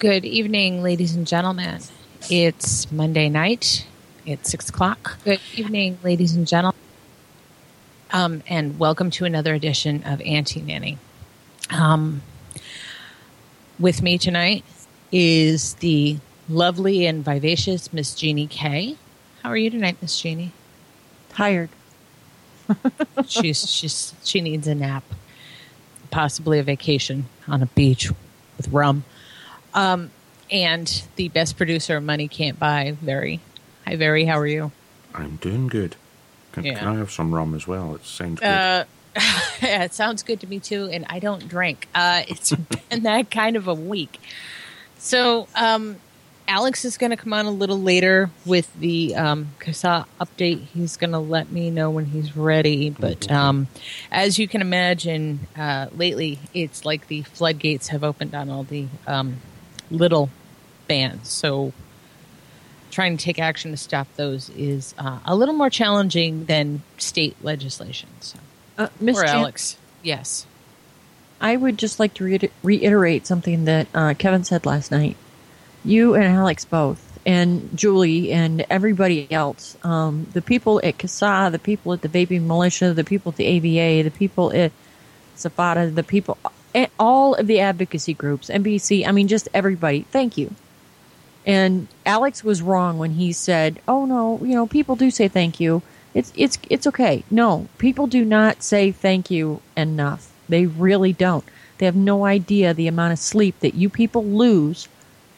Good evening, ladies and gentlemen. It's Monday night. It's six o'clock. Good evening, ladies and gentlemen. Um, and welcome to another edition of Anti-Nanny. Um, with me tonight is the lovely and vivacious Miss Jeannie Kay. How are you tonight, Miss Jeannie? Tired. She's she's she needs a nap, possibly a vacation on a beach with rum. Um, and the best producer money can't buy, Very. Hi, Very. How are you? I'm doing good. Can, Yeah. can I have some rum as well? It sounds good. Uh, yeah, it sounds good to me too, and I don't drink. Uh, it's been that kind of a week. So, um, Alex is going to come on a little later with the um, CASAA update. He's going to let me know when he's ready. But um, as you can imagine, uh, lately it's like the floodgates have opened on all the um, little bands. So, trying to take action to stop those is uh, a little more challenging than state legislation. So, Uh, Miss or Jan, Alex, yes. I would just like to reiter- reiterate something that uh, Kevin said last night. You and Alex both, and Julie and everybody else, um, the people at CASAA, the people at the Vaping Militia, the people at the AVA, the people at SFATA, the people, all of the advocacy groups, NBC, I mean, just everybody, thank you. And Alex was wrong when he said, "Oh no, you know, people do say thank you. It's it's it's okay." No, people do not say thank you enough. They really don't. They have no idea the amount of sleep that you people lose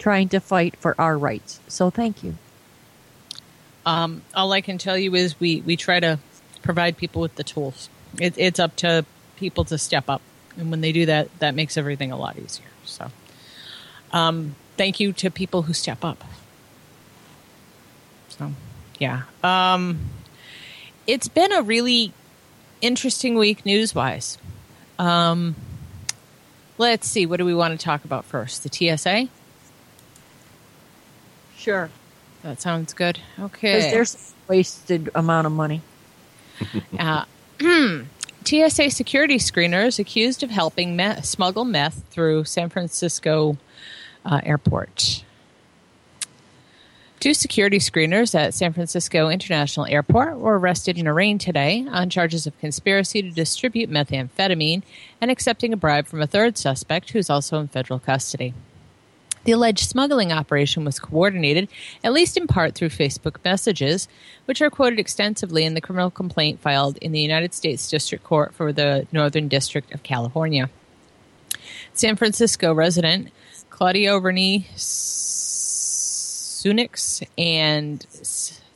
trying to fight for our rights. So thank you. Um, all I can tell you is we, we try to provide people with the tools. It, it's up to people to step up. And when they do that, that makes everything a lot easier. So, um, thank you to people who step up. So, yeah. Um, it's been a really interesting week news wise. Um, let's see. What do we want to talk about first? The TSA? Sure. That sounds good. Okay. Because there's a wasted amount of money. Uh, TSA security screeners accused of helping meth, smuggle meth through San Francisco uh, airport. Two security screeners at San Francisco International Airport were arrested in a rain today on charges of conspiracy to distribute methamphetamine and accepting a bribe from a third suspect who is also in federal custody. The alleged smuggling operation was coordinated, at least in part, through Facebook messages, which are quoted extensively in the criminal complaint filed in the United States District Court for the Northern District of California. San Francisco resident Claudio Bernie Sunix and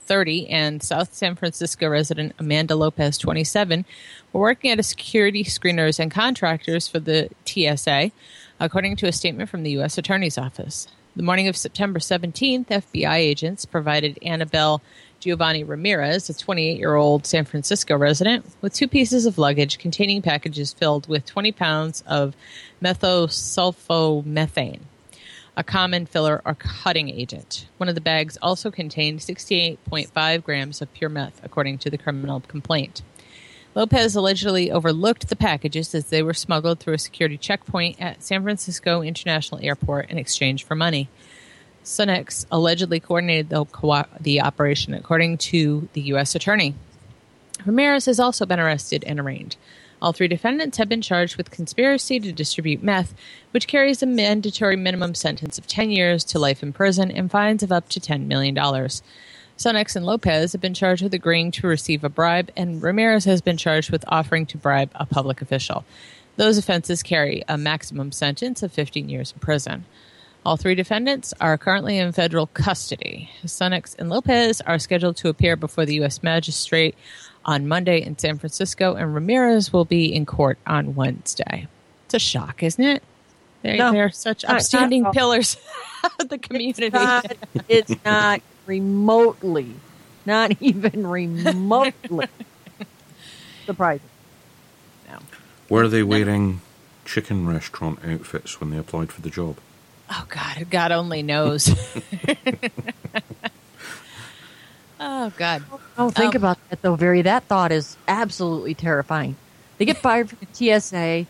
30 and South San Francisco resident Amanda Lopez 27 were working at a security screeners and contractors for the TSA according to a statement from the U.S. Attorney's Office. The morning of September 17th, FBI agents provided Annabelle Giovanni Ramirez, a 28 year old San Francisco resident, with two pieces of luggage containing packages filled with 20 pounds of methosulfomethane, a common filler or cutting agent. One of the bags also contained 68.5 grams of pure meth, according to the criminal complaint. Lopez allegedly overlooked the packages as they were smuggled through a security checkpoint at San Francisco International Airport in exchange for money. Sunex allegedly coordinated the, co- the operation, according to the U.S. Attorney. Ramirez has also been arrested and arraigned. All three defendants have been charged with conspiracy to distribute meth, which carries a mandatory minimum sentence of 10 years to life in prison and fines of up to $10 million. Sonex and Lopez have been charged with agreeing to receive a bribe, and Ramirez has been charged with offering to bribe a public official. Those offenses carry a maximum sentence of 15 years in prison. All three defendants are currently in federal custody. Sonex and Lopez are scheduled to appear before the U.S. magistrate on Monday in San Francisco, and Ramirez will be in court on Wednesday. It's a shock, isn't it? They're, No. they're such upstanding pillars of the community. Not, it's not remotely, not even remotely surprising. Were they wearing chicken restaurant outfits when they applied for the job? Oh God, God only knows. oh God. Oh, think Um, about that though, Very. That thought is absolutely terrifying. They get fired from the TSA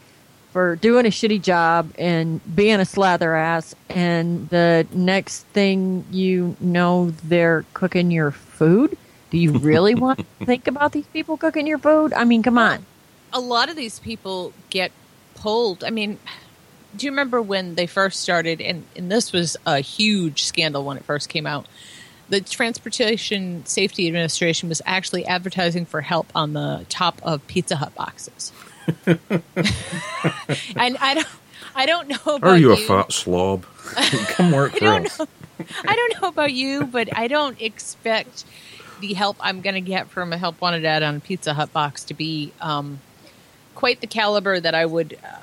for doing a shitty job and being a slather ass, and the next thing you know, they're cooking your food. Do you really want to think about these people cooking your food? I mean, come on. A lot of these people get pulled. I mean, do you remember when they first started? And, and this was a huge scandal when it first came out. The Transportation Safety Administration was actually advertising for help on the top of Pizza Hut boxes. and I don't, I don't know about Are you a fat slob? Come work I for don't us. know. I don't know about you, but I don't expect the help I'm going to get from a help wanted ad on Pizza Hut box to be um, quite the caliber that I would uh,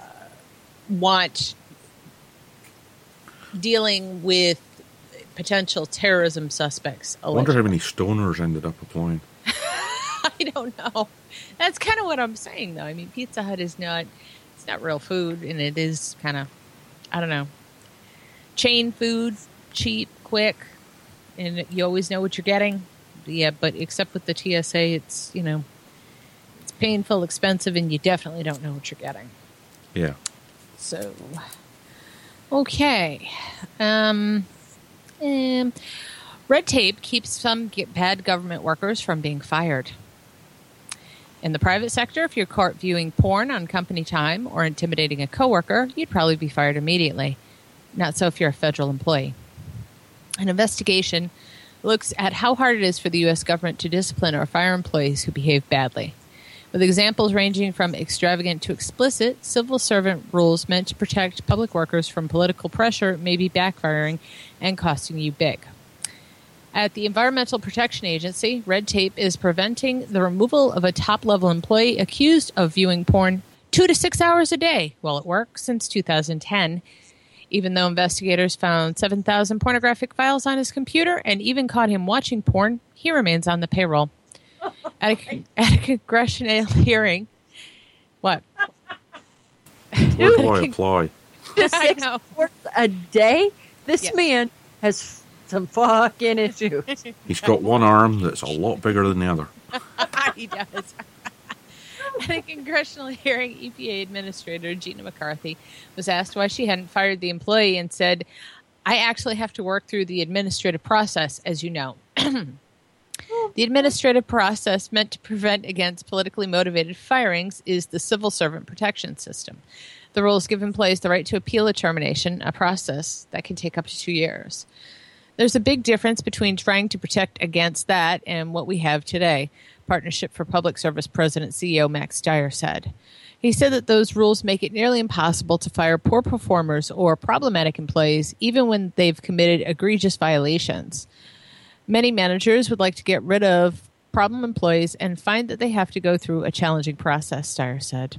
want dealing with potential terrorism suspects. I wonder how many stoners ended up applying. I don't know. That's kind of what I'm saying, though. I mean, Pizza Hut is not it's not real food, and it is kind of I don't know chain food, cheap, quick, and you always know what you're getting. Yeah, but except with the TSA, it's you know it's painful, expensive, and you definitely don't know what you're getting. Yeah. So, okay. Um, um, red tape keeps some bad government workers from being fired. In the private sector, if you're caught viewing porn on company time or intimidating a coworker, you'd probably be fired immediately. Not so if you're a federal employee. An investigation looks at how hard it is for the U.S. government to discipline or fire employees who behave badly. With examples ranging from extravagant to explicit, civil servant rules meant to protect public workers from political pressure may be backfiring and costing you big. At the Environmental Protection Agency, red tape is preventing the removal of a top level employee accused of viewing porn two to six hours a day while at work since 2010. Even though investigators found 7,000 pornographic files on his computer and even caught him watching porn, he remains on the payroll. At a, at a congressional hearing, what? Where do I apply? I Six know. hours a day? This Yes. man has some fucking issues. He's got one arm that's a lot bigger than the other. he does. At a congressional hearing, EPA Administrator Gina McCarthy was asked why she hadn't fired the employee and said, I actually have to work through the administrative process, as you know. the administrative process meant to prevent against politically motivated firings is the civil servant protection system. The rules give employees the right to appeal a termination, a process that can take up to two years. There's a big difference between trying to protect against that and what we have today, Partnership for Public Service President CEO Max Stier said. He said that those rules make it nearly impossible to fire poor performers or problematic employees even when they've committed egregious violations. Many managers would like to get rid of problem employees and find that they have to go through a challenging process, Stier said.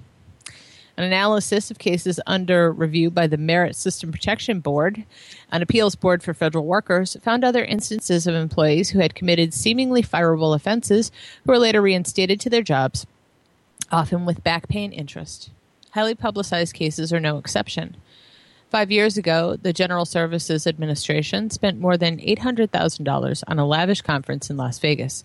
An analysis of cases under review by the Merit System Protection Board, an appeals board for federal workers, found other instances of employees who had committed seemingly fireable offenses who were later reinstated to their jobs, often with back pay and interest. Highly publicized cases are no exception. Five years ago, the General Services Administration spent more than $800,000 on a lavish conference in Las Vegas.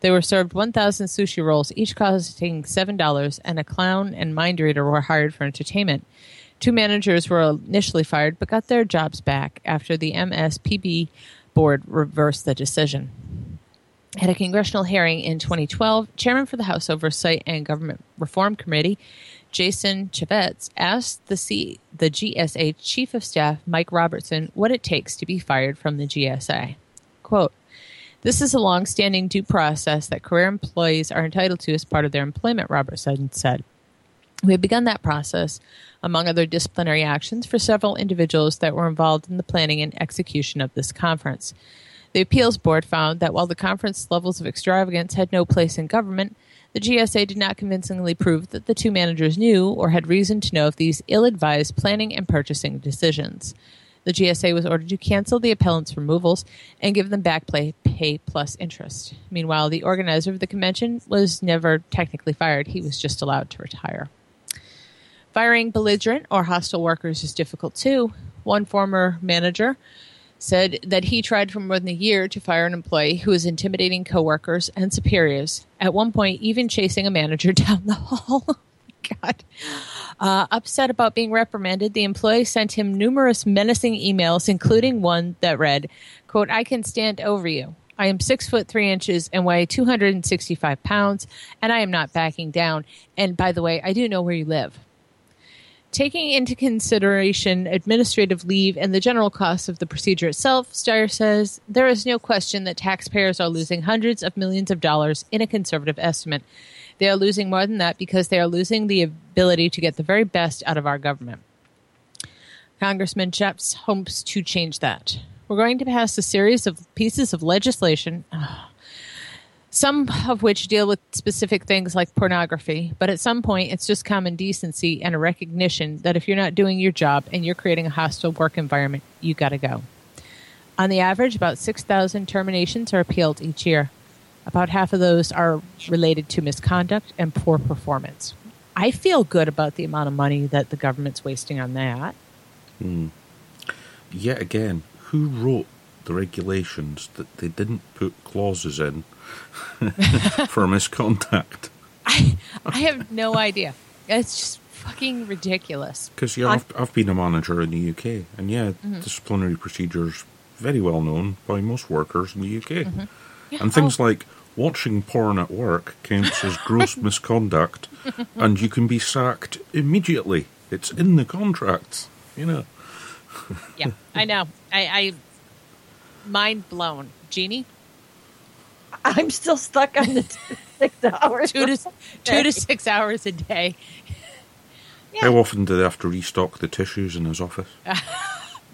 They were served 1,000 sushi rolls, each costing $7, and a clown and mind reader were hired for entertainment. Two managers were initially fired but got their jobs back after the MSPB board reversed the decision. At a congressional hearing in 2012, Chairman for the House Oversight and Government Reform Committee, Jason Chaffetz, asked the, C- the GSA Chief of Staff, Mike Robertson, what it takes to be fired from the GSA. Quote, this is a long-standing due process that career employees are entitled to as part of their employment, Robert Robertson said. We have begun that process, among other disciplinary actions, for several individuals that were involved in the planning and execution of this conference. The appeals board found that while the conference levels of extravagance had no place in government, the GSA did not convincingly prove that the two managers knew or had reason to know of these ill advised planning and purchasing decisions. The GSA was ordered to cancel the appellant's removals and give them back pay, pay plus interest. Meanwhile, the organizer of the convention was never technically fired, he was just allowed to retire. Firing belligerent or hostile workers is difficult too. One former manager said that he tried for more than a year to fire an employee who was intimidating coworkers and superiors. At one point, even chasing a manager down the hall. oh God. Uh, upset about being reprimanded, the employee sent him numerous menacing emails, including one that read, quote, I can stand over you. I am six foot three inches and weigh 265 pounds, and I am not backing down. And by the way, I do know where you live. Taking into consideration administrative leave and the general cost of the procedure itself, Stier says there is no question that taxpayers are losing hundreds of millions of dollars in a conservative estimate. They are losing more than that because they are losing the ability to get the very best out of our government. Congressman Chaffetz hopes to change that. We're going to pass a series of pieces of legislation some of which deal with specific things like pornography, but at some point it's just common decency and a recognition that if you're not doing your job and you're creating a hostile work environment, you got to go. On the average, about 6,000 terminations are appealed each year. About half of those are related to misconduct and poor performance. I feel good about the amount of money that the government's wasting on that. Hmm. Yet again, who wrote the regulations that they didn't put clauses in for misconduct? I, I have no idea. It's just fucking ridiculous. Because yeah, I've, I've been a manager in the UK, and yeah, mm-hmm. disciplinary procedures very well known by most workers in the UK, mm-hmm. And things oh. like watching porn at work counts as gross misconduct, and you can be sacked immediately. It's in the contracts, you know. Yeah, I know. I, I mind blown. Jeannie, I'm still stuck on the six hours. two to two to six hours a day. How often do they have to restock the tissues in his office?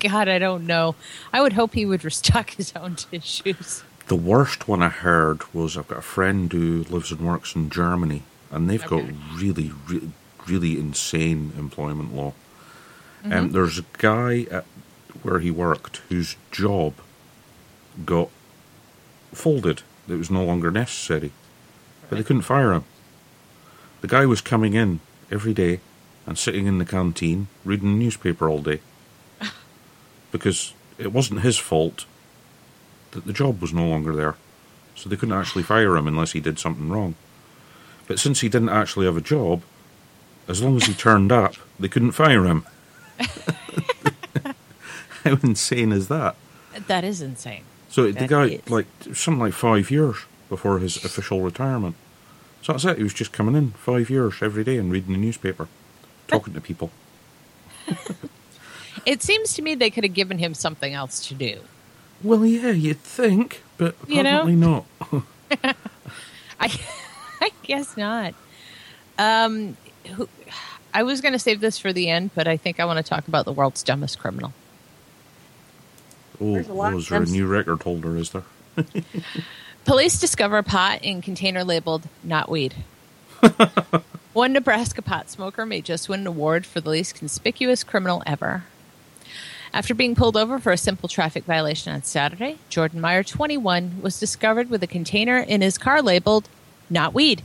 God, I don't know. I would hope he would restock his own tissues. The worst one I heard was I've got a friend who lives and works in Germany, and they've Okay. got really, really, really insane employment law. Um, there's a guy at where he worked whose job got folded. It was no longer necessary, but they couldn't fire him. The guy was coming in every day and sitting in the canteen reading the newspaper all day because it wasn't his fault that the job was no longer there. So they couldn't actually fire him unless he did something wrong. But since he didn't actually have a job, as long as he turned up, they couldn't fire him. How insane is that? That is insane. So the guy, is. like, something like five years before his official retirement. So that's it. He was just coming in five years every day and reading the newspaper, talking to people. It seems to me they could have given him something else to do. Well, yeah, you'd think, but You know? not. I, I guess not. Um, who, I was going to save this for the end, but I think I want to talk about the world's dumbest criminal. Oh, There's a lot oh, is there a new record holder? Is there? Police discover pot in container labeled not weed. One Nebraska pot smoker may just win an award for the least conspicuous criminal ever. After being pulled over for a simple traffic violation on Saturday, Jordan Meyer, 21, was discovered with a container in his car labeled not weed.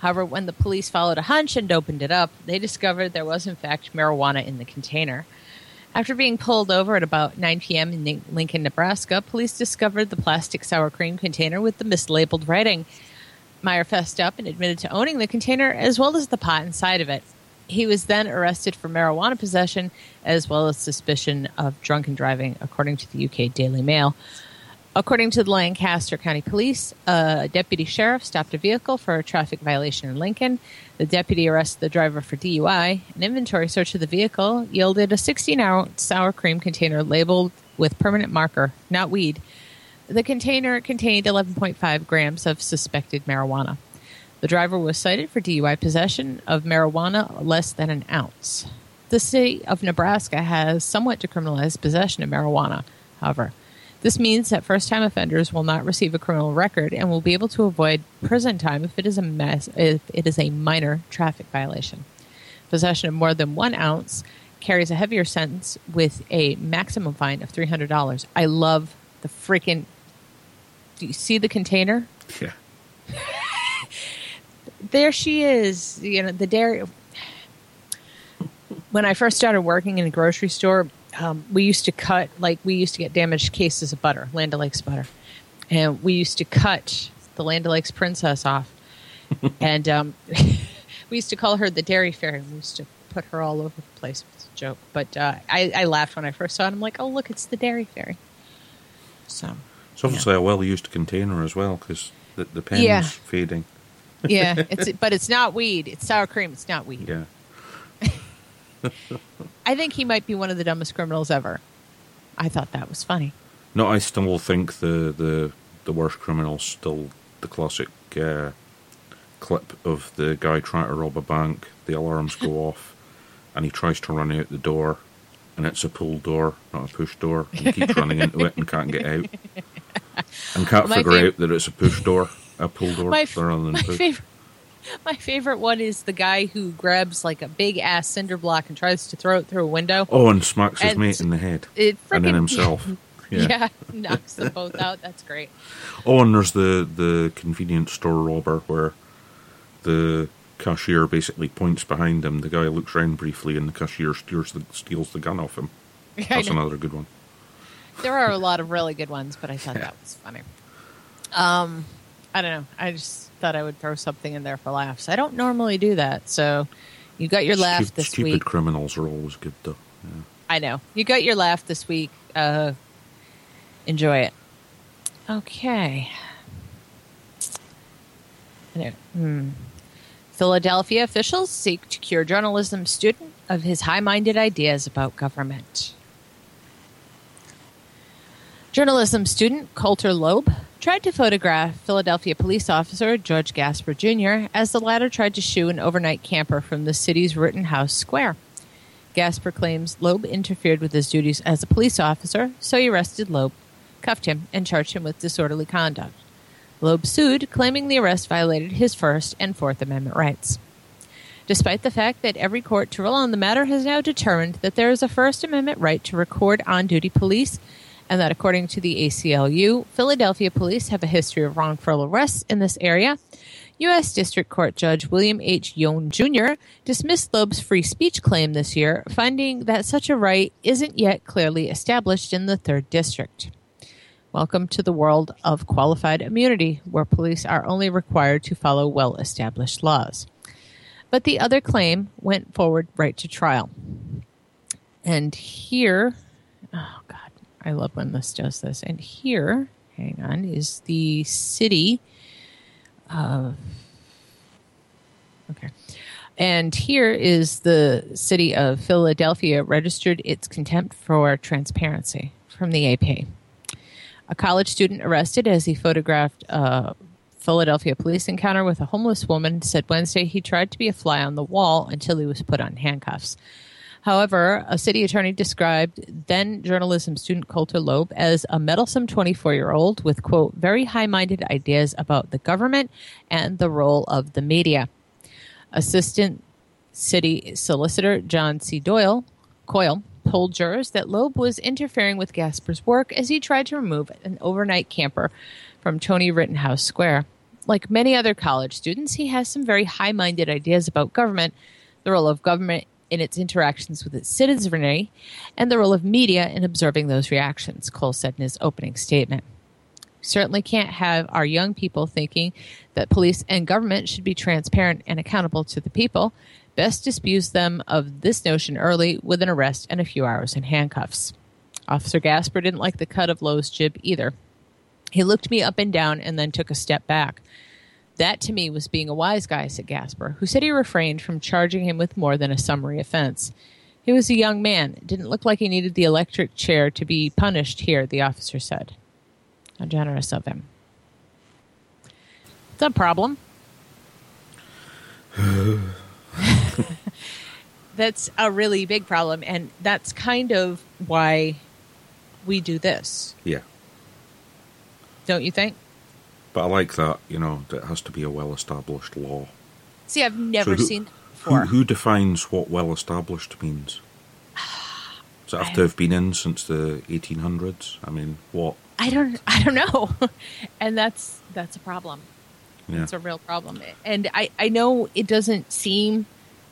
However, when the police followed a hunch and opened it up, they discovered there was, in fact, marijuana in the container. After being pulled over at about 9 p.m. in Lincoln, Nebraska, police discovered the plastic sour cream container with the mislabeled writing. Meyer fessed up and admitted to owning the container as well as the pot inside of it. He was then arrested for marijuana possession as well as suspicion of drunken driving, according to the UK Daily Mail. According to the Lancaster County Police, a deputy sheriff stopped a vehicle for a traffic violation in Lincoln. The deputy arrested the driver for DUI. An inventory search of the vehicle yielded a 16 ounce sour cream container labeled with permanent marker, not weed. The container contained 11.5 grams of suspected marijuana. The driver was cited for DUI possession of marijuana less than an ounce. The state of Nebraska has somewhat decriminalized possession of marijuana, however. This means that first time offenders will not receive a criminal record and will be able to avoid prison time if it is a mess, if it is a minor traffic violation. Possession of more than one ounce carries a heavier sentence with a maximum fine of $300. I love the freaking. Do you see the container? Yeah. there she is. You know, the dairy. When I first started working in a grocery store, um, we used to cut, like, we used to get damaged cases of butter, Land O'Lakes butter. And we used to cut the Land O'Lakes princess off. and um, we used to call her the dairy fairy. We used to put her all over the place. It's a joke. But uh, I, I laughed when I first saw it. I'm like, oh, look, it's the dairy fairy. So, It's obviously a well used container as well because the, the pen's Yeah. fading. Yeah, it's but it's not weed. It's sour cream. It's not weed. Yeah. I think he might be one of the dumbest criminals ever. I thought that was funny. No, I still think the the the worst criminal's still the classic uh, clip of the guy trying to rob a bank. The alarms go off, and he tries to run out the door, and it's a pull door, not a push door. And he keeps running into it and can't get out, and can't My figure fav- out that it's a push door, a pull door, My, my favorite, my favorite one is the guy who grabs like a big ass cinder block and tries to throw it through a window. Oh, and smacks his And mate in the head, It and then himself. Yeah. Yeah. knocks them both out. That's great. Oh, and there's the the convenience store robber where the cashier basically points behind him. The guy looks round briefly, and the cashier steals the, steals the gun off him. That's another good one. There are a lot of really good ones, but I thought that was funny. Um, I don't know. I just thought I would throw something in there for laughs. I don't normally do that, so you got your laugh Stu- this stupid week. Stupid criminals are always good, though. Yeah. I know. You got your laugh this week. Uh, enjoy it. Okay. Hmm. Philadelphia officials seek to cure journalism student of his high minded ideas about government. Journalism student Coulter Loeb tried to photograph Philadelphia police officer George Gasper Jr. as the latter tried to shoo an overnight camper from the city's Rittenhouse Square. Gasper claims Loeb interfered with his duties as a police officer, so he arrested Loeb, cuffed him, and charged him with disorderly conduct. Loeb sued, claiming the arrest violated his First and Fourth Amendment rights. Despite the fact that every court to rule on the matter has now determined that there is a First Amendment right to record on duty police, and that according to the ACLU, Philadelphia police have a history of wrongful arrests in this area, U.S. District Court Judge William H. Yohn Jr. dismissed Loeb's free speech claim this year, finding that such a right isn't yet clearly established in the Third District. Welcome to the world of qualified immunity, where police are only required to follow well established laws. But the other claim went forward right to trial. And here, oh God, I love when this does this. And here, hang on, is the city of. Okay. And here is the city of Philadelphia registered its contempt for transparency from the AP. A college student arrested as he photographed a Philadelphia police encounter with a homeless woman said Wednesday he tried to be a fly on the wall until he was put on handcuffs. However, a city attorney described then journalism student Coulter Loeb as a meddlesome 24 year old with, quote, very high minded ideas about the government and the role of the media. Assistant City Solicitor John C. Doyle Coyle told jurors that Loeb was interfering with Gasper's work as he tried to remove an overnight camper from Tony Rittenhouse Square. Like many other college students, he has some very high minded ideas about government, the role of government in its interactions with its citizenry, and the role of media in observing those reactions, Cole said in his opening statement. Certainly can't have our young people thinking that police and government should be transparent and accountable to the people. Best disabuse them of this notion early with an arrest and a few hours in handcuffs. Officer Gasper didn't like the cut of Loeb's jib either. He looked me up and down and then took a step back. That to me was being a wise guy, said Gasper, who said he refrained from charging him with more than a summary offense. He was a young man. It didn't look like he needed the electric chair to be punished here, the officer said. How generous of him. It's a problem. that's a really big problem, and that's kind of why we do this, Yeah. don't you think? But I like that, you know, that it has to be a well established law. See, I've never who- seen that Who, before. who defines what well established means? Does it have to have been in since the 1800s? I mean, what? I don't, I don't know, and that's that's a problem. Yeah. It's a real problem, and I I know it doesn't seem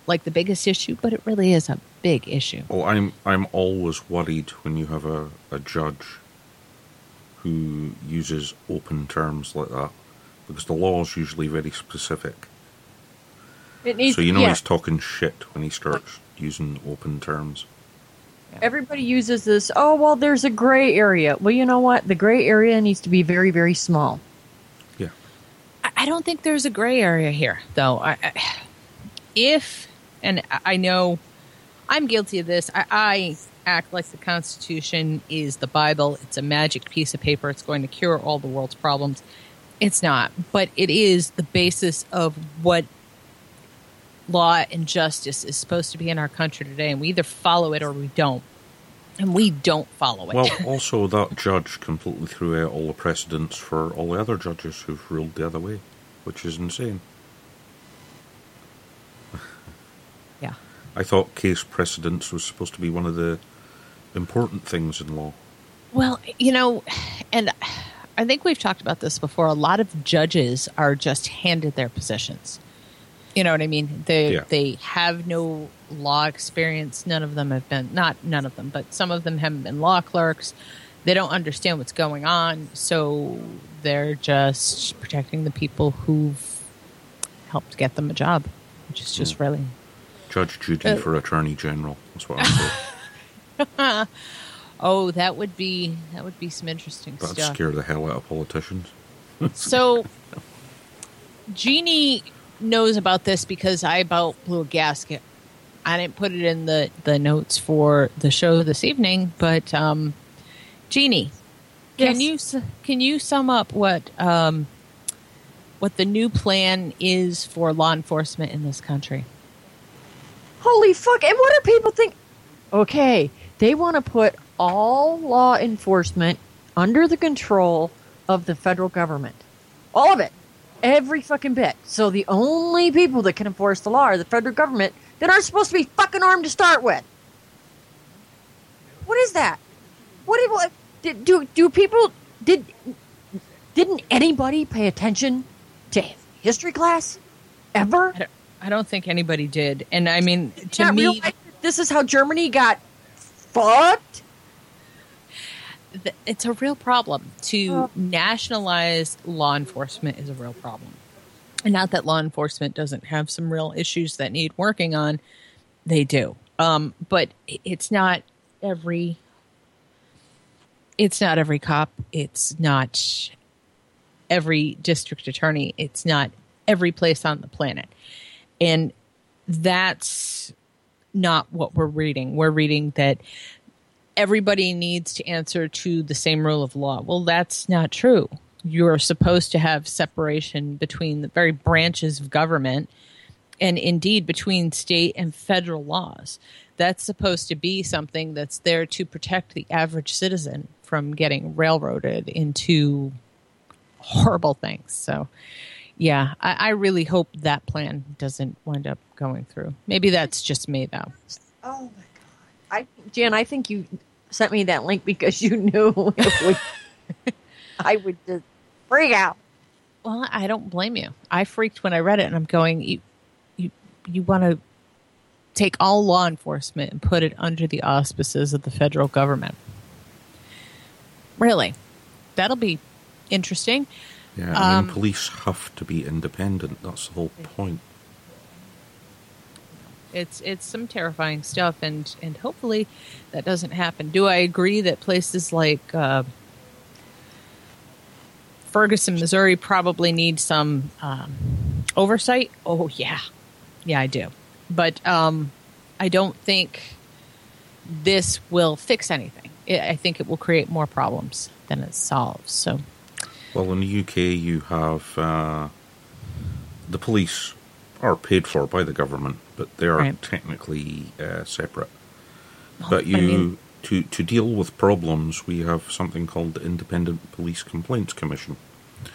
like the biggest issue, but it really is a big issue. Oh, I'm I'm always worried when you have a, a judge who uses open terms like that because the law is usually very specific. It needs, So you know yeah, he's talking shit when he starts using open terms. everybody uses this. Oh well, there's a gray area. Well, you know what? The gray area needs to be very, very small. Yeah. I- I don't think there's a gray area here, though. I, I, if, and I- I know I'm guilty of this, I, I act like the Constitution is the Bible. It's a magic piece of paper. It's going to cure all the world's problems. It's not, but it is the basis of what law and justice is supposed to be in our country today. And we either follow it or we don't. And we don't follow it. Well, also that judge completely threw out all the precedents for all the other judges who've ruled the other way, which is insane. yeah. I thought case precedence was supposed to be one of the important things in law. Well, you know, and I think we've talked about this before. A lot of judges are just handed their positions. You know what I mean? They Yeah. they have no law experience. None of them have been not none of them, but some of them haven't been law clerks. They don't understand what's going on, so they're just protecting the people who've helped get them a job, which is just really Judge Judy Uh, for Attorney General. That's what I'm saying. oh, that would be that would be some interesting That'd stuff. scare the hell out of politicians. So, Jeannie knows about this because I about blew a gasket. I didn't put it in the, the notes for the show this evening, but um, Jeannie, can Yes. you can you sum up what um, what the new plan is for law enforcement in this country? Holy fuck! And what do people think? Okay, they want to put all law enforcement under the control of the federal government. All of it. Every fucking bit. So the only people that can enforce the law are the federal government that aren't supposed to be fucking armed to start with. What is that? What what did, do do people did didn't anybody pay attention to history class ever? I don't, I don't think anybody did, and I mean to me, this is how Germany got fucked. it's a real problem. To Oh. nationalize law enforcement is a real problem. And not that law enforcement doesn't have some real issues that need working on they do. Um, but it's not every it's not every cop. It's not every district attorney. It's not every place on the planet. And that's not what we're reading we're reading that everybody needs to answer to the same rule of law. Well, that's not true. You're supposed to have separation between the very branches of government and indeed between state and federal laws. That's supposed to be something that's there to protect the average citizen from getting railroaded into horrible things. So, yeah, I, I really hope that plan doesn't wind up going through. Maybe that's just me, though. Oh my god! I Jan, I think you sent me that link because you knew would. I would just freak out. Well, I don't blame you. I freaked when I read it, and I'm going, you, you, you want to take all law enforcement and put it under the auspices of the federal government. Really, that'll be interesting. Yeah, I Um, mean, police have to be independent. That's the whole point. It's it's some terrifying stuff, and and hopefully that doesn't happen. Do I agree that places like uh, Ferguson, Missouri, probably need some um, oversight? Oh yeah, yeah, I do. But um, I don't think this will fix anything. I I think it will create more problems than it solves. So Well, in the UK, you have uh, the police are paid for by the government, but they are Right. technically uh, separate. Well, But I you mean- to to deal with problems, we have something called the Independent Police Complaints Commission,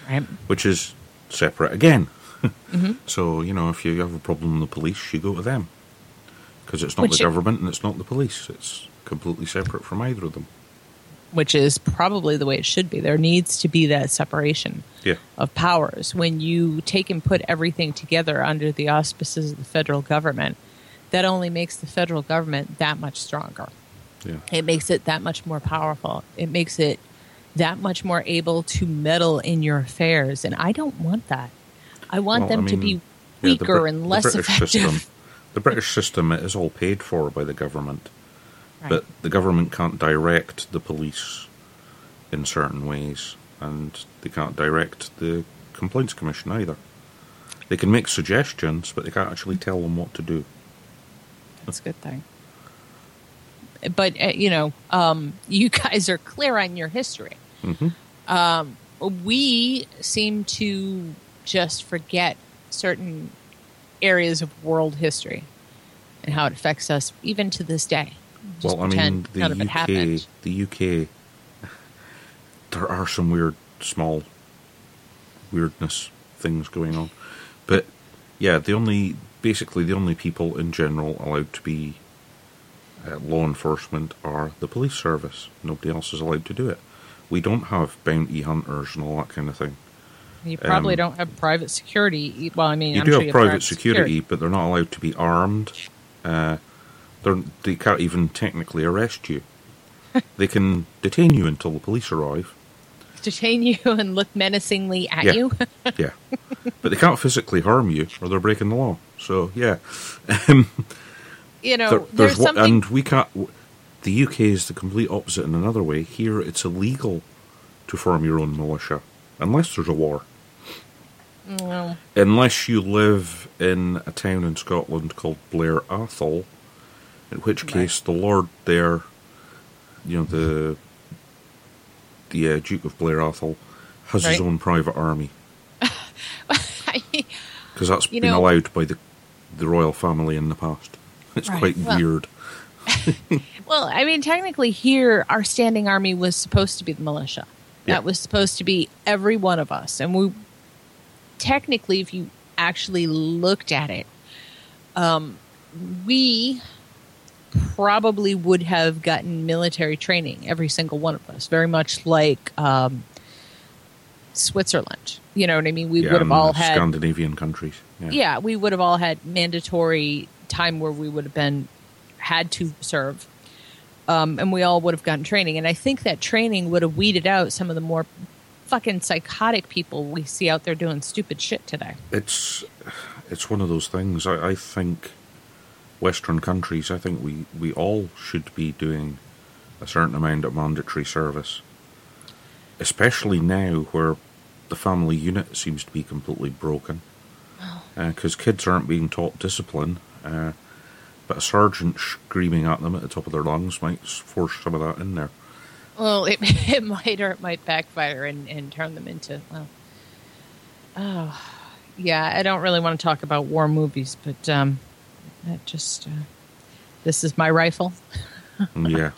right, which is separate again. Mm-hmm. So you know, if you have a problem with the police, you go to them because it's not Which the government and it's not the police. It's completely separate from either of them. Which is probably the way it should be. There needs to be that separation. Yeah. of powers. When you take and put everything together under the auspices of the federal government, that only makes the federal government that much stronger. Yeah. It makes it that much more powerful. It makes it that much more able to meddle in your affairs. And I don't want that. I want Well, them I to mean, be yeah, the weaker Brit- and the less British effective. System, the British system is all paid for by the government, Right. but the government can't direct the police in certain ways, and they can't direct the complaints commission either. They can make suggestions, but they can't actually tell them what to do. That's a good thing. But uh, you know, um, you guys are clear on your history. hmm Um, we seem to just forget certain areas of world history and how it affects us, even to this day. Well, I mean, the none of it UK, the UK, there are some weird, small weirdness things going on, but yeah, the only, basically, the only people in general allowed to be uh, law enforcement are the police service. Nobody else is allowed to do it. We don't have bounty hunters and all that kind of thing. You probably um, don't have private security. Well, I mean, You I'm do sure have private security, but they're not allowed to be armed. Uh, they're, they can't even technically arrest you. they can detain you until the police arrive. detain you and look menacingly at Yeah. you. Yeah, but they can't physically harm you, or they're breaking the law. So yeah, um, you know, there- there's there's one, something. and we can't. The UK is the complete opposite in another way. Here, it's illegal to form your own militia unless there's a war. Well, Unless you live in a town in Scotland called Blair Atholl, in which Right. case the Lord there, you know, the the uh, Duke of Blair Atholl, has his own private army because that's been know- allowed by the the royal family in the past. It's Right. quite Well- weird. Well, I mean, technically, here our standing army was supposed to be the militia. Yeah. That was supposed to be every one of us, and we technically, if you actually looked at it, um, we probably would have gotten military training, every single one of us, very much like um, Switzerland. You know what I mean? We yeah, would have all had Scandinavian countries. Yeah. yeah, we would have all had mandatory time where we would have been had to serve, um, and we all would have gotten training. And I think that training would have weeded out some of the more fucking psychotic people we see out there doing stupid shit today. it's it's one of those things. I, I think Western countries. I think we we all should be doing a certain amount of mandatory service, especially now where the family unit seems to be completely broken. Because kids aren't being taught discipline, uh, but a sergeant screaming at them at the top of their lungs might force some of that in there. Well, it, it might or it might backfire and, and turn them into well. Oh, yeah. I don't really want to talk about war movies, but um, that just uh, this is my rifle. yeah,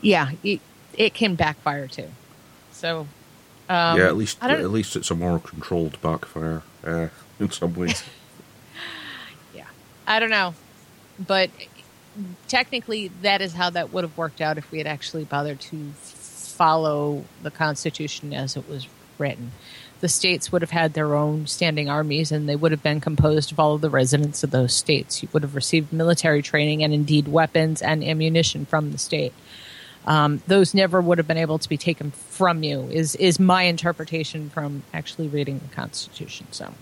yeah, it, it can backfire too. So, um, yeah. At least at least it's a more controlled backfire uh, in some ways. yeah, I don't know, but technically, that is how that would have worked out if we had actually bothered to follow the Constitution as it was written. The states would have had their own standing armies, and they would have been composed of all of the residents of those states. You would have received military training and indeed weapons and ammunition from the state. um, those never would have been able to be taken from you. Is is my interpretation from actually reading the Constitution? So,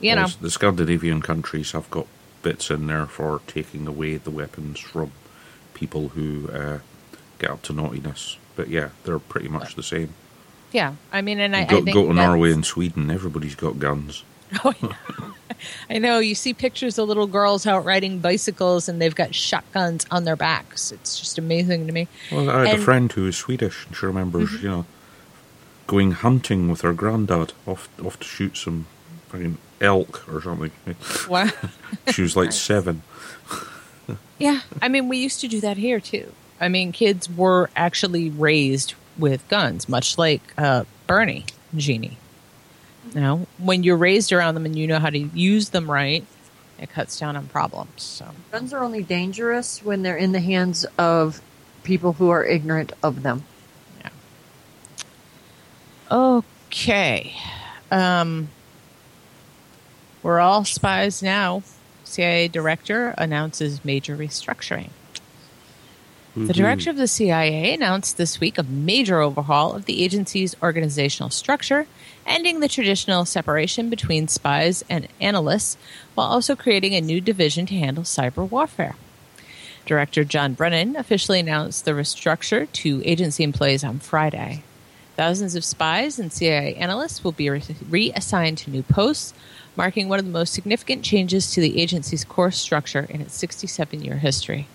you know, Well, the Scandinavian countries have got bits in there for taking away the weapons from people who uh, get up to naughtiness. But yeah, they're pretty much the same. Yeah. I mean, and I, go, I go to Norway and Sweden, everybody's got guns. Oh, yeah. I know. You see pictures of little girls out riding bicycles and they've got shotguns on their backs. It's just amazing to me. Well, I had And- Mm-hmm. a friend who is Swedish, and she remembers, you know, going hunting with her granddad off off to shoot some fucking elk or something. Wow. She was like seven. yeah. I mean, we used to do that here too. I mean, kids were actually raised with guns, much like uh, Bernie Genie. You know, when you're raised around them and you know how to use them right, it cuts down on problems. So, Guns are only dangerous when they're in the hands of people who are ignorant of them. Yeah. Okay. Um, we're all spies now. CIA director announces major restructuring. The director of the CIA announced this week a major overhaul of the agency's organizational structure, ending the traditional separation between spies and analysts, while also creating a new division to handle cyber warfare. Director John Brennan officially announced the restructure to agency employees on Friday. Thousands of spies and CIA analysts will be re- reassigned to new posts, marking one of the most significant changes to the agency's core structure in its 67 year history.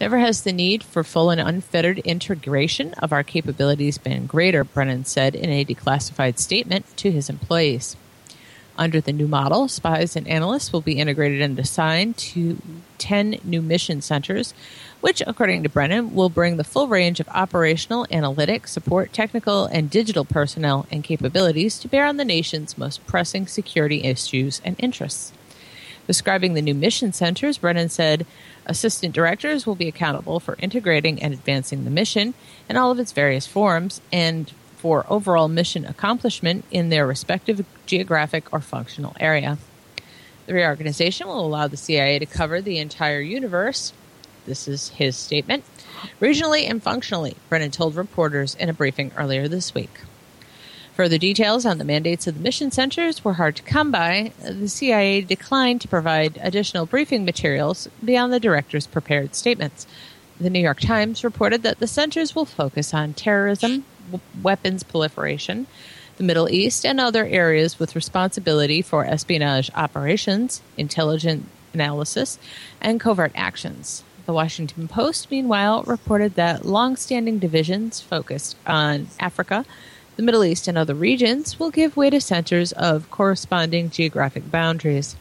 Never has the need for full and unfettered integration of our capabilities been greater, Brennan said in a declassified statement to his employees. Under the new model, spies and analysts will be integrated and assigned to 10 new mission centers, which, according to Brennan, will bring the full range of operational, analytic, support, technical, and digital personnel and capabilities to bear on the nation's most pressing security issues and interests. Describing the new mission centers, Brennan said assistant directors will be accountable for integrating and advancing the mission in all of its various forms and for overall mission accomplishment in their respective geographic or functional area. The reorganization will allow the CIA to cover the entire universe. This is his statement. Regionally and functionally, Brennan told reporters in a briefing earlier this week. Further details on the mandates of the mission centers were hard to come by. The CIA declined to provide additional briefing materials beyond the director's prepared statements. The New York Times reported that the centers will focus on terrorism, w- weapons proliferation, the Middle East, and other areas with responsibility for espionage operations, intelligence analysis, and covert actions. The Washington Post, meanwhile, reported that long-standing divisions focused on Africa, the Middle East, and other regions will give way to centers of corresponding geographic boundaries.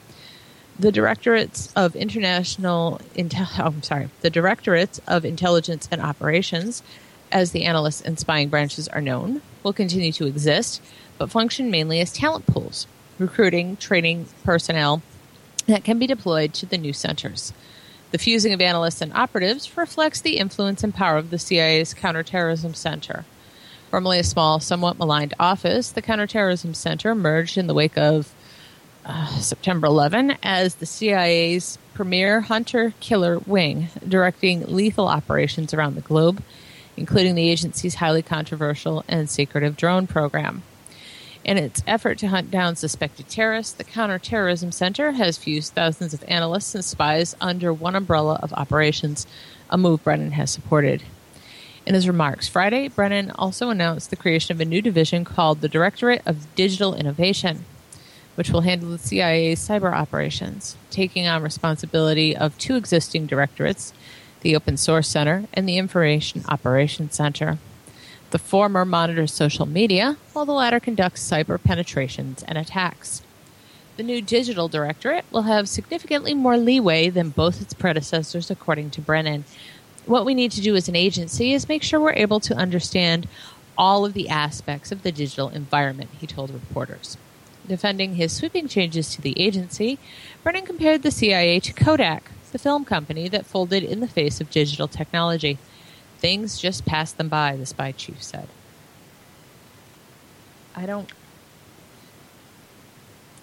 The Directorates of International Intel- oh, I'm sorry, the Directorates of Intelligence and Operations, as the analysts and spying branches are known, will continue to exist, but function mainly as talent pools, recruiting, training personnel that can be deployed to the new centers. The fusing of analysts and operatives reflects the influence and power of the CIA's Counterterrorism Center. Formerly a small, somewhat maligned office, the Counterterrorism Center emerged in the wake of uh, September 11 as the CIA's premier hunter killer wing, directing lethal operations around the globe, including the agency's highly controversial and secretive drone program. In its effort to hunt down suspected terrorists, the Counterterrorism Center has fused thousands of analysts and spies under one umbrella of operations, a move Brennan has supported. In his remarks Friday, Brennan also announced the creation of a new division called the Directorate of Digital Innovation, which will handle the CIA's cyber operations, taking on responsibility of two existing directorates, the Open Source Center and the Information Operations Center. The former monitors social media, while the latter conducts cyber penetrations and attacks. The new digital directorate will have significantly more leeway than both its predecessors, according to Brennan. What we need to do as an agency is make sure we're able to understand all of the aspects of the digital environment, he told reporters. Defending his sweeping changes to the agency, Brennan compared the CIA to Kodak, the film company that folded in the face of digital technology. Things just passed them by, the spy chief said. I don't.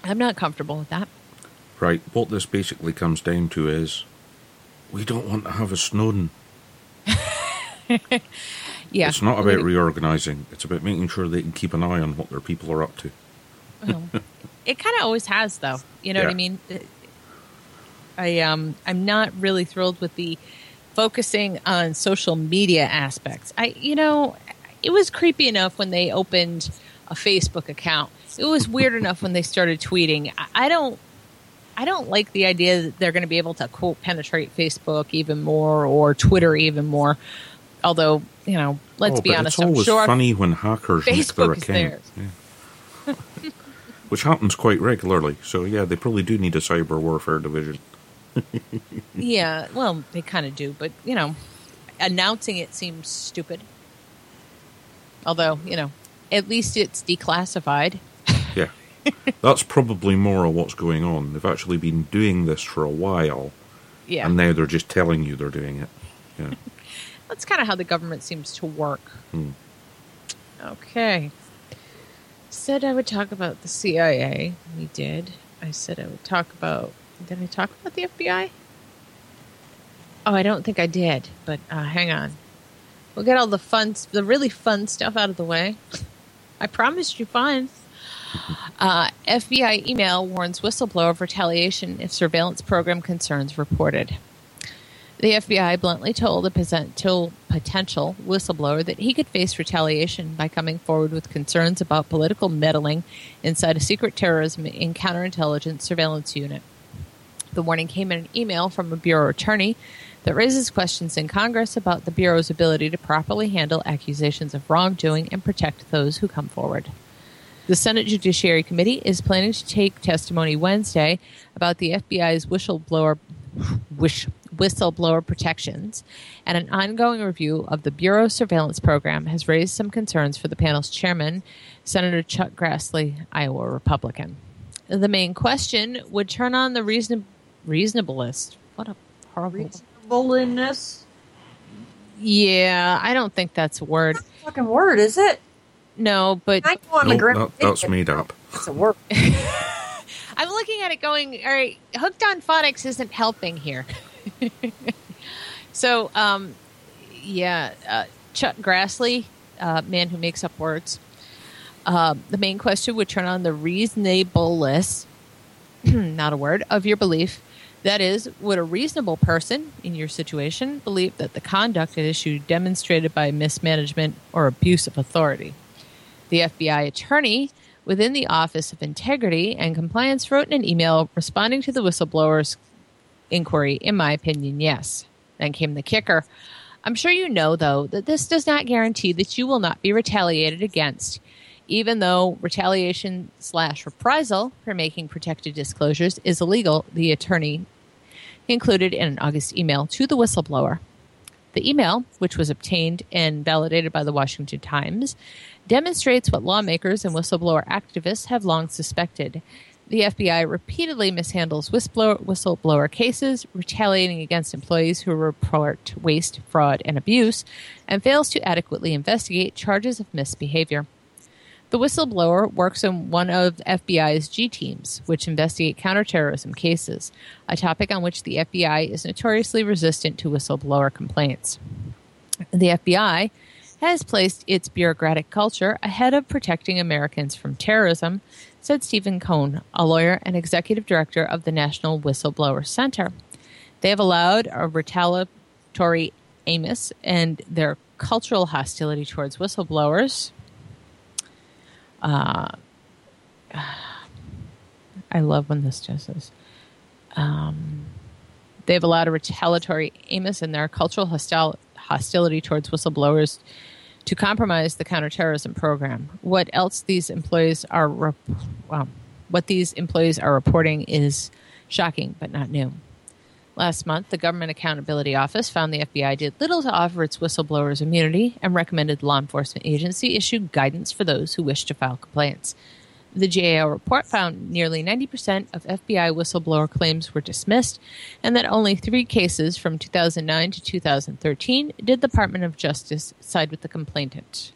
I'm not comfortable with that. Right, what this basically comes down to is we don't want to have a Snowden. Yeah, It's not about reorganizing. It's about making sure they can keep an eye on what their people are up to. Well, it kind of always has, though. You know what I mean? I um, I'm not really thrilled with the focusing on social media aspects. I, you know, it was creepy enough when they opened a Facebook account. It was weird enough when they started tweeting. I, I don't. I don't like the idea that they're going to be able to quote penetrate Facebook even more or Twitter even more. Although, you know, let's Oh, be honest, It's I'm sure funny when hackers make their Facebook is account. Yeah. Which happens quite regularly. So, yeah, they probably do need a cyber warfare division. Yeah, well, they kind of do, but you know, announcing it seems stupid. Although, you know, at least it's declassified. Yeah. That's probably more of what's going on. They've actually been doing this for a while, Yeah, and now they're just telling you they're doing it. Yeah. that's kind of how the government seems to work. Hmm. Okay. Said I would talk about the CIA. We did. I said I would talk about. Did I talk about the FBI? Oh, I don't think I did. But uh, hang on. We'll get all the fun, the really fun stuff out of the way. I promised you fun. Uh, FBI email warns whistleblower of retaliation if surveillance program concerns reported. The FBI bluntly told a potential, potential whistleblower that he could face retaliation by coming forward with concerns about political meddling inside a secret terrorism and counterintelligence surveillance unit. The warning came in an email from a Bureau attorney that raises questions in Congress about the Bureau's ability to properly handle accusations of wrongdoing and protect those who come forward. The Senate Judiciary Committee is planning to take testimony Wednesday about the FBI's whistleblower wish, whistleblower protections, and an ongoing review of the Bureau's surveillance program has raised some concerns for the panel's chairman, Senator Chuck Grassley, Iowa Republican. The main question would turn on the reason. What a horrible. Reasonableness. Yeah, I don't think that's a word. Fucking word, is it? No, but I go on the No, ground. that, that's made up. It's a word. I'm looking at it going, all right, hooked on phonics isn't helping here. so, um, yeah, uh, Chuck Grassley, uh, man who makes up words. Uh, the main question would turn on the reasonableness, not a word, of your belief. That is, would a reasonable person in your situation believe that the conduct at issue demonstrated by mismanagement or abuse of authority? The FBI attorney within the Office of Integrity and Compliance wrote in an email responding to the whistleblower's inquiry, in my opinion, yes. Then came the kicker. I'm sure you know, though, that this does not guarantee that you will not be retaliated against. Even though retaliation slash reprisal for making protected disclosures is illegal, the attorney included in an August email to the whistleblower. The email, which was obtained and validated by the Washington Times, demonstrates what lawmakers and whistleblower activists have long suspected. The FBI repeatedly mishandles whistleblower, cases, retaliating against employees who report waste, fraud, and abuse, and fails to adequately investigate charges of misbehavior. The whistleblower works on one of FBI's G teams, which investigate counterterrorism cases, a topic on which the FBI is notoriously resistant to whistleblower complaints. The FBI has placed its bureaucratic culture ahead of protecting Americans from terrorism, said Stephen Kohn, a lawyer and executive director of the National Whistleblower Center. They have allowed a retaliatory Amos and their cultural hostility towards whistleblowers. Uh, I love when this just is. Um, they've allowed a retaliatory Amos and their cultural hostil- hostility towards whistleblowers to compromise the counterterrorism program. What else these employees are, well, um, what these employees are reporting is shocking but not new. Last month, the Government Accountability Office found the FBI did little to offer its whistleblowers immunity and recommended law enforcement agency issue guidance for those who wish to file complaints. The GAO report found nearly 90% of FBI whistleblower claims were dismissed, and that only three cases from 2009 to 2013 did the Department of Justice side with the complainant.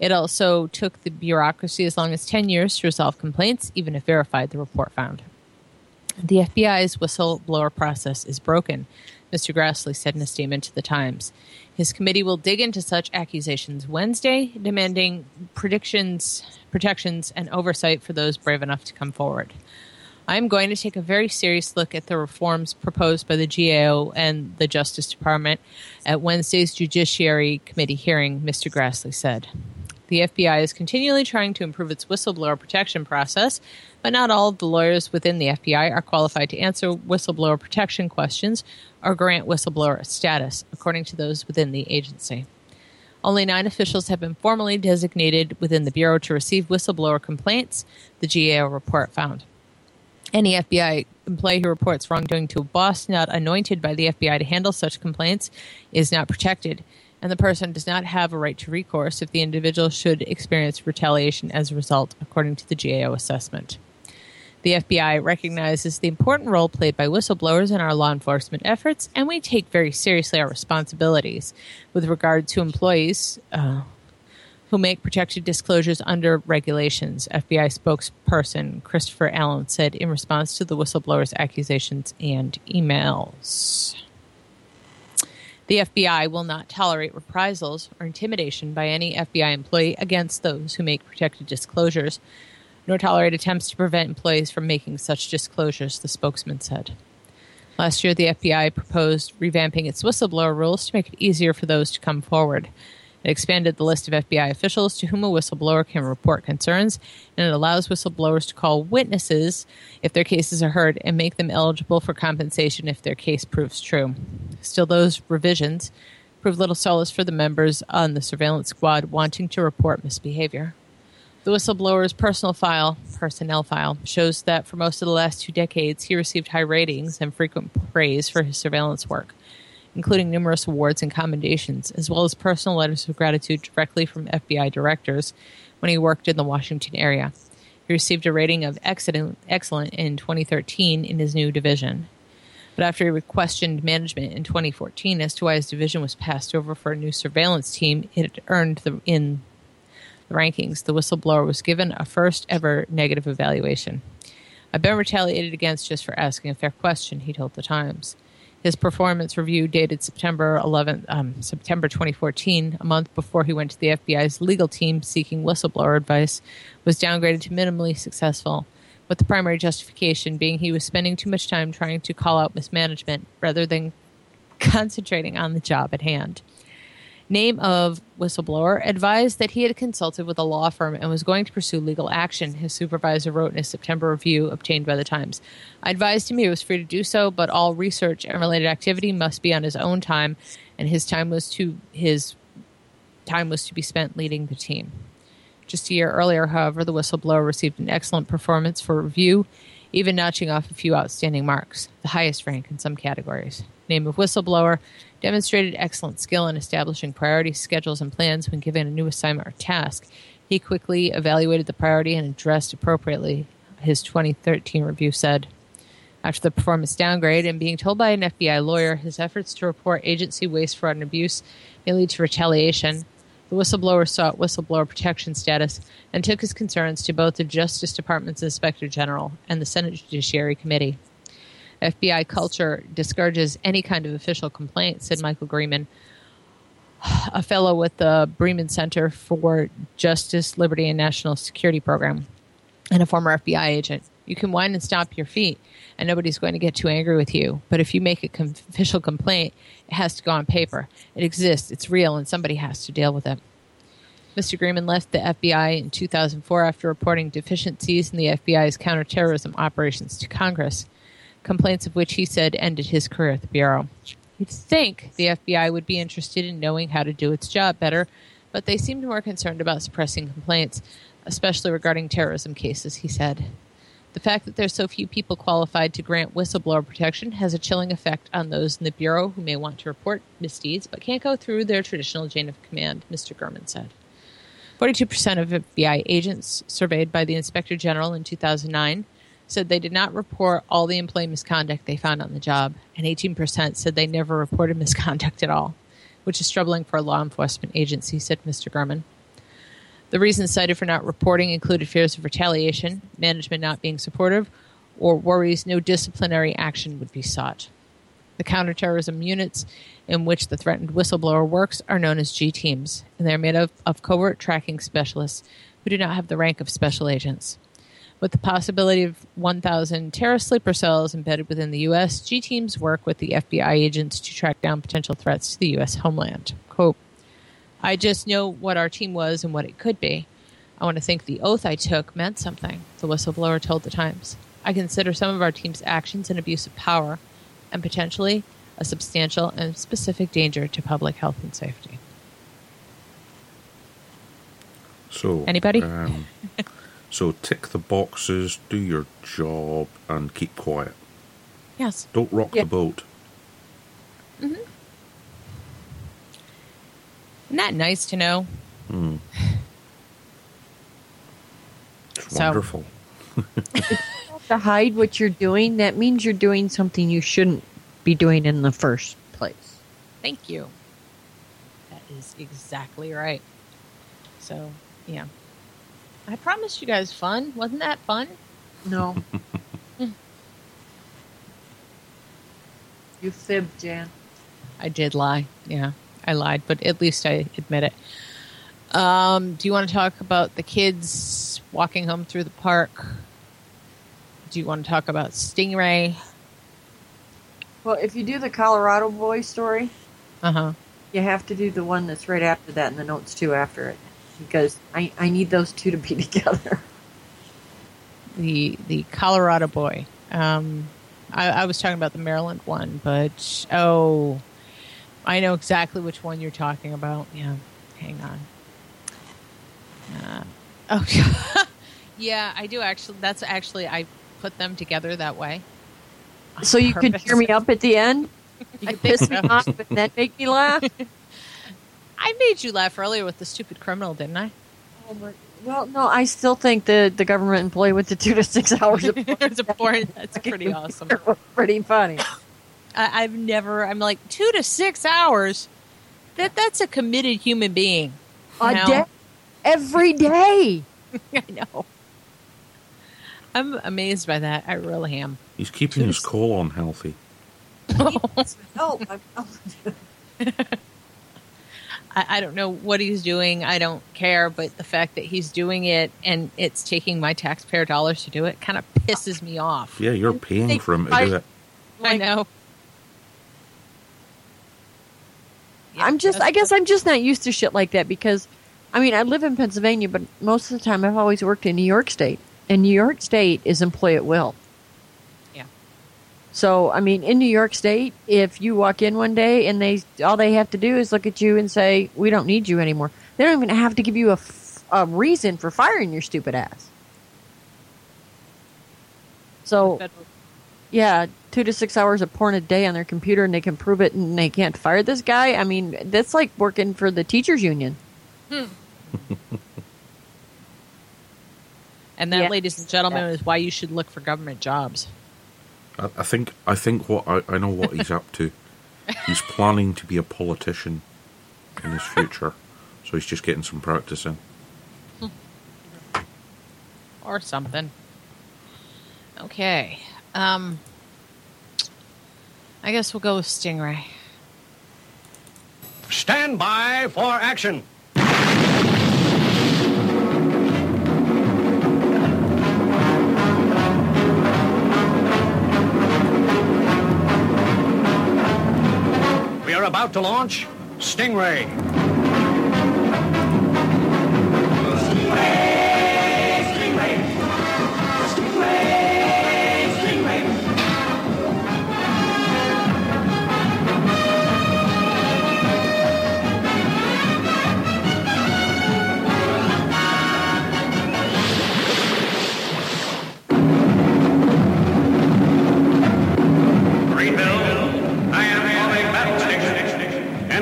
It also took the bureaucracy as long as 10 years to resolve complaints, even if verified, the report found. The FBI's whistleblower process is broken, Mr. Grassley said in a statement to the Times. His committee will dig into such accusations Wednesday, demanding predictions, protections, and oversight for those brave enough to come forward. I am going to take a very serious look at the reforms proposed by the GAO and the Justice Department at Wednesday's Judiciary Committee hearing, Mr. Grassley said. The FBI is continually trying to improve its whistleblower protection process, but not all of the lawyers within the FBI are qualified to answer whistleblower protection questions or grant whistleblower status, according to those within the agency. Only nine officials have been formally designated within the Bureau to receive whistleblower complaints, the GAO report found. Any FBI employee who reports wrongdoing to a boss not anointed by the FBI to handle such complaints is not protected, and the person does not have a right to recourse if the individual should experience retaliation as a result, according to the GAO assessment. The FBI recognizes the important role played by whistleblowers in our law enforcement efforts, and we take very seriously our responsibilities with regard to employees uh, who make protected disclosures under regulations, FBI spokesperson Christopher Allen said in response to the whistleblower's accusations and emails. The FBI will not tolerate reprisals or intimidation by any FBI employee against those who make protected disclosures, nor tolerate attempts to prevent employees from making such disclosures, the spokesman said. Last year, the FBI proposed revamping its whistleblower rules to make it easier for those to come forward. It expanded the list of FBI officials to whom a whistleblower can report concerns, and it allows whistleblowers to call witnesses if their cases are heard and make them eligible for compensation if their case proves true. Still, those revisions prove little solace for the members on the surveillance squad wanting to report misbehavior. The whistleblower's personal file, personnel file, shows that for most of the last two decades, he received high ratings and frequent praise for his surveillance work including numerous awards and commendations, as well as personal letters of gratitude directly from FBI directors when he worked in the Washington area. He received a rating of excellent, excellent in 2013 in his new division. But after he questioned management in 2014 as to why his division was passed over for a new surveillance team, it earned the, in rankings. The whistleblower was given a first ever negative evaluation. I've been retaliated against just for asking a fair question, he told the Times. His performance review, dated September 11, um, September 2014, a month before he went to the FBI's legal team seeking whistleblower advice, was downgraded to minimally successful, with the primary justification being he was spending too much time trying to call out mismanagement rather than concentrating on the job at hand name of whistleblower, advised that he had consulted with a law firm and was going to pursue legal action, his supervisor wrote in a September review obtained by the Times. I advised him he was free to do so, but all research and related activity must be on his own time, and his time was to his time was to be spent leading the team. Just a year earlier, however, the whistleblower received an excellent performance for review, even notching off a few outstanding marks, the highest rank in some categories. Name of whistleblower demonstrated excellent skill in establishing priorities, schedules, and plans when given a new assignment or task. He quickly evaluated the priority and addressed appropriately, his 2013 review said. After the performance downgrade and being told by an FBI lawyer his efforts to report agency waste, fraud, and abuse may lead to retaliation, the whistleblower sought whistleblower protection status and took his concerns to both the Justice Department's Inspector General and the Senate Judiciary Committee. FBI culture discourages any kind of official complaint, said Michael Greeman, a fellow with the Brennan Center for Justice, Liberty, and National Security Program, and a former FBI agent. You can whine and stomp your feet, and nobody's going to get too angry with you. But if you make a com- official complaint, it has to go on paper. It exists, it's real, and somebody has to deal with it. Mr. Greeman left the FBI in 2004 after reporting deficiencies in the FBI's counterterrorism operations to Congress complaints of which he said ended his career at the Bureau. You'd think the FBI would be interested in knowing how to do its job better, but they seemed more concerned about suppressing complaints, especially regarding terrorism cases, he said. The fact that there's so few people qualified to grant whistleblower protection has a chilling effect on those in the Bureau who may want to report misdeeds but can't go through their traditional chain of command, Mr. Gurman said. 42% of FBI agents surveyed by the Inspector General in 2009 said they did not report all the employee misconduct they found on the job, and 18% said they never reported misconduct at all, which is troubling for a law enforcement agency, said Mr. Gurman. The reasons cited for not reporting included fears of retaliation, management not being supportive, or worries no disciplinary action would be sought. The counterterrorism units in which the threatened whistleblower works are known as G teams, and they're made up of covert tracking specialists who do not have the rank of special agents. With the possibility of 1,000 terrorist sleeper cells embedded within the U.S., G teams work with the FBI agents to track down potential threats to the U.S. homeland. Quote, I just know what our team was and what it could be. I want to think the oath I took meant something, the whistleblower told the Times. I consider some of our team's actions an abuse of power and potentially a substantial and specific danger to public health and safety. So Anybody? Um, so tick the boxes, do your job, and keep quiet. Yes. Don't rock Yeah. the boat. hmm Isn't that nice to know? It's So- wonderful. To hide what you're doing, that means you're doing something you shouldn't be doing in the first place. Thank you. That is exactly right. So, yeah. I promised you guys fun. Wasn't that fun? No. you fibbed, Jan. I did lie. Yeah, I lied, but at least I admit it. Um, do you want to talk about the kids walking home through the park? Do you want to talk about Stingray? Well, if you do the Colorado boy story, Uh huh. you have to do the one that's right after that and the notes too after it. Because I, I need those two to be together. The the Colorado boy. Um, I, I was talking about the Maryland one, but oh, I know exactly which one you're talking about. Yeah, hang on. Uh, oh, yeah, I do actually. That's actually I put them together that way. So you could purpose. cheer me up at the end? You piss me off and then make me laugh? I made you laugh earlier with the stupid criminal, didn't I? Oh, well, no, I still think the, the government employee with the two to six hours of It's a porn. That's pretty awesome. pretty funny. I, I've never. I'm like two to six hours. That that's a committed human being. A No. day, every day. I know. I'm amazed by that. I really am. He's keeping his colon healthy. Oh, no, I'm, I, I don't know what he's doing. I don't care. But the fact that he's doing it and it's taking my taxpayer dollars to do it kind of pisses me off. Yeah, you're paying think for him to I- do it. I know. Yeah, I'm just, I guess I'm just not used to shit like that because, I mean, I live in Pennsylvania, but most of the time I've always worked in New York State. And New York State is employee at will. Yeah. So, I mean, in New York State, if you walk in one day and they all they have to do is look at you and say, "We don't need you anymore," they don't even have to give you a, f- a reason for firing your stupid ass. So, yeah, two to six hours of porn a day on their computer, and they can prove it, and they can't fire this guy. I mean, that's like working for the teachers union. Hmm. And that, Yeah. ladies and gentlemen, is why you should look for government jobs. I, I think I think what I, I know what he's up to. He's planning to be a politician in his future, so he's just getting some practice in. or something. Okay. Um I guess we'll go with Stingray. Stand by for action. We are about to launch Stingray.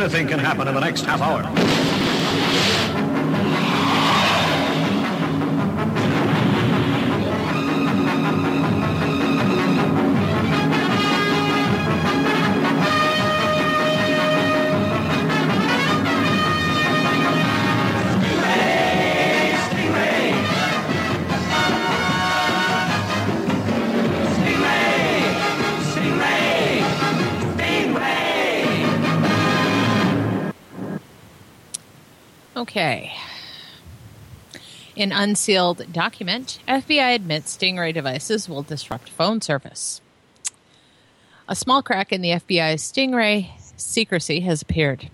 Anything can happen in the next half hour. Okay. In unsealed document, FBI admits Stingray devices will disrupt phone service. A small crack in the FBI's Stingray secrecy has appeared.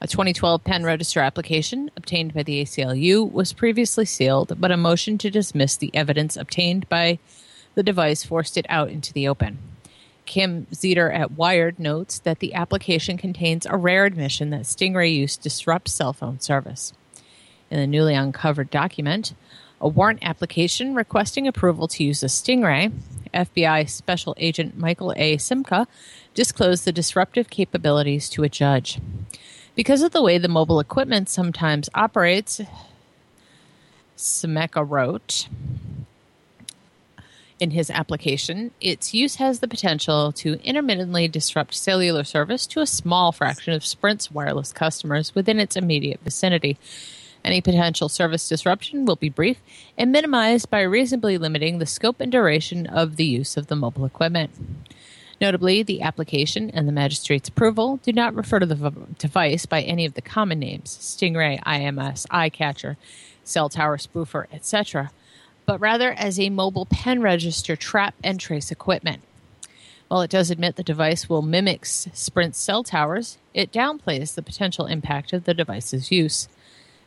A 2012 pen register application obtained by the ACLU was previously sealed, but a motion to dismiss the evidence obtained by the device forced it out into the open. Kim Zetter at Wired notes that the application contains a rare admission that Stingray use disrupts cell phone service. In the newly uncovered document, a warrant application requesting approval to use a Stingray, FBI Special Agent Michael A. Simca disclosed the disruptive capabilities to a judge. Because of the way the mobile equipment sometimes operates, Simca wrote, in his application, its use has the potential to intermittently disrupt cellular service to a small fraction of Sprint's wireless customers within its immediate vicinity. Any potential service disruption will be brief and minimized by reasonably limiting the scope and duration of the use of the mobile equipment. Notably, the application and the magistrate's approval do not refer to the v- device by any of the common names Stingray, IMSI catcher, cell tower spoofer, etc but rather as a mobile pen register trap and trace equipment. While it does admit the device will mimic Sprint's cell towers, it downplays the potential impact of the device's use.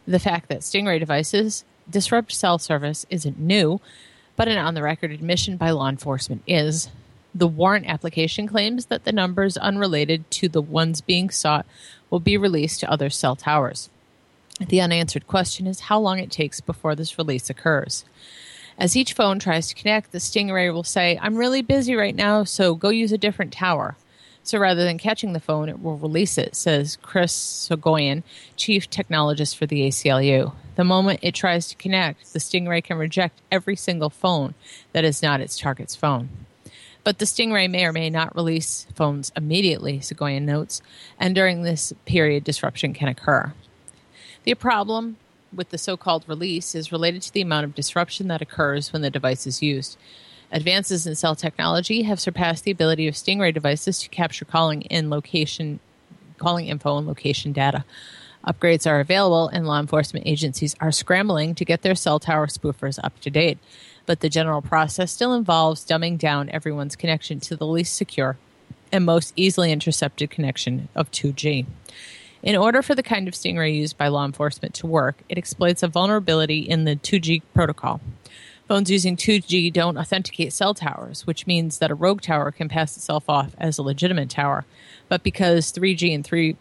The fact that Stingray devices disrupt cell service isn't new, but an on the record admission by law enforcement is. The warrant application claims that the numbers unrelated to the ones being sought will be released to other cell towers. The unanswered question is how long it takes before this release occurs. As each phone tries to connect, the Stingray will say, I'm really busy right now, so go use a different tower. So rather than catching the phone, it will release it, says Chris Soghoian, chief technologist for the ACLU. The moment it tries to connect, the Stingray can reject every single phone that is not its target's phone. But the Stingray may or may not release phones immediately, Sogoyan notes, and during this period, disruption can occur. The problem with the so called release is related to the amount of disruption that occurs when the device is used. Advances in cell technology have surpassed the ability of Stingray devices to capture calling in location calling info and location data. Upgrades are available and law enforcement agencies are scrambling to get their cell tower spoofers up to date. But the general process still involves dumbing down everyone's connection to the least secure and most easily intercepted connection of 2G. In order for the kind of Stingray used by law enforcement to work, it exploits a vulnerability in the 2G protocol. Phones using 2G don't authenticate cell towers, which means that a rogue tower can pass itself off as a legitimate tower. But because 3G and 3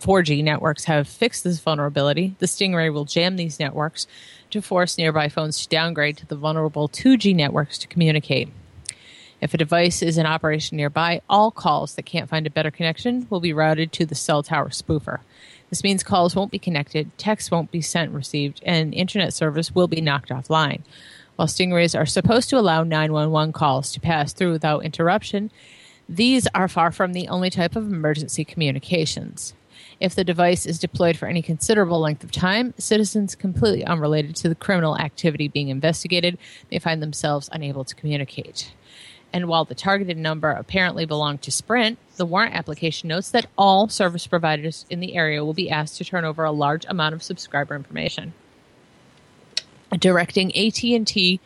4G networks have fixed this vulnerability, the Stingray will jam these networks to force nearby phones to downgrade to the vulnerable 2G networks to communicate. If a device is in operation nearby, all calls that can't find a better connection will be routed to the cell tower spoofer. This means calls won't be connected, texts won't be sent received, and internet service will be knocked offline. While Stingrays are supposed to allow 911 calls to pass through without interruption, these are far from the only type of emergency communications. If the device is deployed for any considerable length of time, citizens completely unrelated to the criminal activity being investigated may find themselves unable to communicate. And while the targeted number apparently belonged to Sprint, the warrant application notes that all service providers in the area will be asked to turn over a large amount of subscriber information. Directing AT&T,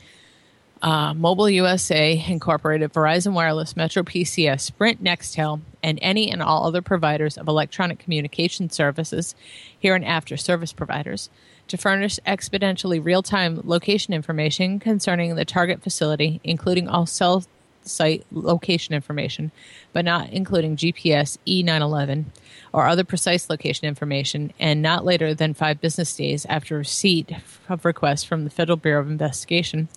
uh, Mobile USA Incorporated, Verizon Wireless, Metro PCS, Sprint, Nextel, and any and all other providers of electronic communication services, here and after service providers, to furnish exponentially real time location information concerning the target facility, including all cell site location information, but not including GPS E911 or other precise location information, and not later than five business days after receipt of request from the Federal Bureau of Investigation.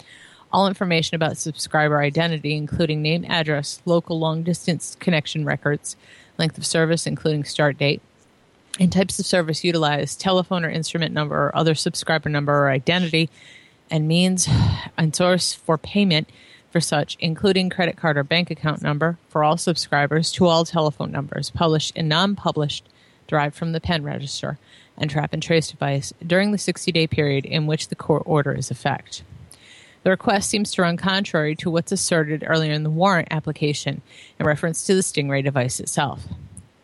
All information about subscriber identity, including name, address, local long distance connection records, length of service, including start date, and types of service utilized, telephone or instrument number or other subscriber number or identity, and means and source for payment for such, including credit card or bank account number for all subscribers to all telephone numbers, published and non published, derived from the pen register and trap and trace device during the 60 day period in which the court order is effect. The request seems to run contrary to what's asserted earlier in the warrant application in reference to the Stingray device itself.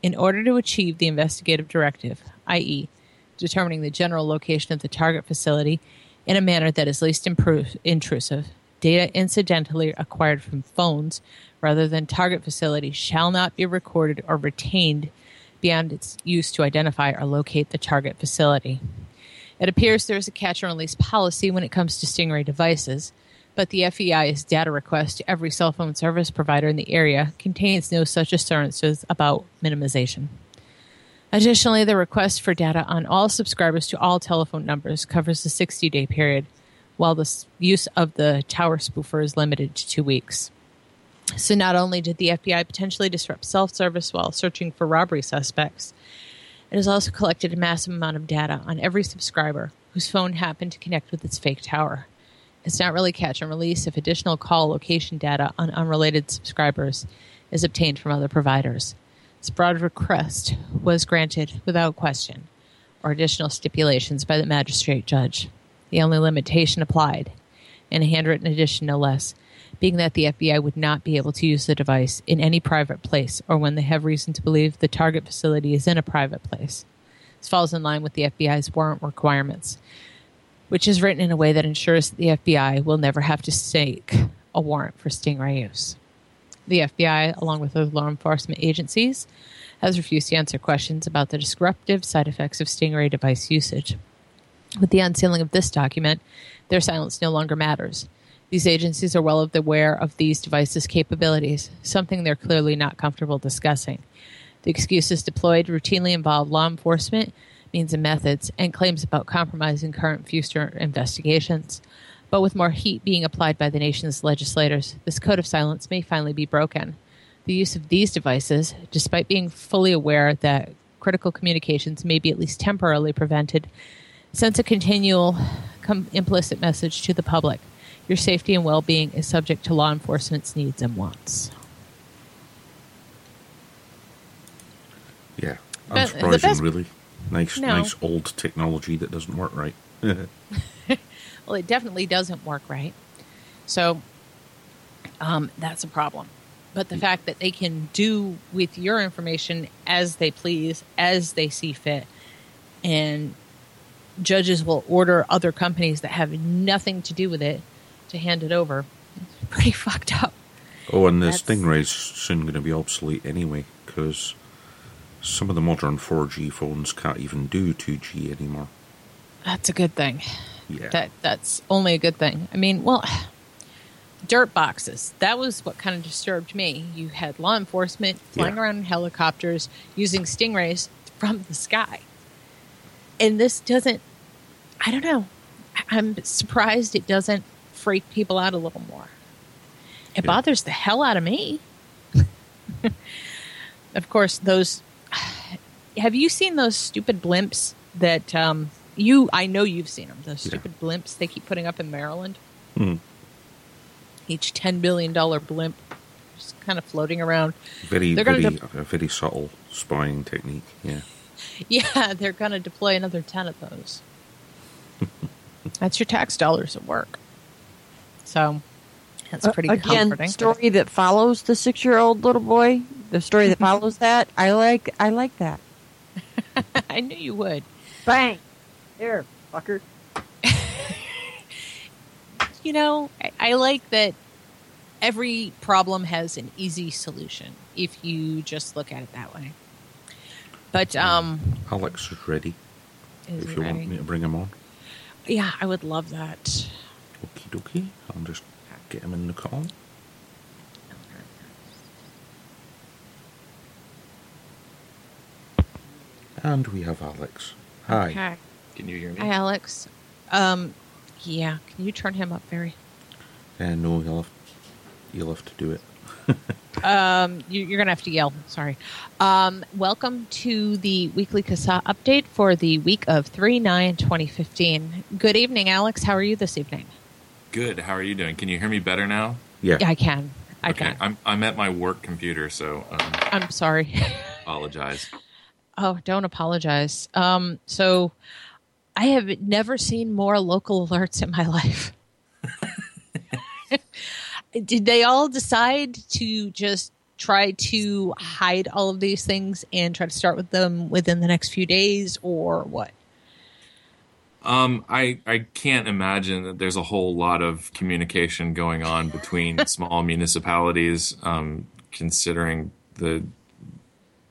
In order to achieve the investigative directive, i.e., determining the general location of the target facility in a manner that is least impro- intrusive. Data incidentally acquired from phones rather than target facility shall not be recorded or retained beyond its use to identify or locate the target facility. It appears there is a catch and release policy when it comes to Stingray devices, but the FBI's data request to every cell phone service provider in the area contains no such assurances about minimization. Additionally, the request for data on all subscribers to all telephone numbers covers the 60 day period, while the use of the tower spoofer is limited to two weeks. So, not only did the FBI potentially disrupt self service while searching for robbery suspects, it has also collected a massive amount of data on every subscriber whose phone happened to connect with its fake tower. It's not really catch and release if additional call location data on unrelated subscribers is obtained from other providers. This broad request was granted without question or additional stipulations by the magistrate judge. The only limitation applied, in a handwritten addition no less, being that the FBI would not be able to use the device in any private place or when they have reason to believe the target facility is in a private place. This falls in line with the FBI's warrant requirements, which is written in a way that ensures that the FBI will never have to stake a warrant for Stingray use. The FBI, along with other law enforcement agencies, has refused to answer questions about the disruptive side effects of Stingray device usage. With the unsealing of this document, their silence no longer matters. These agencies are well aware of these devices' capabilities, something they're clearly not comfortable discussing. The excuses deployed routinely involve law enforcement, means and methods, and claims about compromising current future investigations. But with more heat being applied by the nation's legislators, this code of silence may finally be broken. The use of these devices, despite being fully aware that critical communications may be at least temporarily prevented, sends a continual com- implicit message to the public. Your safety and well being is subject to law enforcement's needs and wants. Yeah, But unsurprising, best- really. Nice, No. nice old technology that doesn't work right. Well, it definitely doesn't work right. So um, that's a problem. But the fact that they can do with your information as they please, as they see fit, and judges will order other companies that have nothing to do with it to hand it over, it's pretty fucked up. Oh, and the That's- Stingray's soon going to be obsolete anyway, because some of the modern 4G phones can't even do 2G anymore. That's a good thing. Yeah. That that's only a good thing. I mean, well, dirt boxes. That was what kind of disturbed me. You had law enforcement flying Yeah. around in helicopters using stingrays from the sky, and this doesn't. I don't know. I'm surprised it doesn't freak people out a little more. It Yeah. bothers the hell out of me. of course, those. Have you seen those stupid blimps that um, you? I know you've seen them. Those Yeah. stupid blimps they keep putting up in Maryland. Hmm. Each ten billion dollar blimp, just kind of floating around. Very, very, de- very subtle spying technique. Yeah. Yeah, they're going to deploy another ten of those. That's your tax dollars at work. So that's pretty Uh, Again, comforting. story that follows the six-year-old little boy. The story that follows that. I like. I like that. I knew you would. Bang. There, fucker. You know, I, I like that every problem has an easy solution if you just look at it that way. But um, Alex is ready is if you ready? want me to bring him on. yeah, I would love that. Okie dokie. I'll just get him in the call. And we have Alex. Hi. Okay. Can you hear me? Hi, Alex. Um, yeah, can you turn him up very? Uh, no, you'll have, you'll have to do it. Um, you, you're gonna have to yell. Sorry. Um, welcome to the weekly CASAA update for the week of 3 9 2015. Good evening, Alex. How are you this evening? Good. How are you doing? Can you hear me better now? Yeah. Yeah, I can. I okay. can. I'm I'm at my work computer, so um, I'm sorry. apologize. Oh, don't apologize. Um, so I have never seen more local alerts in my life. Did they all decide to just try to hide all of these things and try to start with them within the next few days or what? Um, I I can't imagine that there's a whole lot of communication going on between small municipalities, um, considering the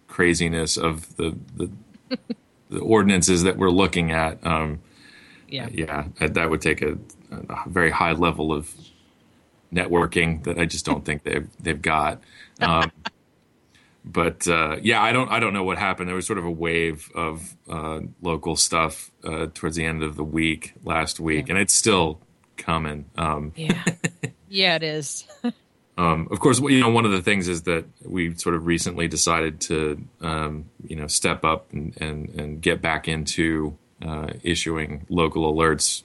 craziness of the the, the ordinances that we're looking at. Um, Yeah. yeah, that would take a, a very high level of networking that I just don't think they've they've got. Um, but uh, yeah, I don't I don't know what happened. There was sort of a wave of uh, local stuff uh, towards the end of the week last week, and it's still coming. Um, Yeah. yeah, it is. um, of course, you know, one of the things is that we sort of recently decided to, um, you know, step up and, and, and get back into uh, issuing local alerts.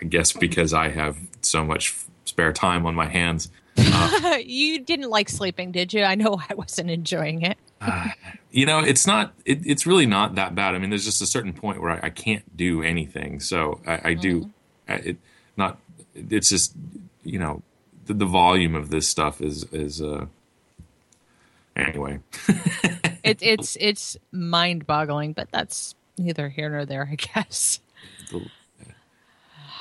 I guess because I have so much spare time on my hands. Uh, you didn't like sleeping, did you? I know I wasn't enjoying it. Uh, you know, it's not. It, it's really not that bad. I mean, there's just a certain point where I, I can't do anything. So I, I do. Mm-hmm. I, it not. It's just you know the, the volume of this stuff is is. uh Anyway, It, it's it's mind boggling, but that's neither here nor there, I guess.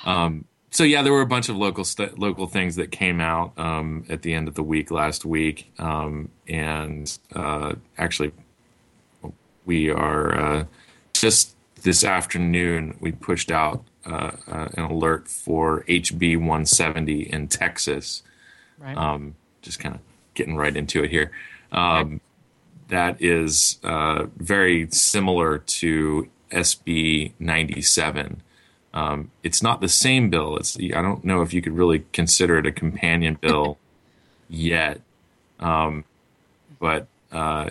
Um, so yeah, there were a bunch of local st- local things that came out um, at the end of the week last week, um, and uh, actually, we are uh, just this afternoon we pushed out uh, uh, an alert for HB 170 in Texas. Right. Um, just kind of getting right into it here. Um, that is uh, very similar to SB 97. Um, it's not the same bill. It's I don't know if you could really consider it a companion bill yet, um, but uh,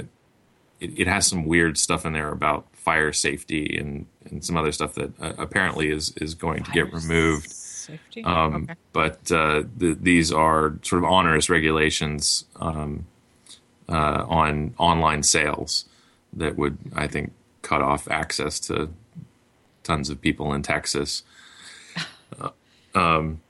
it, it has some weird stuff in there about fire safety and, and some other stuff that uh, apparently is is going to get removed. Safety. Um, okay. But uh, the, these are sort of onerous regulations um, uh, on online sales that would, I think, cut off access to tons of people in Texas. Uh, um,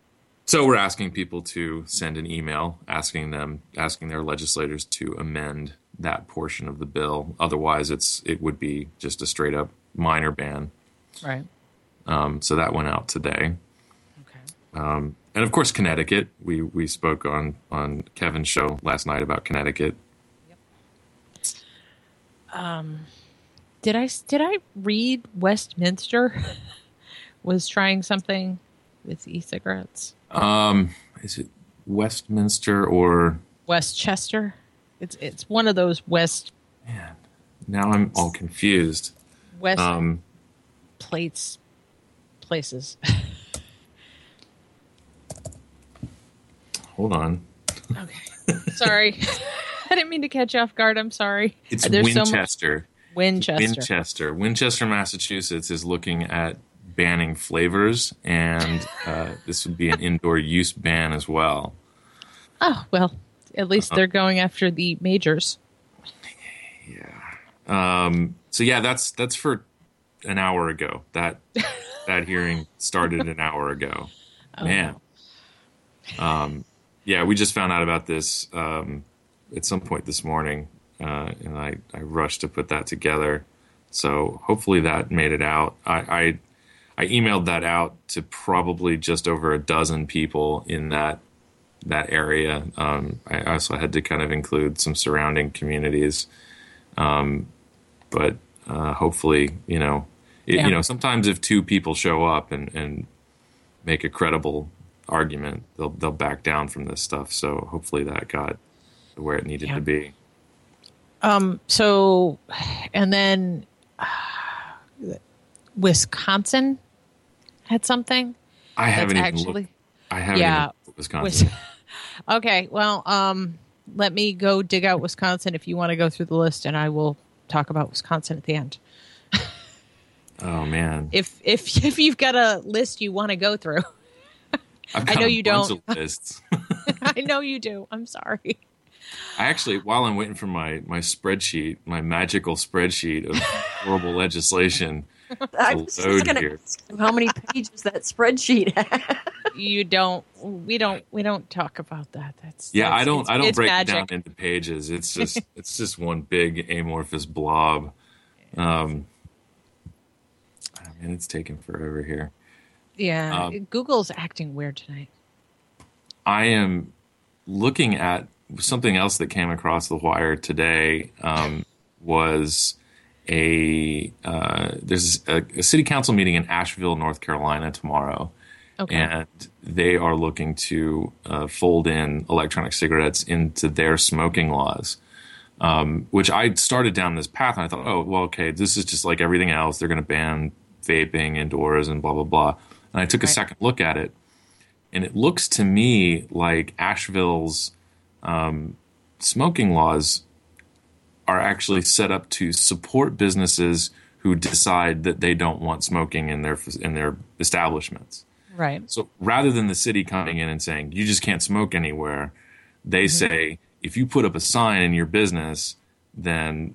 so we're asking people to send an email asking them, asking their legislators to amend that portion of the bill. Otherwise, it's it would be just a straight up minor ban. Right. Um, so that went out today. Okay. Um, and of course, Connecticut. We we spoke on on Kevin's show last night about Connecticut. Did I did I read Westminster was trying something with e-cigarettes? Um, is it Westminster or Westchester. It's it's one of those West man? Now I'm all confused. West Um, plates places. hold on. okay. Sorry. I didn't mean to catch you off guard. I'm sorry. It's There's so much- Winchester. Winchester. Winchester. Massachusetts is looking at banning flavors, and uh, this would be an indoor use ban as well. Oh well, at least they're going after the majors. Um, so yeah, that's that's for an hour ago. That that hearing started an hour ago. Man. Um, yeah, we just found out about this um, at some point this morning, uh, and I, I rushed to put that together. So hopefully that made it out. I, I I emailed that out to probably just over a dozen people in that that area. Um, I also had to kind of include some surrounding communities um, but uh, hopefully, you know, it, Yeah. you know, sometimes if two people show up and, and make a credible argument, they'll they'll back down from this stuff. So hopefully that got where it needed Yeah. to be. Um. So, and then uh, Wisconsin had something. I haven't even actually looked. I haven't Yeah. even Wisconsin. Okay. Well, um, let me go dig out Wisconsin if you want to go through the list, and I will talk about Wisconsin at the end. oh man, If if if you've got a list you want to go through, I know you don't. Lists. I know you do. I'm sorry. I actually, while I'm waiting for my my spreadsheet, my magical spreadsheet of horrible legislation, I to was just load going to ask him how many pages that spreadsheet had. You don't. We don't. We don't talk about that. That's Yeah, that's- I don't. I don't break magic. it down into pages. It's just it's just one big amorphous blob. Um, and it's taking forever here. Yeah, Um, Google's acting weird tonight. I am looking at something else that came across the wire today. Um, was a uh, there's a, a city council meeting in Asheville, North Carolina tomorrow, Okay. and they are looking to uh, fold in electronic cigarettes into their smoking laws. Um, which I started down this path, and I thought, oh, well, okay, this is just like everything else. They're going to ban vaping indoors and blah blah blah. And I took a Right. second look at it, and it looks to me like Asheville's um, smoking laws are actually set up to support businesses who decide that they don't want smoking in their in their establishments. right. So rather than the city coming in and saying you just can't smoke anywhere, they say if you put up a sign in your business, then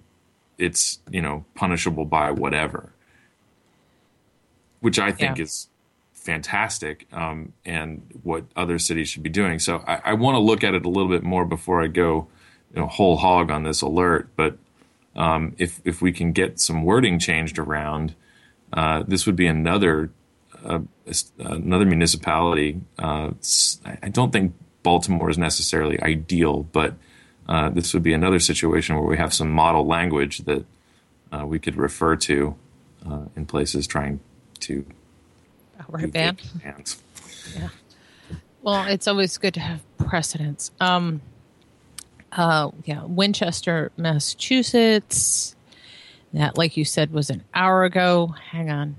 it's you know punishable by whatever, which I think Yeah. is fantastic um, and what other cities should be doing. So I, I want to look at it a little bit more before I go you know whole hog on this alert. But um, if if we can get some wording changed around, uh, this would be another uh, another municipality. Uh, I don't think Baltimore is necessarily ideal, but uh, this would be another situation where we have some model language that uh, we could refer to uh, in places trying to Banned. vape bans. Well, it's always good to have precedents. Um, uh, yeah, Winchester, Massachusetts. That, like you said, was an hour ago. Hang on,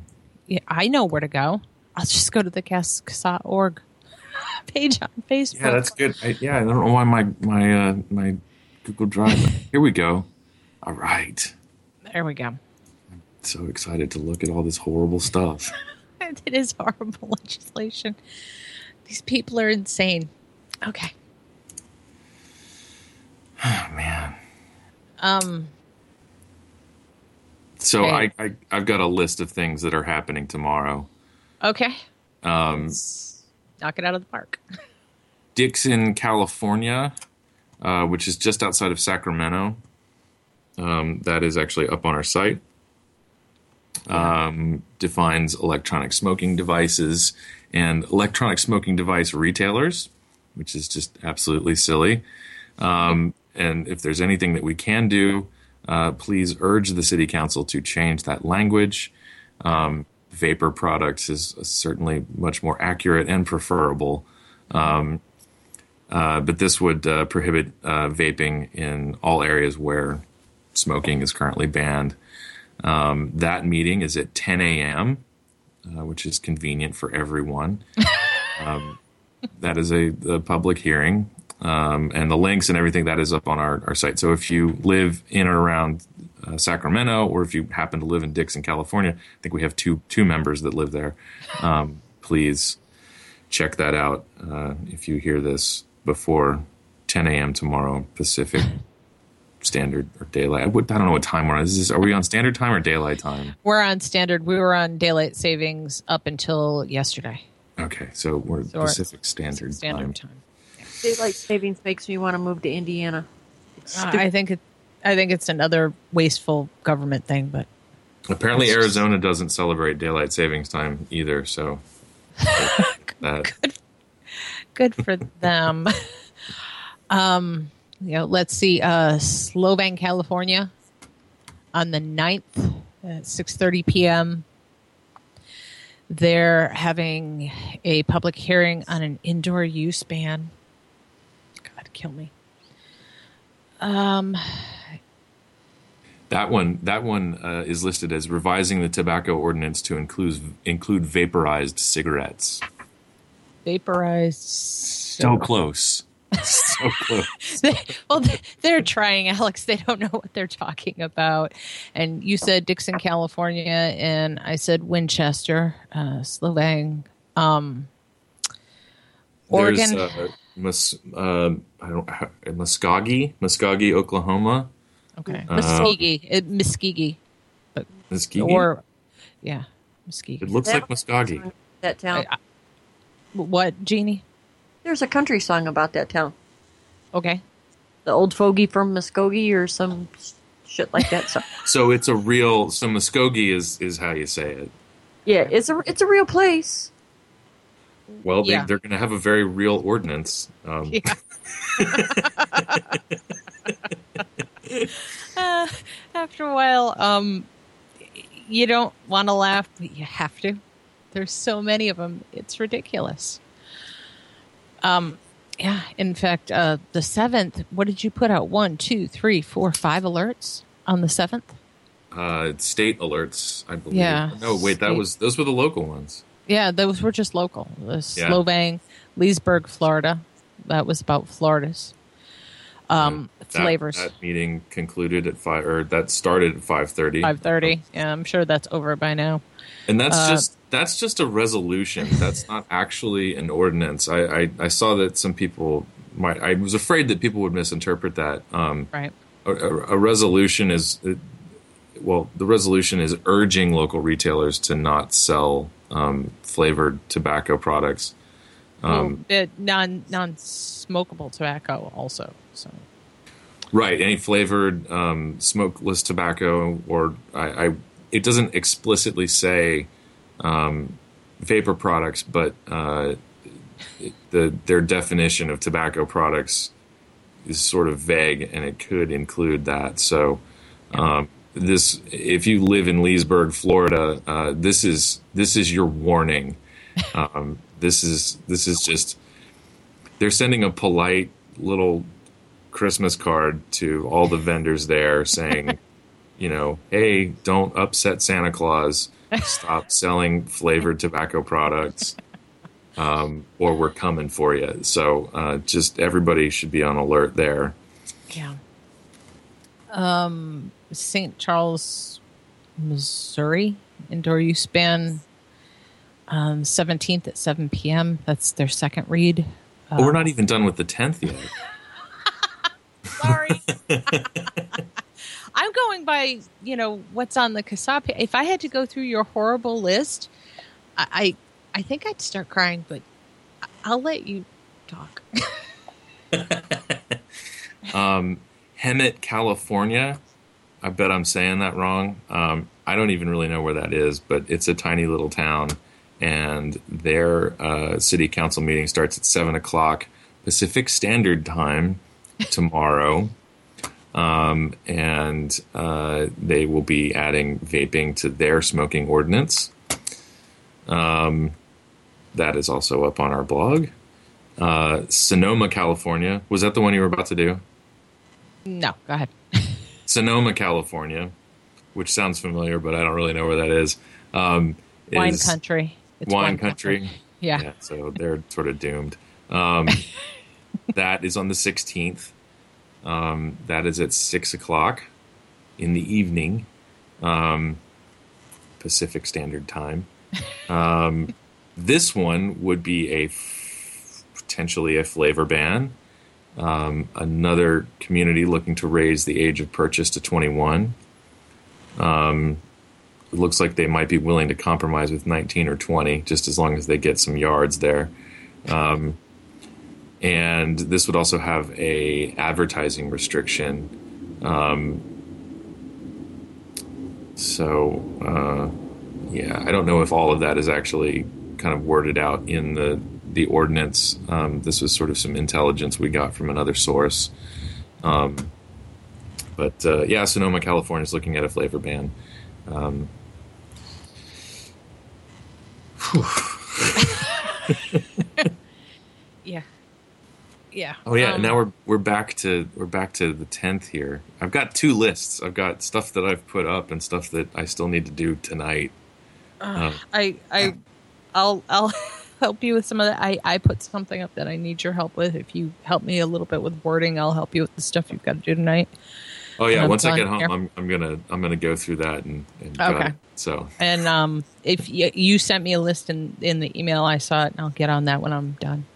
yeah, I know where to go. I'll just go to the CASAA.org page on Facebook. Yeah, that's good. I, yeah, I don't know why my my uh, my Google Drive. Here we go. All right. there we go. So excited to look at all this horrible stuff. It is horrible legislation. These people are insane. Okay. Oh, man. Um. So Okay. I, I I've got a list of things that are happening tomorrow. Okay. Um, Knock it out of the park. Dixon, California, uh, which is just outside of Sacramento. Um, that is actually up on our site. Um, defines electronic smoking devices and electronic smoking device retailers, which is just absolutely silly. Um, and if there's anything that we can do, uh, please urge the city council to change that language. Um, vapor products is certainly much more accurate and preferable. Um, uh, but this would uh, prohibit uh, vaping in all areas where smoking is currently banned. Um, that meeting is at 10 a.m., uh, which is convenient for everyone. um, that is a, a public hearing, um, and the links and everything that is up on our, our site. So if you live in or around uh, Sacramento, or if you happen to live in Dixon, California, I think we have two two members that live there. Um, please check that out uh, if you hear this before 10 a.m. tomorrow Pacific Standard or Daylight. I, would, I don't know what time we're on. Is this, are we on Standard Time or Daylight Time? We're on standard. We were on daylight savings up until yesterday. Okay, so we're So we're- Pacific Standard, Standard Time. time. Daylight savings makes me want to move to Indiana. Uh. I think it. I think it's another wasteful government thing, but Apparently, Arizona doesn't celebrate Daylight Savings Time either. So that good for them. um, you know, let's see. Uh, Solvang, California, on the 9th at six thirty p.m. They're having a public hearing on an indoor use ban. God, kill me. Um, that one that one uh, is listed as revising the tobacco ordinance to include include vaporized cigarettes. vaporized. So close, so close. well, they- they're trying, Alex. They don't know what they're talking about. And you said Dixon, California, and I said Winchester, uh, Solvang, um, Oregon. There's, uh, Mus, uh, I don't, Muskogee, Muskogee, Oklahoma. okay, uh, Muskegee, uh, Muskegee, Muskogee. or yeah, Muskegee. it looks like Muskogee. that town. I- what, Jeannie? There's a country song about that town. Okay, The old fogey from Muskogee or some shit like that. So So it's a real. So Muskogee is is how you say it. Yeah, it's a it's a real place. Well, they, Yeah. they're going to have a very real ordinance. Um, Yeah. Uh, after a while, um, you don't want to laugh, but you have to. There's so many of them; it's ridiculous. Um, yeah. In fact, uh, the seventh. What did you put out? One, two, three, four, five alerts on the seventh. uh, state alerts, I believe. Yeah. No, wait, that State. was those were the local ones. Yeah, those were just local. The Yeah. Solvang, Leesburg, Florida. That was about Florida's. Um, That- flavors. That meeting concluded at five, or that started at five thirty. Five thirty. Yeah, I'm sure that's over by now. And that's Uh, just that's just a resolution. That's not actually an ordinance. I, I, I saw that some people might. I was afraid that people would misinterpret that. Um, Right. a, a, resolution is well, the resolution is urging local retailers to not sell um, flavored tobacco products. Um, well, non non smokable tobacco also. So Right, any flavored um, smokeless tobacco, or I, I, it doesn't explicitly say um, vapor products, but uh, the their definition of tobacco products is sort of vague, and it could include that. So, um, this, if you live in Leesburg, Florida, uh, this is this is your warning. Um, this is this is just they're sending a polite little Christmas card to all the vendors there saying, you know, hey, don't upset Santa Claus. Stop selling flavored tobacco products, um, or we're coming for you. So uh, just everybody should be on alert there. yeah. Um, St. Charles, Missouri, indoor use ban. Um, seventeenth at seven p.m. That's their second read. but we're not even done with the tenth yet. Sorry. I'm going by, you know, what's on the Kasab. If I had to go through your horrible list, I, I, think I'd start crying. But I'll let you talk. Um, Hemet, California. I bet I'm saying that wrong. Um, I don't even really know where that is, but it's a tiny little town, and their uh, city council meeting starts at seven o'clock Pacific Standard Time tomorrow. Um, and uh, they will be adding vaping to their smoking ordinance. Um, that is also up on our blog. Uh, Sonoma, California. Was that the one you were about to do? No, go ahead. Sonoma, California, which sounds familiar, but I don't really know where that is. Um, Wine is country. It's wine country. Yeah. so they're sort of doomed. Um, that is on the 16th. Um, that is at 6 o'clock in the evening, um, Pacific Standard Time. Um, this one would be a f- potentially a flavor ban. Um, another community looking to raise the age of purchase to 21. Um, it looks like they might be willing to compromise with 19 or 20, just as long as they get some yards there. Um, and this would also have a advertising restriction. Um, so, uh, yeah, I don't know if all of that is actually kind of worded out in the the ordinance. Um, this was sort of some intelligence we got from another source. Um, but uh, yeah, Sonoma, California is looking at a flavor ban. Um, Yeah. Yeah. oh yeah, Um, now we're we're back to we're back to the tenth here. I've got two lists. I've got stuff that I've put up and stuff that I still need to do tonight. Um, I I I'll I'll help you with some of that. I I put something up that I need your help with. If you help me a little bit with wording, I'll help you with the stuff you've got to do tonight. oh yeah, once I get home. I'm I'm gonna I'm gonna go through that and, and Okay. it. so And um, if you, you sent me a list in in the email, I saw it, and I'll get on that when I'm done.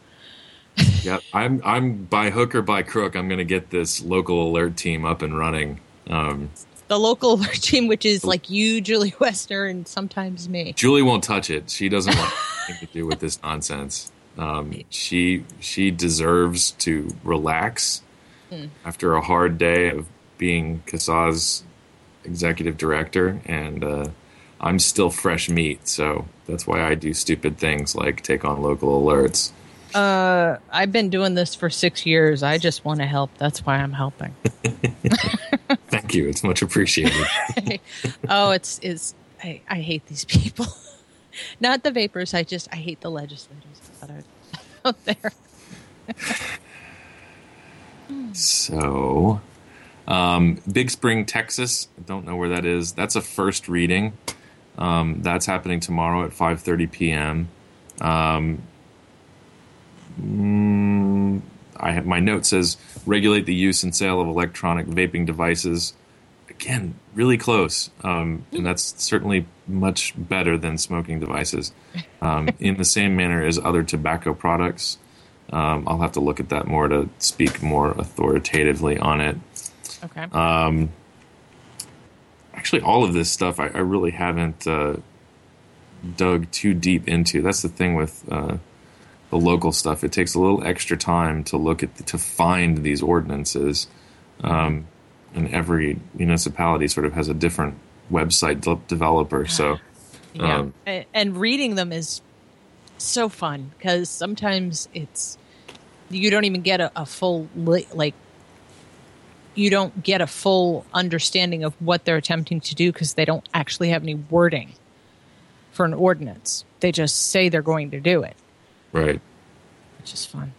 Yeah, I'm I'm by hook or by crook. I'm gonna get this local alert team up and running. Um, The local alert team, which is like you, Julie Woessner, and sometimes me. Julie won't touch it. She doesn't want anything to do with this nonsense. Um, she she deserves to relax after a hard day of being CASAA's executive director, and uh, I'm still fresh meat, so that's why I do stupid things like take on local alerts. Uh, I've been doing this for six years. I just want to help. That's why I'm helping. Thank you. It's much appreciated. oh, it's it's. I, I hate these people. Not the vapors. I just I hate the legislators that are out there. so, um, Big Spring, Texas. I don't know where that is. That's a first reading. Um, that's happening tomorrow at 5:30 p.m. Um, mm, I have my note says regulate the use and sale of electronic vaping devices. Again, really close, um, and that's certainly much better than smoking devices. Um, in the same manner as other tobacco products, um, I'll have to look at that more to speak more authoritatively on it. Okay. Um, actually, all of this stuff I, I really haven't uh, dug too deep into. That's the thing with uh, the local stuff; it takes a little extra time to look at to find these ordinances. Um, and every municipality sort of has a different website de- developer. So, um, A- and reading them is so fun because sometimes it's you don't even get a, a full li- like you don't get a full understanding of what they're attempting to do because they don't actually have any wording for an ordinance. They just say they're going to do it, right. which is fun.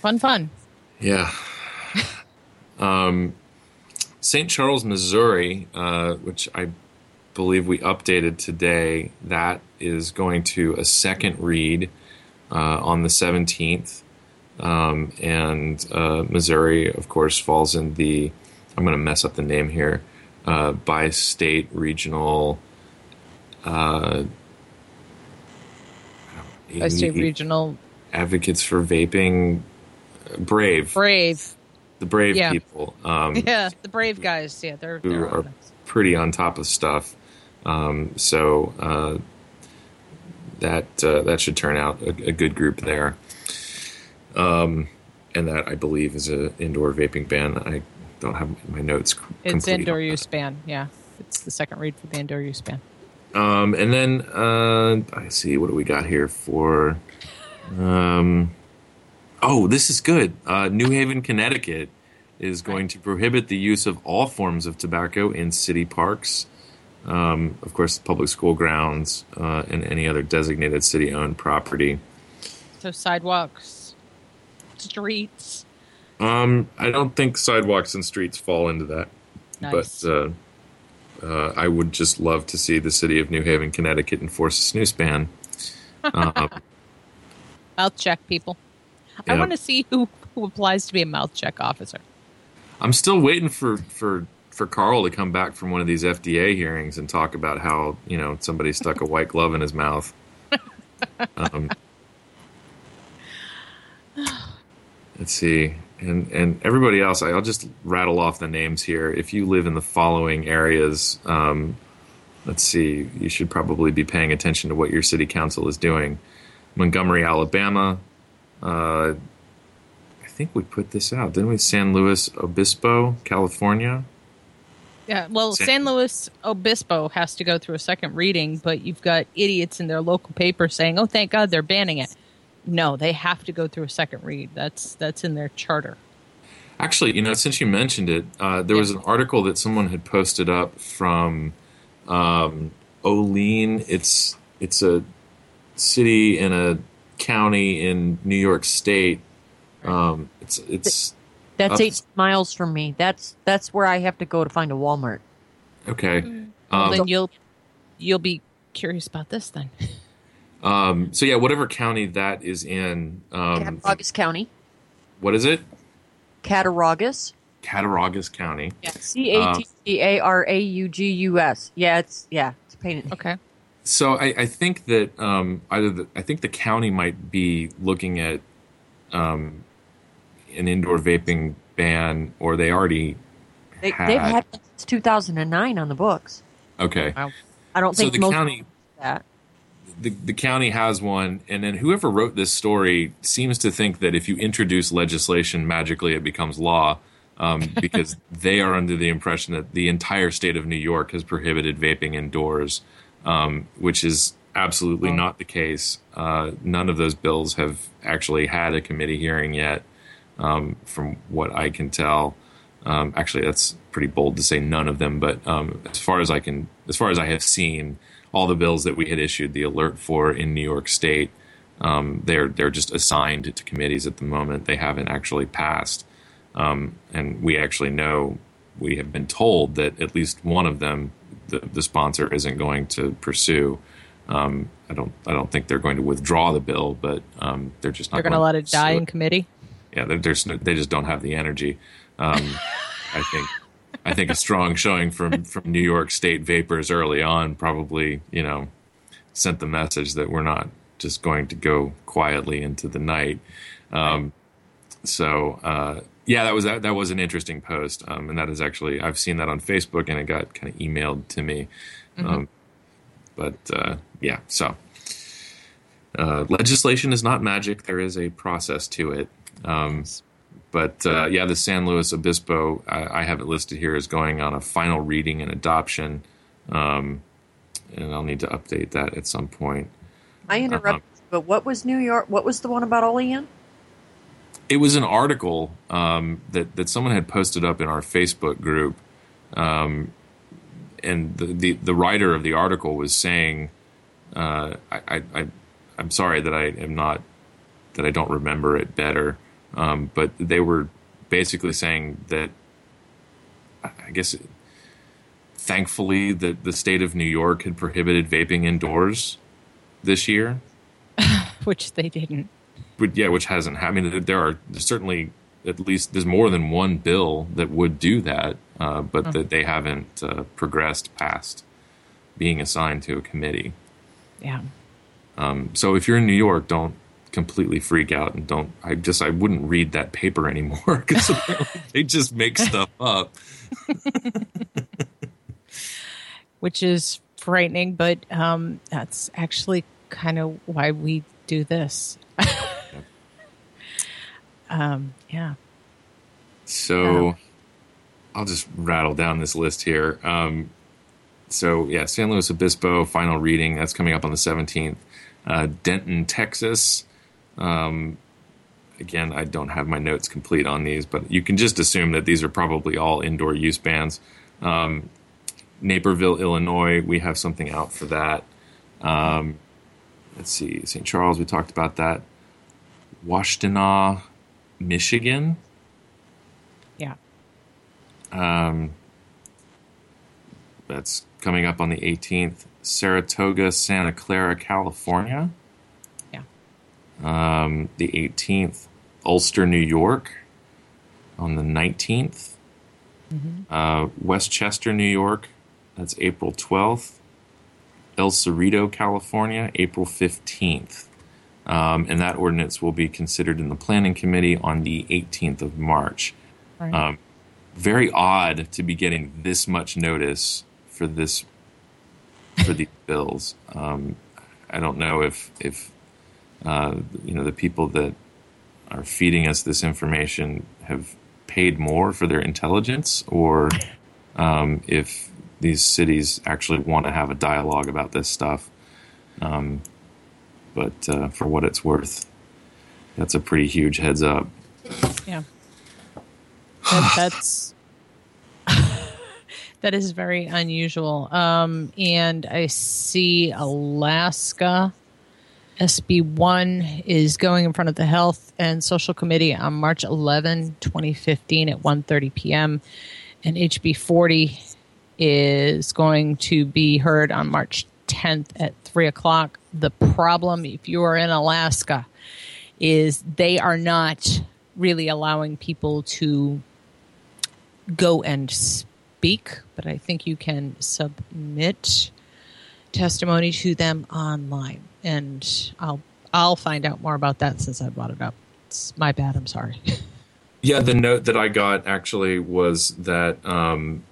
Fun, fun. Yeah. um, St. Charles, Missouri, uh, which I believe we updated today, that is going to a second read uh, on the 17th. Um, and uh, Missouri, of course, falls in the, I'm going to mess up the name here, uh, Bi-State regional. Bi-State regional advocates for vaping, Brave, brave. the Brave Yeah. people. Um, Yeah, the brave guys. Yeah, they're, who they're are pretty on top of stuff. Um, so uh, that uh, that should turn out a, a good group there. Um, and that I believe is a indoor vaping ban. I don't have my notes. It's indoor use ban. Yeah, it's the second read for the indoor use ban. Um, and then uh, I see what do we got here for. Um, oh, this is good. Uh, New Haven, Connecticut, is going to prohibit the use of all forms of tobacco in city parks, um, of course, public school grounds, uh, and any other designated city-owned property. So sidewalks, streets. Um, I don't think sidewalks and streets fall into that, Nice. but uh, I would just love to see the city of New Haven, Connecticut, enforce a snus ban. Um, mouth check people. I want to see who, who applies to be a mouth check officer. I'm still waiting for for for Carl to come back from one of these FDA hearings and talk about how you know somebody stuck a white glove in his mouth. Um, let's see, and and everybody else, I'll just rattle off the names here. If you live in the following areas, um, let's see, you should probably be paying attention to what your city council is doing. Montgomery, Alabama. Uh, I think we put this out, didn't we? San Luis Obispo, California. Yeah, well, San- San Luis Obispo has to go through a second reading, but you've got idiots in their local paper saying, "Oh, thank God they're banning it." No, they have to go through a second read. That's that's in their charter. Actually, you know, since you mentioned it, uh, there was an article that someone had posted up from um, Olean. It's it's a city in a county in New York State. Um, it's it's That's Up- eight miles from me. That's that's where I have to go to find a Walmart. okay. Well, Um, then you'll you'll be curious about this then. um, so yeah, whatever county that is in, um, Cattaraugus County. what is it? Cattaraugus. Cattaraugus County. Yeah, C A T T A R A U G U S. Yeah, it's yeah, it's a pain. in- Okay. So I, I think that um, either the, I think the county might be looking at um, an indoor vaping ban, or they already They, had. they've had it since 2009 on the books. okay. Wow. I don't So think the most county that. The, the county has one, and then whoever wrote this story seems to think that if you introduce legislation, magically it becomes law. um, because they are under the impression that the entire state of New York has prohibited vaping indoors, um, which is absolutely not the case. Uh, none of those bills have actually had a committee hearing yet, um, from what I can tell. Um, actually, that's pretty bold to say none of them, but um, as far as I can, as far as I have seen, all the bills that we had issued the alert for in New York State, um, they're they're just assigned to committees at the moment. They haven't actually passed, um, and we actually know we have been told that at least one of them, the, the sponsor, isn't going to pursue. Um, I don't I don't think they're going to withdraw the bill, but um, they're just not. They're going to let it die in committee. yeah, they're, there's no- they just don't have the energy. Um, I think I think a strong showing from from New York State vapors early on probably you know sent the message that we're not just going to go quietly into the night. Um, so uh, yeah, that was that, that was an interesting post, um, and that is actually I've seen that on Facebook and it got kind of emailed to me. Um, but uh, yeah, so uh, legislation is not magic. There is a process to it. Um, but uh, yeah, the San Luis Obispo, I, I have it listed here as going on a final reading and adoption. Um, and I'll need to update that at some point. I interrupted, but what was New York? What was the one about Olean? It was an article um, that, that someone had posted up in our Facebook group. Um, and the, the, the writer of the article was saying, uh, I, I, I, I'm sorry that I am not, that I don't remember it better. Um, but they were basically saying that, I guess, thankfully, that the state of New York had prohibited vaping indoors this year. which they didn't. But yeah, which hasn't happened. I mean, there are certainly at least there's more than one bill that would do that, uh, but that they haven't uh, progressed past being assigned to a committee. Yeah. Um, so if you're in New York, don't completely freak out and don't. I just I wouldn't read that paper anymore because they just make stuff up. which is frightening, but um, that's actually kind of why we do this. um, yeah. So I'll just rattle down this list here. Um, so yeah, San Luis Obispo final reading that's coming up on the 17th. Uh, Denton, Texas. Um, again, I don't have my notes complete on these, but you can just assume that these are probably all indoor use bans. Um, Naperville, Illinois, we have something out for that. Um, let's see, St. Charles, we talked about that. Washtenaw, Michigan. Yeah. Um, that's coming up on the 18th. Saratoga, Santa Clara, California. Um, the 18th. Ulster, New York on the 19th. Uh, Westchester, New York. That's April 12th. El Cerrito, California, April 15th. Um, and that ordinance will be considered in the Planning Committee on the 18th of March. Right. Um, very odd to be getting this much notice for this for these bills. Um, I don't know if if uh, you know the people that are feeding us this information have paid more for their intelligence, or um, if these cities actually want to have a dialogue about this stuff. Um, but uh, for what it's worth, that's a pretty huge heads up. Yeah. That, that's that is very unusual. Um, and I see Alaska SB one is going in front of the Health and Social Committee on March 11, 2015 at 1.30 p.m. And HB 40 is going to be heard on March 10th at 3 o'clock. The problem, if you are in Alaska, is they are not really allowing people to go and speak, but I think you can submit testimony to them online, and I'll I'll find out more about that since I brought it up. It's my bad. I'm sorry. Yeah, the note that I got actually was that um,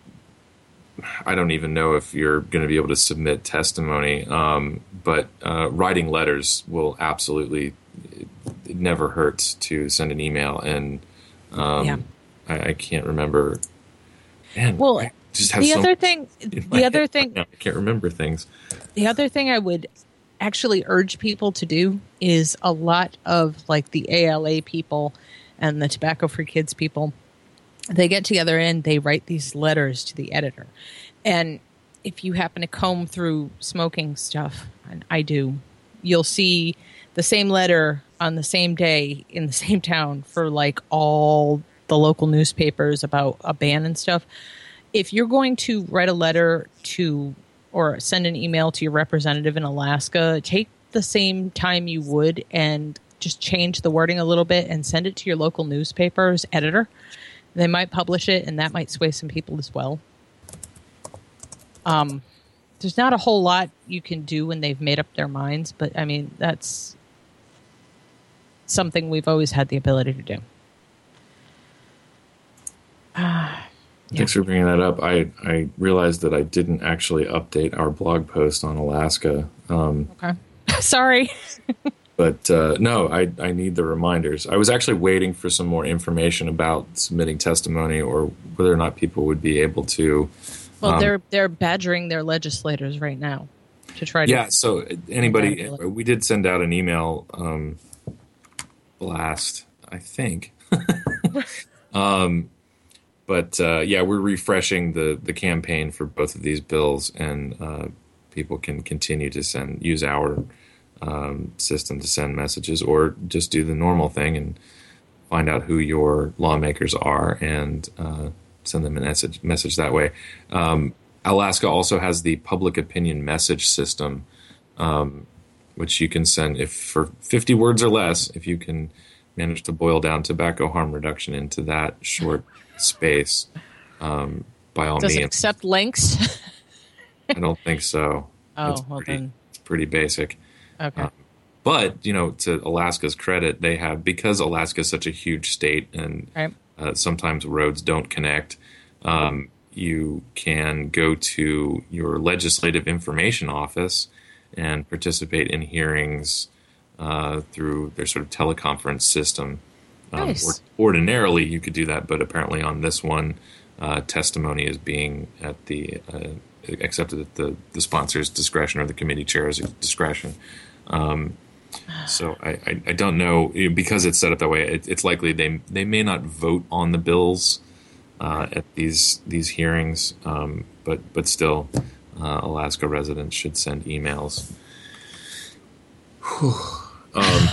I don't even know if you're going to be able to submit testimony, um, but uh, writing letters will absolutely. It, it never hurts to send an email and um, Yeah. I, I can't remember. Man, Well, I just have the other thing, the other thing. I can't remember things. the other thing I would actually urge people to do is a lot of like the ALA people and the Tobacco Free Kids people. They get together and they write these letters to the editor. And if you happen to comb through smoking stuff, and I do, you'll see the same letter on the same day in the same town for like all the local newspapers about a ban and stuff. If you're going to write a letter to or send an email to your representative in Alaska, take the same time you would and just change the wording a little bit and send it to your local newspaper's editor. They might publish it, and that might sway some people as well. Um, there's not a whole lot you can do when they've made up their minds, but I mean that's something we've always had the ability to do. Thanks for bringing that up. I, I realized that I didn't actually update our blog post on Alaska. Um, Okay, sorry. but uh, no, I, I need the reminders. I was actually waiting for some more information about submitting testimony or whether or not people would be able to. Well, Um, they're they're badgering their legislators right now to try to Yeah, so anybody, we did send out an email um, blast, I think. um, but uh, yeah, we're refreshing the, the campaign for both of these bills, and uh, people can continue to send use our um, system to send messages, or just do the normal thing and find out who your lawmakers are and uh, send them a message message that way. Um, Alaska also has the public opinion message system, um, which you can send if for 50 words or less, if you can manage to boil down tobacco harm reduction into that short space. Um, by all does it means, accept links. I don't think so. Oh, it's well pretty, then. it's pretty basic. okay. Uh, But you know, to Alaska's credit, they have because Alaska is such a huge state, and Right. uh, sometimes roads don't connect. Um, you can go to your legislative information office and participate in hearings uh, through their sort of teleconference system. Um, Nice. or- ordinarily, you could do that, but apparently on this one, uh, testimony is being at the uh, accepted at the, the sponsor's discretion or the committee chair's discretion. Um, so I, I, I don't know because it's set up that way. It, it's likely they they may not vote on the bills uh, at these these hearings, um, but but still, uh, Alaska residents should send emails. Um,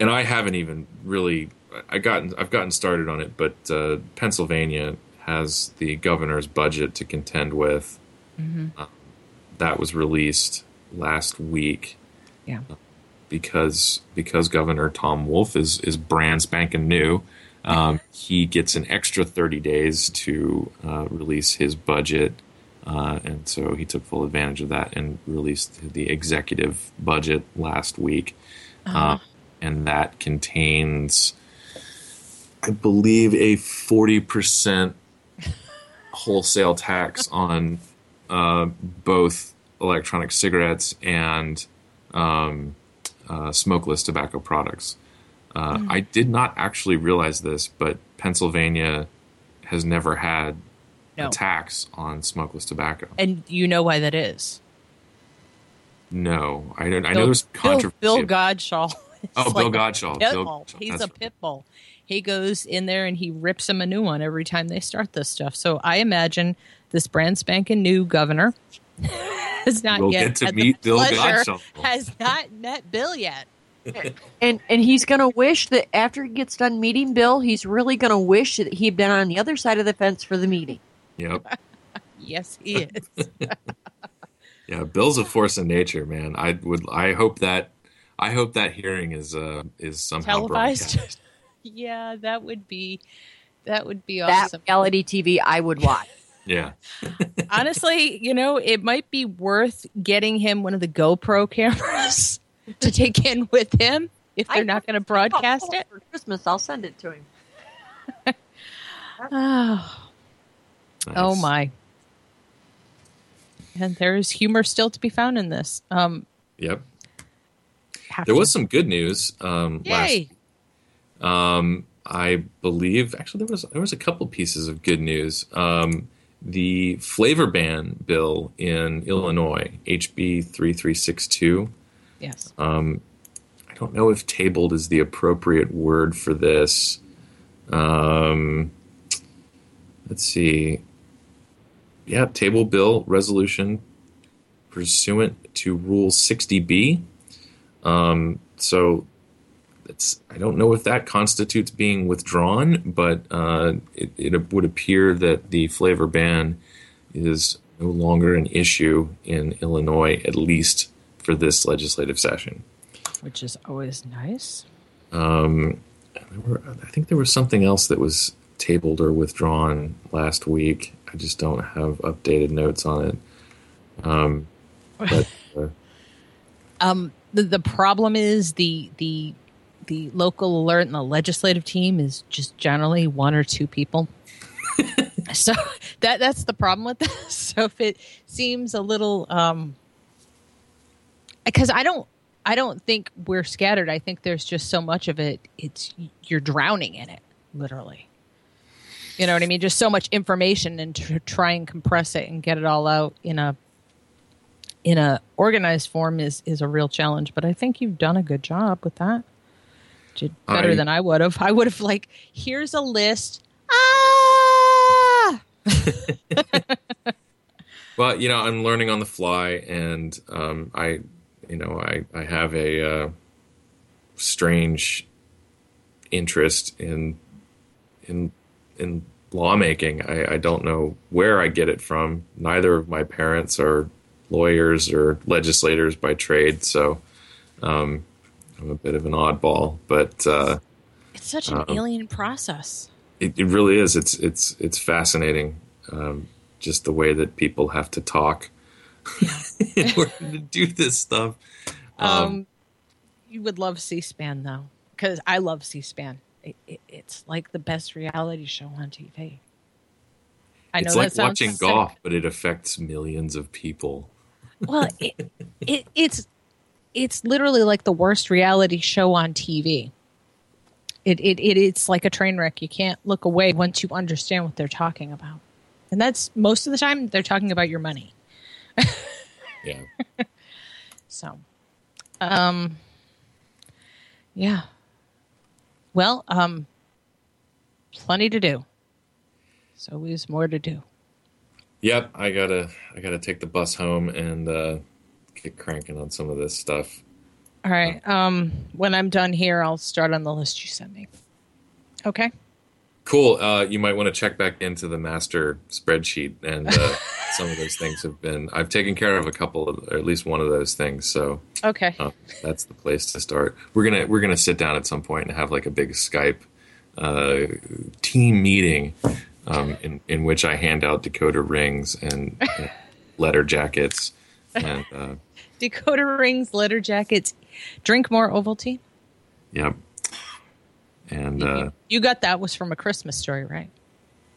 and I haven't even really I gotten I've gotten started on it, but uh, Pennsylvania has the governor's budget to contend with. Uh, that was released last week Yeah. because because Governor Tom Wolf is is brand spanking new. Um, he gets an extra 30 days to uh, release his budget, uh, and so he took full advantage of that and released the executive budget last week, uh, and that contains, I believe, a 40 percent wholesale tax on uh, both electronic cigarettes and um, uh, smokeless tobacco products. Uh, I did not actually realize this, but Pennsylvania has never had No. a tax on smokeless tobacco. And you know why that is. No, I don't. I know there's Bill, controversy. Bill Godshall. Is Oh, Bill like a Godshall. Bill bull. He's that's a right. pit bull. He goes in there and he rips him a new one every time they start this stuff. So I imagine this brand spanking new governor has not We'll yet get to had meet Bill pleasure- Godshall. Has not met Bill yet. And and he's going to wish that after he gets done meeting Bill, he's really going to wish that he'd been on the other side of the fence for the meeting. Yep. Yes, he is. Yeah, Bill's a force of nature, man. I would. I hope that. I hope that hearing is uh is somehow Televised. yeah, that would be that would be That awesome. reality TV I would watch. Yeah. Honestly, you know, it might be worth getting him one of the GoPro cameras to take in with him if they're I- not going to broadcast Oh, it. for Christmas. I'll send it to him. Oh, oh my. And there is humor still to be found in this. Um, Yep. Have There to- was some good news um, last Yay! Um, I believe actually there was there was a couple pieces of good news. Um, the flavor ban bill in Illinois, HB three three six two. Yes. Um, I don't know if tabled is the appropriate word for this. Um, let's see. Yeah, table bill resolution pursuant to Rule 60B. Um, so it's, I don't know if that constitutes being withdrawn, but uh, it, it would appear that the flavor ban is no longer an issue in Illinois, at least for this legislative session. Which is always nice. Um, were, I think there was something else that was tabled or withdrawn last week. I just don't have updated notes on it. Um, but uh, Um, the, the problem is the the the local alert and the legislative team is just generally one or two people. so that that's the problem with this. So if it seems a little, um, because I don't I don't think we're scattered. I think there's just so much of it. It's you're drowning in it, literally. You know what I mean? Just so much information, and to try and compress it and get it all out in a in a organized form is is a real challenge. But I think you've done a good job with that. Did better I- than I would have. I would have like, here's a list. Ah, Well, you know, I'm learning on the fly, and um, I, you know, I I have a uh, strange interest in in in lawmaking. I, I don't know where I get it from. Neither of my parents are lawyers or legislators by trade, so um, I'm a bit of an oddball. But uh, it's such an Um, alien process. it, it really is. It's it's it's fascinating. Um, just the way that people have to talk in order to do this stuff. Um, you would love C-SPAN though, because I love C-SPAN. It, it, it's like the best reality show on TV. I know it's like watching sick. golf, but it affects millions of people. Well, it, it, it's it's literally like the worst reality show on TV. It, it it it's like a train wreck. You can't look away once you understand what they're talking about, and that's most of the time they're talking about your money. Yeah. So, um, yeah. Well, um, plenty to do. So always more to do. Yep, I gotta I gotta take the bus home and uh, get cranking on some of this stuff. All right. Um, when I'm done here, I'll start on the list you sent me. Okay. Cool. Uh, you might want to check back into the master spreadsheet, and uh, some of those things have been. I've taken care of a couple, of, or at least one of those things. So Okay. uh, that's the place to start. We're gonna we're gonna sit down at some point and have like a big Skype uh, team meeting, um, in in which I hand out decoder rings and letter jackets, and uh, Decoder rings, letter jackets, drink more Ovaltine. yep, and uh, You got that was from a Christmas story, right?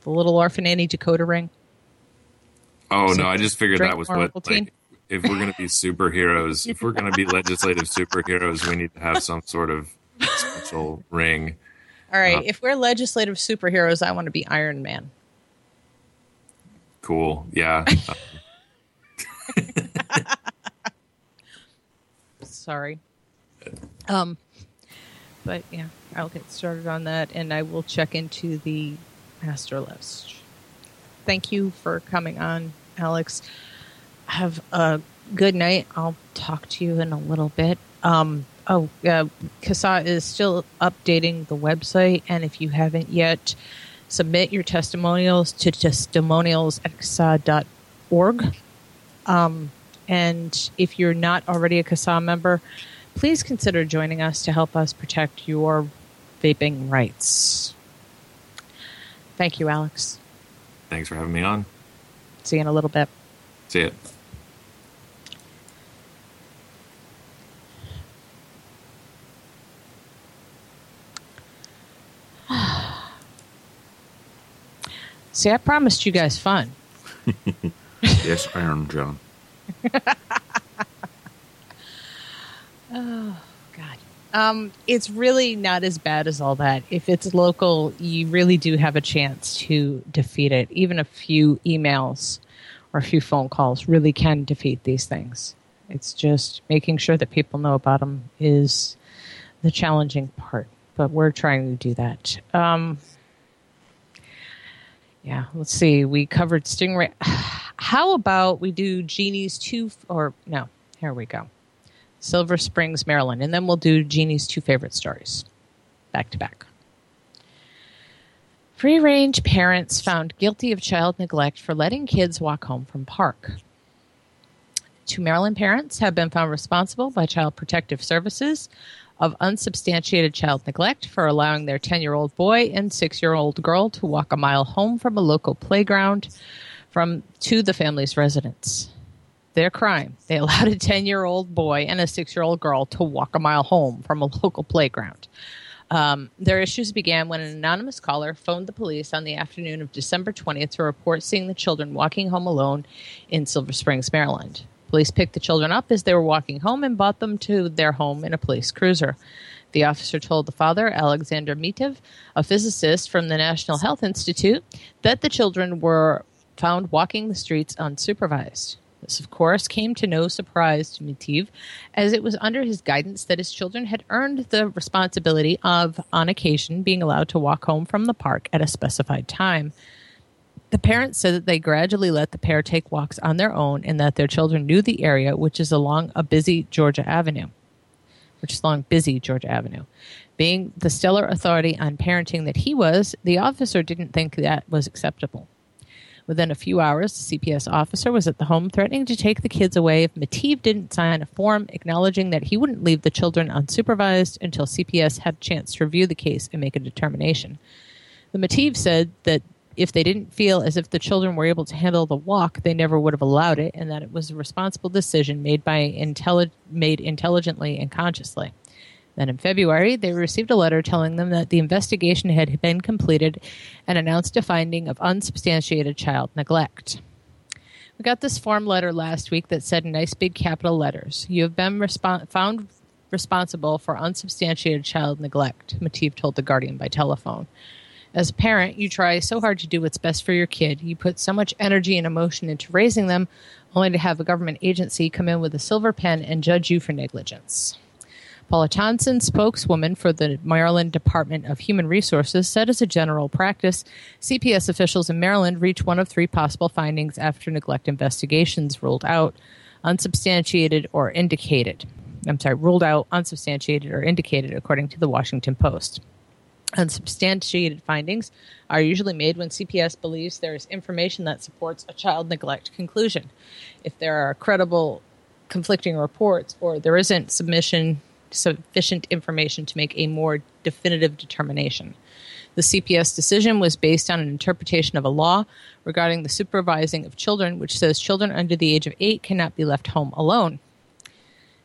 The little orphan Annie decoder ring. oh no, I just figured that was what like. If we're going to be superheroes, if we're going to be legislative superheroes, we need to have some sort of special ring. All right. Uh, if we're legislative superheroes, I want to be Iron Man. Cool, yeah. Sorry. Um, but yeah, I'll get started on that, and I will check into the master list. Thank you for coming on, Alex. Have a good night. I'll talk to you in a little bit. Um, oh, uh, CASAA is still updating the website, and if you haven't yet, submit your testimonials to testimonials at CASAA.org. Um, and if you're not already a CASAA member, please consider joining us to help us protect your vaping rights. Thank you, Alex. Thanks for having me on. See you in a little bit. See it. See, I promised you guys fun. yes, Iron John. Oh, God. Um, it's really not as bad as all that. If it's local, you really do have a chance to defeat it. Even a few emails or a few phone calls really can defeat these things. It's just making sure that people know about them is the challenging part. But we're trying to do that. Um, yeah, let's see. We covered Stingray. How about we do Jeannie's two, or no, here we go. Silver Springs, Maryland. And then we'll do Jeannie's two favorite stories back to back. Free range parents found guilty of child neglect for letting kids walk home from park. Two Maryland parents have been found responsible by Child Protective Services of unsubstantiated child neglect for allowing their 10 year old boy and 6 year old girl to walk a mile home from a local playground from to the family's residence. Their crime. They allowed a 10 year old boy and a 6 year old girl to walk a mile home from a local playground. Um, their issues began when an anonymous caller phoned the police on the afternoon of December 20th to report seeing the children walking home alone in Silver Springs, Maryland. Police picked the children up as they were walking home and brought them to their home in a police cruiser. The officer told the father, Alexander Meitiv, a physicist from the National Health Institute, that the children were found walking the streets unsupervised. This, of course, came to no surprise to Meitiv, as it was under his guidance that his children had earned the responsibility of, on occasion, being allowed to walk home from the park at a specified time. The parents said that they gradually let the pair take walks on their own and that their children knew the area, which is along a busy Georgia Avenue, which is along busy Georgia Avenue. Being the stellar authority on parenting that he was, the officer didn't think that was acceptable. Within a few hours, the CPS officer was at the home threatening to take the kids away if Meitiv didn't sign a form acknowledging that he wouldn't leave the children unsupervised until CPS had a chance to review the case and make a determination. The Meitiv said that if they didn't feel as if the children were able to handle the walk, they never would have allowed it, and that it was a responsible decision made by intelli- made intelligently and consciously. Then in February, they received a letter telling them that the investigation had been completed and announced a finding of unsubstantiated child neglect. We got this form letter last week that said in nice big capital letters, You have been found responsible for unsubstantiated child neglect, Meitiv told The Guardian by telephone. As a parent, you try so hard to do what's best for your kid. You put so much energy and emotion into raising them, only to have a government agency come in with a silver pen and judge you for negligence. Paula Thompson, spokeswoman for the Maryland Department of Human Resources, said as a general practice, CPS officials in Maryland reach one of three possible findings after neglect investigations ruled out unsubstantiated or indicated. I'm sorry, ruled out unsubstantiated or indicated, according to the Washington Post. Unsubstantiated findings are usually made when CPS believes there is information that supports a child neglect conclusion. If there are credible conflicting reports or there isn't submission sufficient information to make a more definitive determination. The CPS decision was based on an interpretation of a law regarding the supervising of children, which says children under the age of eight cannot be left home alone.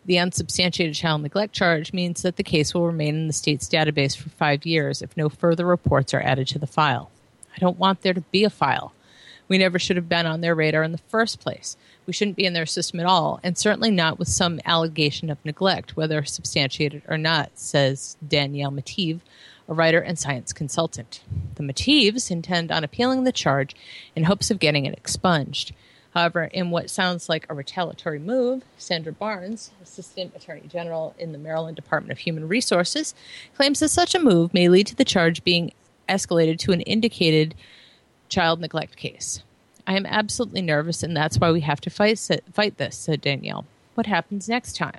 The unsubstantiated child neglect charge means that the case will remain in the state's database for five years if no further reports are added to the file. I don't want there to be a file. We never should have been on their radar in the first place. We shouldn't be in their system at all, and certainly not with some allegation of neglect, whether substantiated or not, says Danielle Meitiv, a writer and science consultant. The Meitivs intend on appealing the charge in hopes of getting it expunged. However, in what sounds like a retaliatory move, Sandra Barnes, Assistant Attorney General in the Maryland Department of Human Resources, claims that such a move may lead to the charge being escalated to an indicated child neglect case. I am absolutely nervous, and that's why we have to fight, fight this, said Danielle. What happens next time?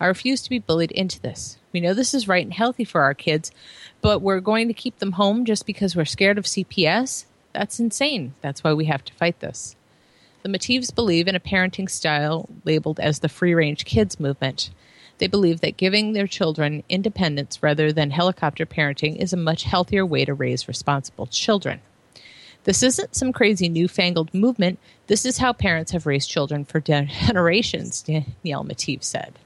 I refuse to be bullied into this. We know this is right and healthy for our kids, but we're going to keep them home just because we're scared of CPS? That's insane. That's why we have to fight this. The Meitivs believe in a parenting style labeled as the free range kids movement. They believe that giving their children independence rather than helicopter parenting is a much healthier way to raise responsible children. This isn't some crazy newfangled movement. This is how parents have raised children for generations, Danielle Meitiv said.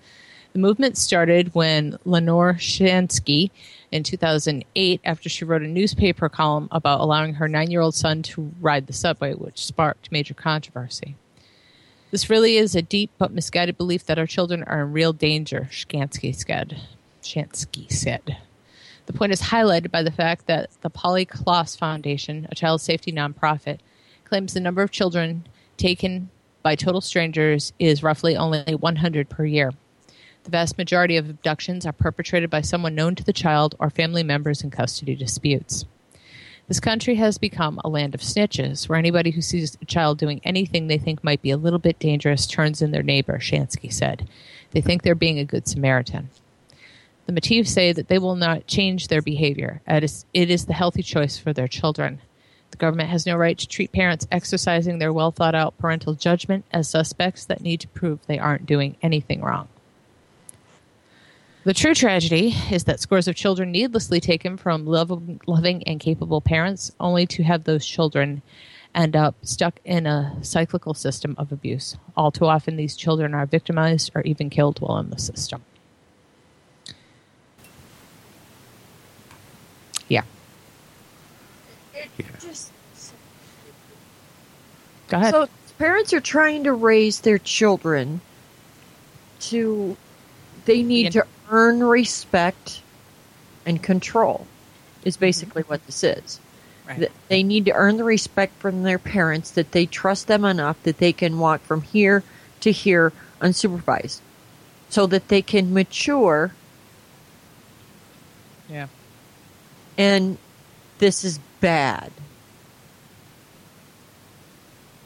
The movement started when Lenore Shansky in 2008 after she wrote a newspaper column about allowing her nine year old son to ride the subway, which sparked major controversy. This really is a deep but misguided belief that our children are in real danger, Shansky said. Shansky said. The point is highlighted by the fact that the Polly Klaas Foundation, a child safety nonprofit, claims the number of children taken by total strangers is roughly only 100 per year. The vast majority of abductions are perpetrated by someone known to the child or family members in custody disputes. This country has become a land of snitches, where anybody who sees a child doing anything they think might be a little bit dangerous turns in their neighbor, Shansky said. They think they're being a good Samaritan. The Meitivs say that they will not change their behavior. It is the healthy choice for their children. The government has no right to treat parents exercising their well thought out parental judgment as suspects that need to prove they aren't doing anything wrong. The true tragedy is that scores of children needlessly taken from lov- loving and capable parents, only to have those children end up stuck in a cyclical system of abuse. All too often, these children are victimized or even killed while in the system. Yeah. Just Go ahead. So parents are trying to raise their children to they need to earn respect and control is mm-hmm. basically what this is. Right. They need to earn the respect from their parents that they trust them enough that they can walk from here to here unsupervised so that they can mature yeah. and this is bad.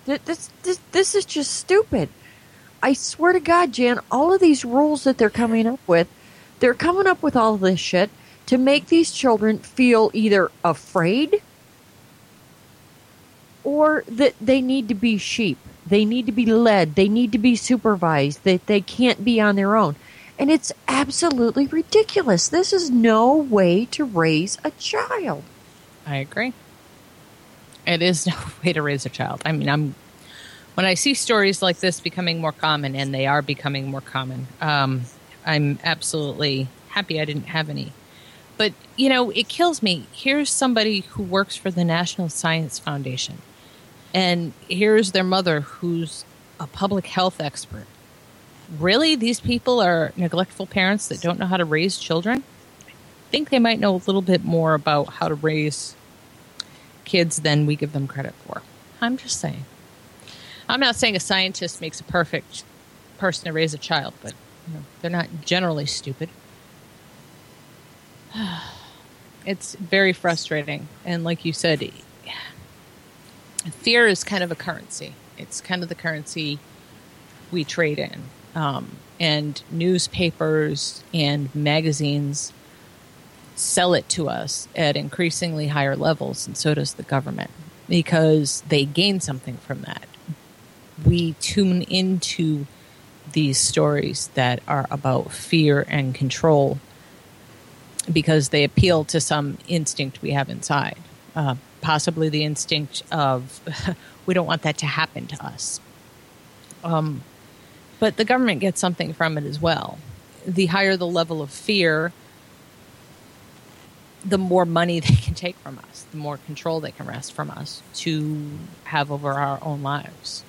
This, this, this is just stupid. I swear to God, Jan, all of these rules that they're coming up with, they're coming up with all this shit to make these children feel either afraid or that they need to be sheep. They need to be led. They need to be supervised. That they can't be on their own. And it's absolutely ridiculous. This is no way to raise a child. I agree. It is no way to raise a child. I mean, I'm when I see stories like this becoming more common, and they are becoming more common. Um, I'm absolutely happy I didn't have any. But you know, it kills me. Here's somebody who works for the National Science Foundation, and here's their mother, who's a public health expert. Really, these people are neglectful parents that don't know how to raise children. I think they might know a little bit more about how to raise kids than we give them credit for. I'm just saying. I'm not saying a scientist makes a perfect person to raise a child, but you know, they're not generally stupid. It's very frustrating, and like you said, fear is kind of a currency. It's kind of the currency we trade in, um, and newspapers and magazines sell it to us at increasingly higher levels, and so does the government because they gain something from that. We tune into these stories that are about fear and control because they appeal to some instinct we have inside, uh, possibly the instinct of we don't want that to happen to us. Um, but the government gets something from it as well. The higher the level of fear, the more money they can take from us, the more control they can wrest from us to have over our own lives.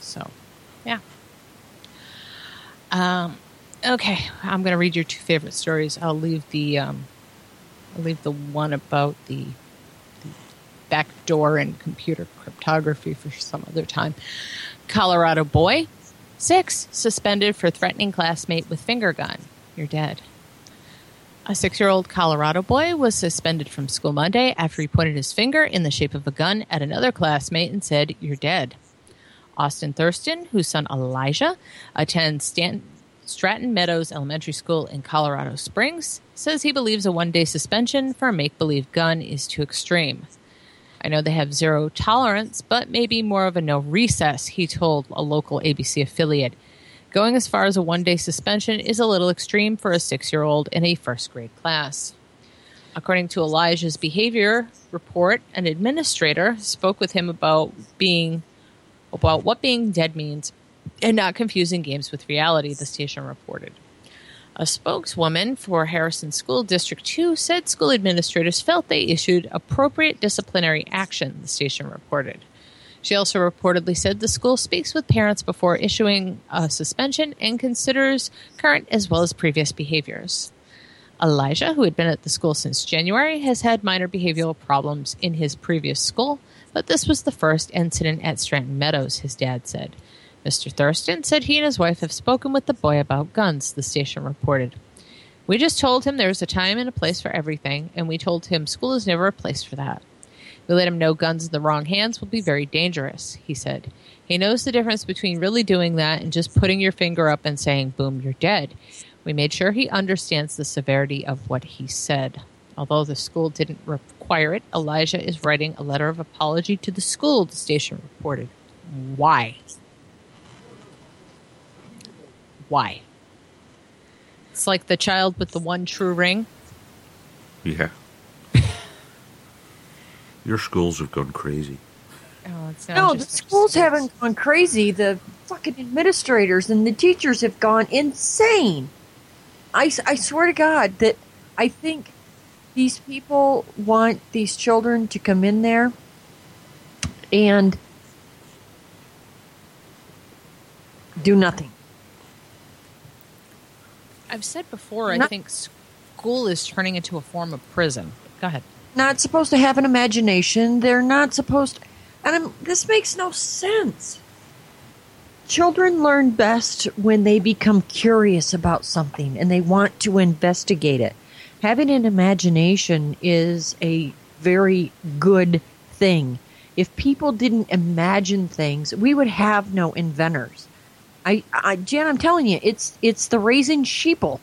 So, yeah. Um, okay, I'm going to read your two favorite stories. I'll leave the um, I'll leave the one about the, the back door and computer cryptography for some other time. Colorado boy, six, suspended for threatening classmate with finger gun. You're dead. A six year old Colorado boy was suspended from school Monday after he pointed his finger in the shape of a gun at another classmate and said, You're dead. Austin Thurston, whose son Elijah attends Stan- Stratton Meadows Elementary School in Colorado Springs, says he believes a one day suspension for a make believe gun is too extreme. I know they have zero tolerance, but maybe more of a no recess, he told a local ABC affiliate. Going as far as a one day suspension is a little extreme for a six year old in a first grade class. According to Elijah's behavior report, an administrator spoke with him about being about what being dead means and not confusing games with reality, the station reported. A spokeswoman for Harrison School District 2 said school administrators felt they issued appropriate disciplinary action, the station reported. She also reportedly said the school speaks with parents before issuing a suspension and considers current as well as previous behaviors. Elijah, who had been at the school since January, has had minor behavioral problems in his previous school, but this was the first incident at Stratton Meadows, his dad said. Mr. Thurston said he and his wife have spoken with the boy about guns, the station reported. We just told him there's a time and a place for everything, and we told him school is never a place for that. We let him know guns in the wrong hands will be very dangerous, he said. He knows the difference between really doing that and just putting your finger up and saying, boom, you're dead. We made sure he understands the severity of what he said. Although the school didn't require it, Elijah is writing a letter of apology to the school, the station reported. Why? Why? It's like the child with the one true ring. Yeah. Your schools have gone crazy. Oh, No, the schools haven't gone crazy. The fucking administrators and the teachers have gone insane. I, I swear to God that I think these people want these children to come in there and do nothing. I've said before, I think school is turning into a form of prison. Go ahead. Not supposed to have an imagination. They're not supposed to. And I'm, this makes no sense. Children learn best when they become curious about something and they want to investigate it. Having an imagination is a very good thing. If people didn't imagine things, we would have no inventors. I, I Jan, I'm telling you, it's it's the raising sheeple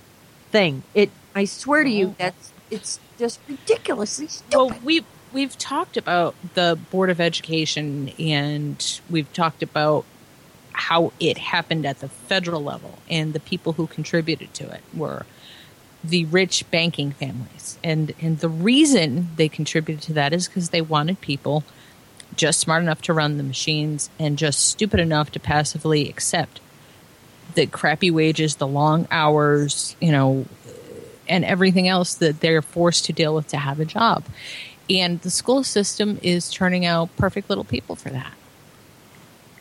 thing. It, I swear to you, oh. that's it's just ridiculously stupid. Well, we we've talked about the board of education, and we've talked about how it happened at the federal level, and the people who contributed to it were the rich banking families, and and the reason they contributed to that is because they wanted people just smart enough to run the machines and just stupid enough to passively accept the crappy wages, the long hours, you know, and everything else that they're forced to deal with to have a job. And the school system is turning out perfect little people for that.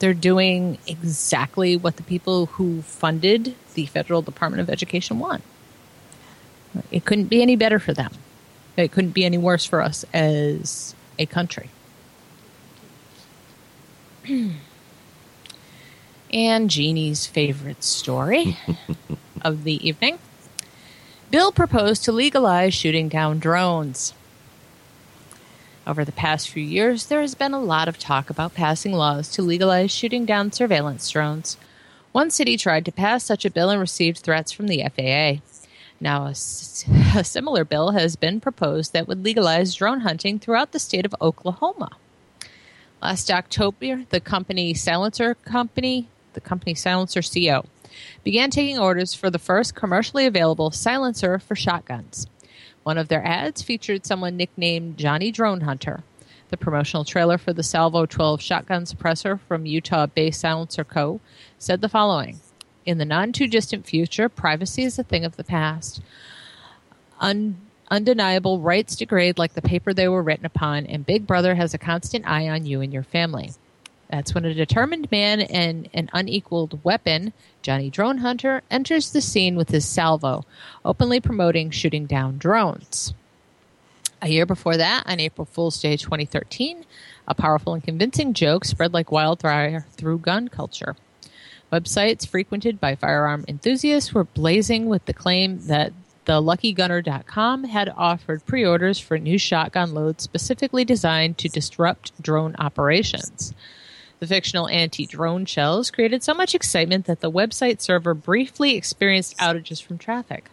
They're doing exactly what the people who funded the federal Department of Education want. It couldn't be any better for them. It couldn't be any worse for us as a country. and Jeannie's favorite story of the evening. Bill proposed to legalize shooting down drones. Over the past few years, there has been a lot of talk about passing laws to legalize shooting down surveillance drones. One city tried to pass such a bill and received threats from the FAA. Now, a, similar bill has been proposed that would legalize drone hunting throughout the state of Oklahoma. Last October, the company Silencer Company, the company Silencer CO, began taking orders for the first commercially available silencer for shotguns. One of their ads featured someone nicknamed Johnny Drone Hunter. The promotional trailer for the Salvo 12 shotgun suppressor from Utah based Silencer Co. said the following In the non too distant future, privacy is a thing of the past. Un- undeniable rights degrade like the paper they were written upon, and Big Brother has a constant eye on you and your family. That's when a determined man and an unequaled weapon, Johnny Drone Hunter, enters the scene with his salvo, openly promoting shooting down drones. A year before that, on April Fool's Day 2013, a powerful and convincing joke spread like wildfire through gun culture. Websites frequented by firearm enthusiasts were blazing with the claim that theluckygunner.com had offered pre orders for new shotgun loads specifically designed to disrupt drone operations. The fictional anti drone shells created so much excitement that the website server briefly experienced outages from traffic.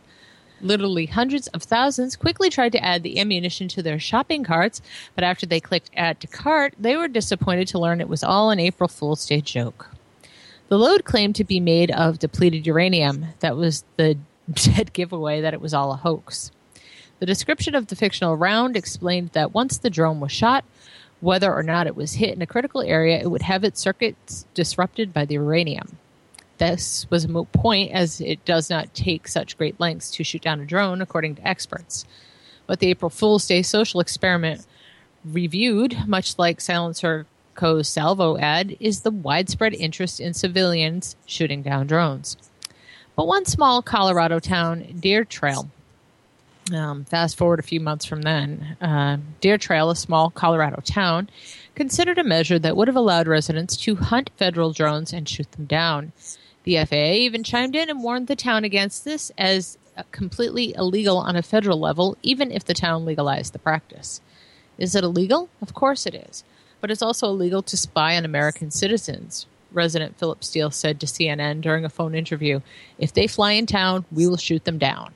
Literally hundreds of thousands quickly tried to add the ammunition to their shopping carts, but after they clicked add to cart, they were disappointed to learn it was all an April Fool's Day joke. The load claimed to be made of depleted uranium. That was the dead giveaway that it was all a hoax. The description of the fictional round explained that once the drone was shot, whether or not it was hit in a critical area, it would have its circuits disrupted by the uranium. This was a moot point as it does not take such great lengths to shoot down a drone, according to experts. But the April Fool's Day social experiment reviewed, much like Silencer Politico's salvo ad is the widespread interest in civilians shooting down drones. But one small Colorado town, Deer Trail, um, fast forward a few months from then, uh, Deer Trail, a small Colorado town, considered a measure that would have allowed residents to hunt federal drones and shoot them down. The FAA even chimed in and warned the town against this as completely illegal on a federal level, even if the town legalized the practice. Is it illegal? Of course it is. But it's also illegal to spy on American citizens. Resident Philip Steele said to CNN during a phone interview If they fly in town, we will shoot them down.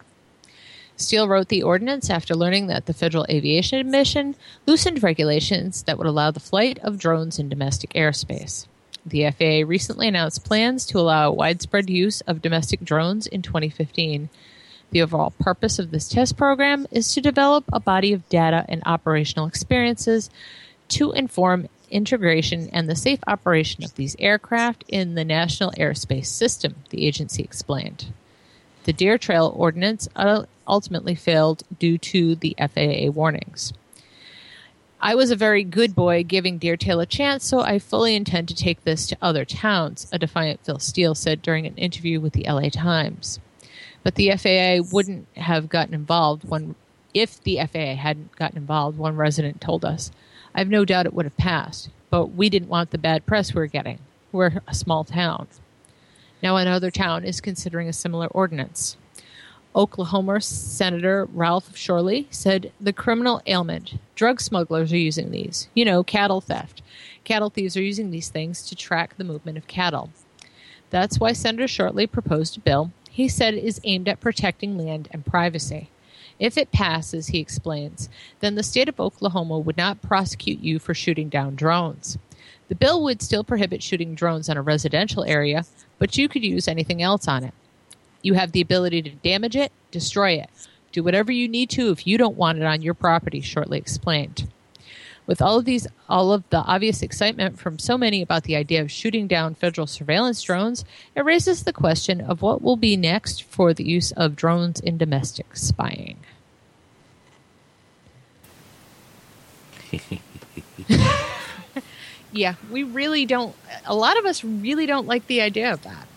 Steele wrote the ordinance after learning that the Federal Aviation Administration loosened regulations that would allow the flight of drones in domestic airspace. The FAA recently announced plans to allow widespread use of domestic drones in 2015. The overall purpose of this test program is to develop a body of data and operational experiences to inform integration and the safe operation of these aircraft in the national airspace system, the agency explained. The Deer Trail Ordinance ultimately failed due to the FAA warnings. I was a very good boy giving Deer Trail a chance, so I fully intend to take this to other towns, a defiant Phil Steele said during an interview with the LA Times. But the FAA wouldn't have gotten involved when, if the FAA hadn't gotten involved, one resident told us. I have no doubt it would have passed, but we didn't want the bad press we we're getting. We're a small town. Now, another town is considering a similar ordinance. Oklahoma Senator Ralph Shortey said the criminal ailment, drug smugglers are using these. You know, cattle theft. Cattle thieves are using these things to track the movement of cattle. That's why Senator Shortey proposed a bill he said is aimed at protecting land and privacy. If it passes, he explains, then the state of Oklahoma would not prosecute you for shooting down drones. The bill would still prohibit shooting drones on a residential area, but you could use anything else on it. You have the ability to damage it, destroy it. Do whatever you need to if you don't want it on your property, Shortey explained. With all of these, all of the obvious excitement from so many about the idea of shooting down federal surveillance drones, it raises the question of what will be next for the use of drones in domestic spying. yeah, we really don't. A lot of us really don't like the idea of that.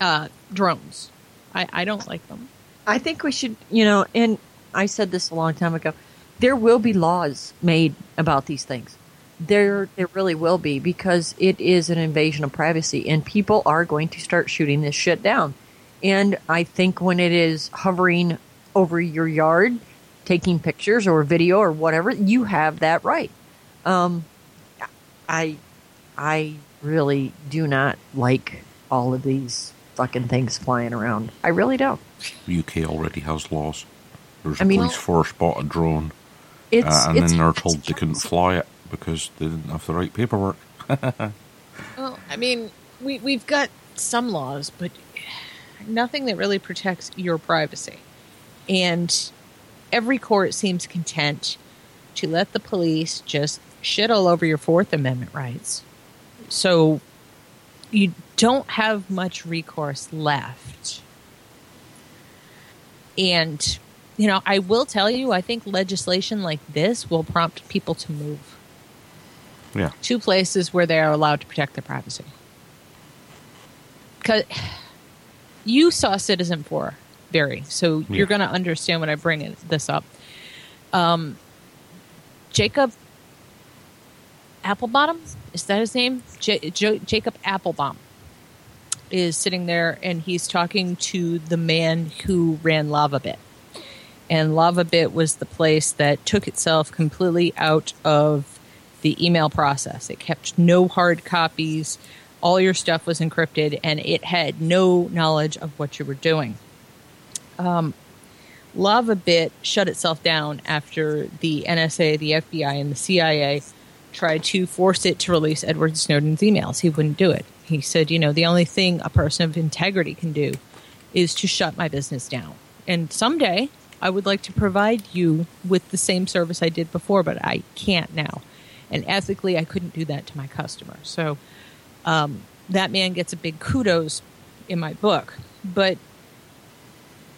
Uh, drones. I, I don't like them. I think we should, you know, and I said this a long time ago. There will be laws made about these things. There, there really will be because it is an invasion of privacy, and people are going to start shooting this shit down. And I think when it is hovering over your yard, taking pictures or video or whatever, you have that right. Um, I, I really do not like all of these fucking things flying around. I really don't. The UK already has laws. There's a I mean- police force bought a drone, It's, uh, and it's then they're told they couldn't fly it because they didn't have the right paperwork. Well, I mean, we we've got some laws, but nothing that really protects your privacy. And every court seems content to let the police just shit all over your Fourth Amendment rights. So you don't have much recourse left. And you know, I will tell you, I think legislation like this will prompt people to move Yeah. to places where they are allowed to protect their privacy. Because you saw Citizen 4, Barry, so Yeah. you're going to understand when I bring it, this up. Um, Jacob Applebottom, is that his name? J- Jo- Jacob Applebaum is sitting there and he's talking to the man who ran LavaBit. And LavaBit was the place that took itself completely out of the email process. It kept no hard copies. All your stuff was encrypted, and it had no knowledge of what you were doing. Um, LavaBit shut itself down after the NSA, the FBI, and the CIA tried to force it to release Edward Snowden's emails. He wouldn't do it. He said, you know, the only thing a person of integrity can do is to shut my business down. And someday I would like to provide you with the same service I did before, but I can't now. And ethically, I couldn't do that to my customer. So um, that man gets a big kudos in my book. But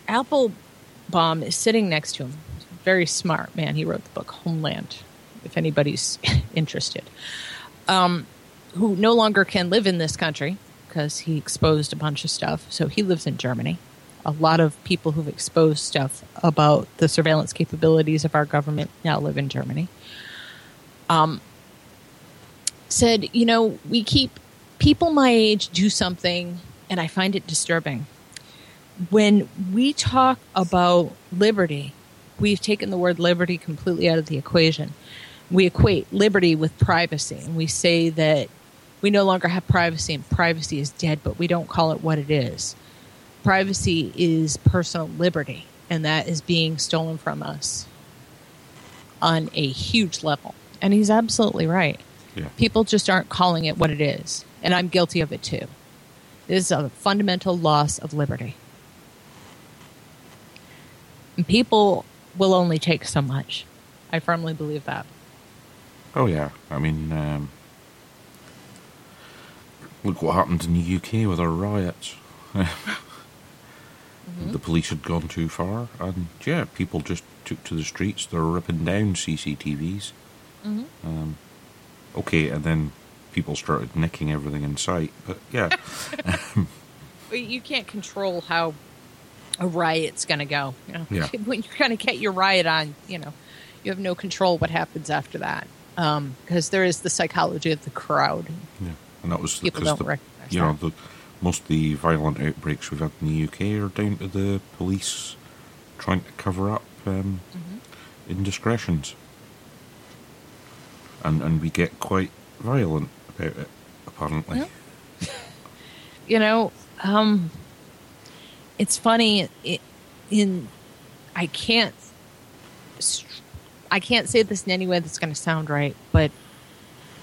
Applebaum is sitting next to him. Very smart man. He wrote the book Homeland. if anybody's interested, um, who no longer can live in this country because he exposed a bunch of stuff. So he lives in Germany. A lot of people who've exposed stuff about the surveillance capabilities of our government now live in Germany. Um, said, you know, we keep people my age do something, and I find it disturbing. When we talk about liberty, we've taken the word liberty completely out of the equation. We equate liberty with privacy, and we say that we no longer have privacy, and privacy is dead, but we don't call it what it is. Privacy is personal liberty, and that is being stolen from us on a huge level. And he's absolutely right. Yeah. People just aren't calling it what it is. And I'm guilty of it too. This is a fundamental loss of liberty. And people will only take so much. I firmly believe that. Oh yeah, I mean, um, look what happened in the UK with our riots. The police had gone too far, and yeah, people just took to the streets. They're ripping down CCTVs. Um, okay, and then people started nicking everything in sight. But yeah, You can't control how a riot's going to go. You know? Yeah. when you're going to get your riot on, you know, you have no control what happens after that. Because there is the psychology of the crowd. yeah, and that was People don't the, recognize you know the most of the violent outbreaks we've had in the UK are down to the police trying to cover up um, Mm-hmm. indiscretions, and and we get quite violent about it. Apparently, Yeah. you know um it's funny it, in i can't i can't say this in any way that's going to sound right but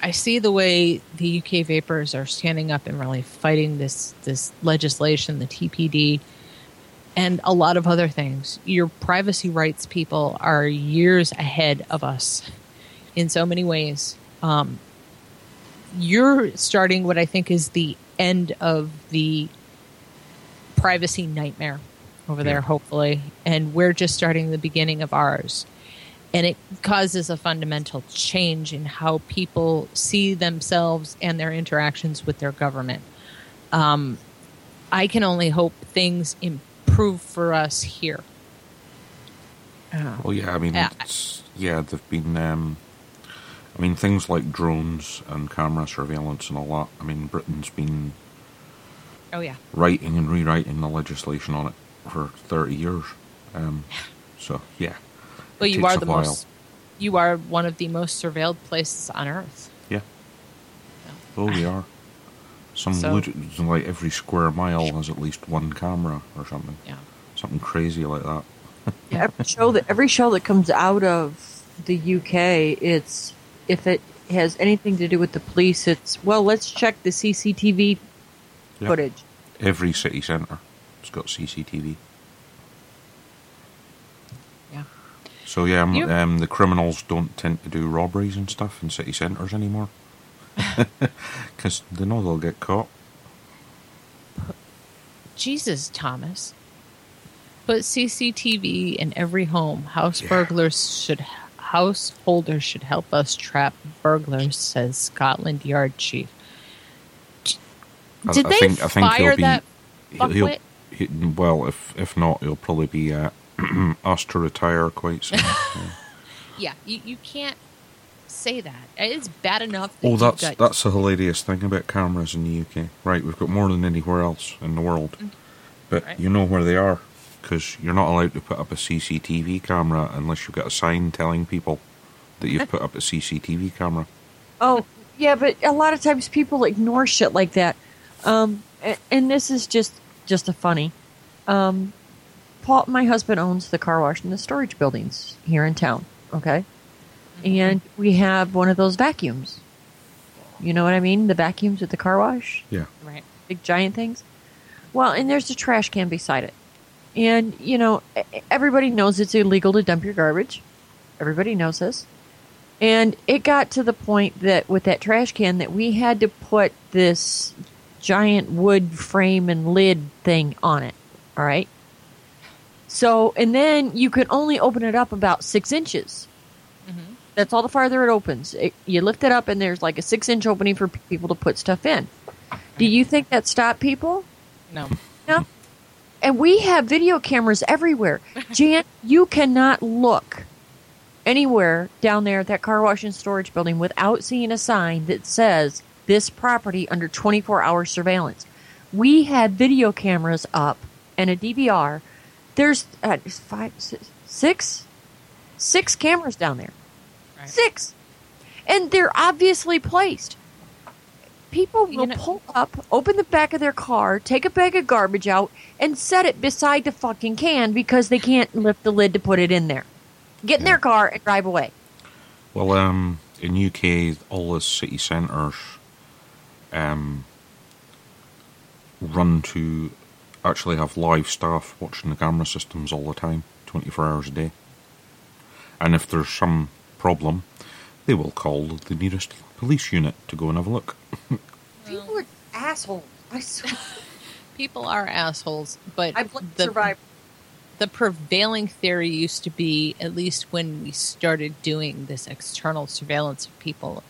i see the way the uk vapors are standing up and really fighting this this legislation the tpd and a lot of other things your privacy rights people are years ahead of us in so many ways um, you're starting what I think is the end of the privacy nightmare over there, hopefully. And we're just starting the beginning of ours. And it causes a fundamental change in how people see themselves and their interactions with their government. Um, I can only hope things improve for us here. Uh, Well, yeah, I mean, Yeah. it's, yeah, they've been. Um, I mean, things like drones and camera surveillance and all that. I mean, Britain's been oh, yeah. writing and rewriting the legislation on it for thirty years. Um, so yeah, But you are the while. most, you are one of the most surveilled places on earth. yeah. Oh, we are. Some So- lud- like every square mile has at least one camera or something. Yeah. Something crazy like that. every show that every show that comes out of the UK, it's if it has anything to do with the police, it's well, let's check the CCTV Yeah. footage. Every city centre it's got CCTV. Yeah. So yeah, um, the criminals don't tend to do robberies and stuff in city centres anymore because they know they'll get caught. Jesus, Thomas. Put CCTV in every home. House Yeah. burglars should householders should help us trap burglars, says Scotland Yard chief. I- Did I they think- I think he'll fire be- that He'll, he'll, he, well, if if not, he'll probably be uh, asked to retire quite soon. Yeah. Yeah, you, you can't say that. It's bad enough. That Oh, you've that's got- that's a hilarious thing about cameras in the UK. Right, we've got more than anywhere else in the world, but Mm. Right. you know where they are because you're not allowed to put up a CCTV camera unless you've got a sign telling people that you've put up a CCTV camera. Oh, yeah, but a lot of times people ignore shit like that. Um, a- and this is just just a funny. Um, Paul, my husband owns the car wash and the storage buildings here in town. Okay, and we have one of those vacuums. You know what I mean? The vacuums at the car wash, Yeah, right. big giant things. Well, and there's a trash can beside it, and you know e- everybody knows it's illegal to dump your garbage. Everybody knows this. And it got to the point that with that trash can that we had to put this giant wood frame and lid thing on it. All right. So, and then you can only open it up about six inches. Mm-hmm. That's all the farther it opens. It, you lift it up, and there's like a six inch opening for people to put stuff in. Do you think that stopped people? No. No. And we have video cameras everywhere. Jan, you cannot look anywhere down there at that car wash and storage building without seeing a sign that says this property under 24 hour surveillance. We had video cameras up and a DVR. There's uh, five, six, six, six cameras down there. Right. Six. And they're obviously placed. People You will know- pull up, open the back of their car, take a bag of garbage out, and set it beside the fucking can because they can't lift the lid to put it in there. Get in their car and drive away. Well, um, in UK, all the city centres um, run to actually have live staff watching the camera systems all the time, 24 hours a day. And if there's some problem, they will call the nearest police unit to go and have a look. People are assholes. I swear. People are assholes, but I blame the, Survivor. the prevailing theory used to be, at least when we started doing this external surveillance of people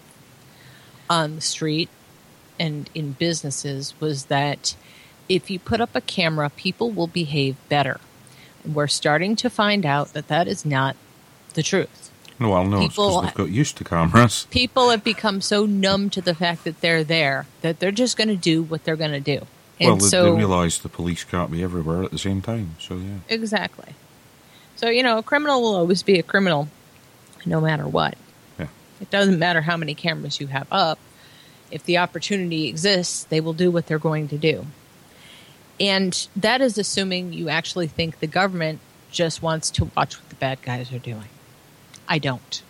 on the street and in businesses, was that if you put up a camera, people will behave better. We're starting to find out that that is not the truth. No, well, no, it's People- because they've got used to cameras. People have become so numb to the fact that they're there that they're just going to do what they're going to do. And well, they, so, they realise the police can't be everywhere at the same time, so yeah. Exactly. So, you know, a criminal will always be a criminal no matter what. Yeah. It doesn't matter how many cameras you have up. If the opportunity exists, they will do what they're going to do. And that is assuming you actually think the government just wants to watch what the bad guys are doing. I don't.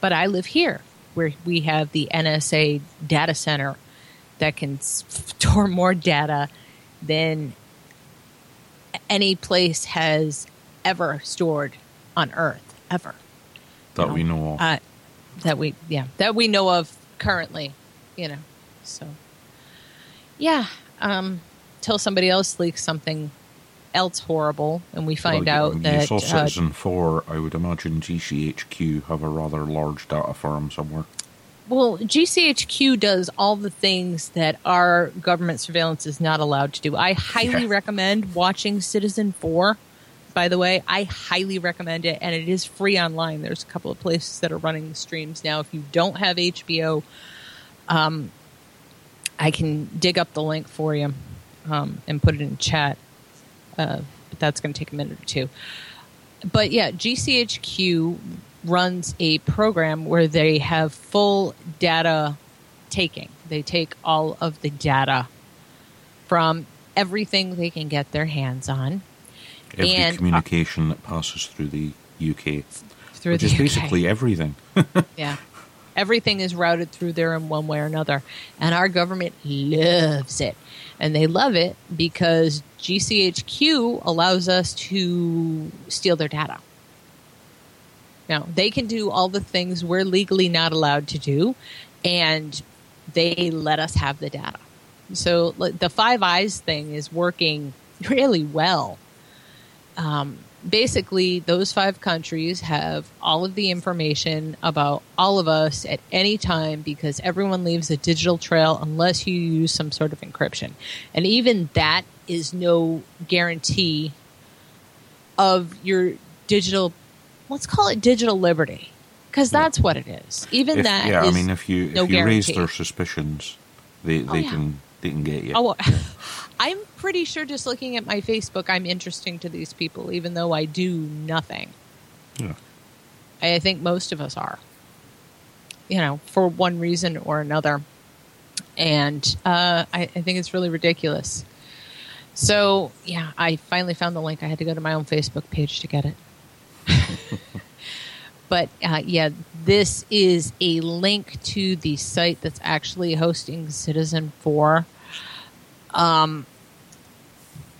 But I live here where we have the NSA data center that can store more data than any place has ever stored on Earth, ever. That No. we know of. Uh, that we, yeah, that we know of currently, you know. So, yeah, um, till somebody else leaks something else horrible, and we find Well, out you, that you saw uh, Citizen 4, I would imagine GCHQ have a rather large data farm somewhere. Well, GCHQ does all the things that our government surveillance is not allowed to do. I highly Yeah. recommend watching Citizenfour. By the way, I highly recommend it, and it is free online. There's a couple of places that are running the streams now. If you don't have HBO, um, I can dig up the link for you um, and put it in chat. Uh, but that's going to take a minute or two. But yeah, GCHQ runs a program where they have full data taking. They take all of the data from everything they can get their hands on Every And, uh, communication that passes through the UK, through which the is UK. basically everything. Yeah. Everything is routed through there in one way or another. And our government loves it. And they love it because GCHQ allows us to steal their data. Now, they can do all the things we're legally not allowed to do, and they let us have the data. So the Five Eyes thing is working really well um, basically those five countries have all of the information about all of us at any time because everyone leaves a digital trail unless you use some sort of encryption. And even that is no guarantee of your digital let's call it digital liberty because that's what it is. Even If- that yeah, I mean, if you if no you raise their suspicions, they Oh, they yeah. can they can get you. Oh, I'm pretty sure just looking at my Facebook, I'm interesting to these people, even though I do nothing. Yeah. I think most of us are, you know, for one reason or another. And uh, I, I think it's really ridiculous. So, yeah, I finally found the link. I had to go to my own Facebook page to get it. but uh, yeah, this is a link to the site that's actually hosting Citizenfour. Um,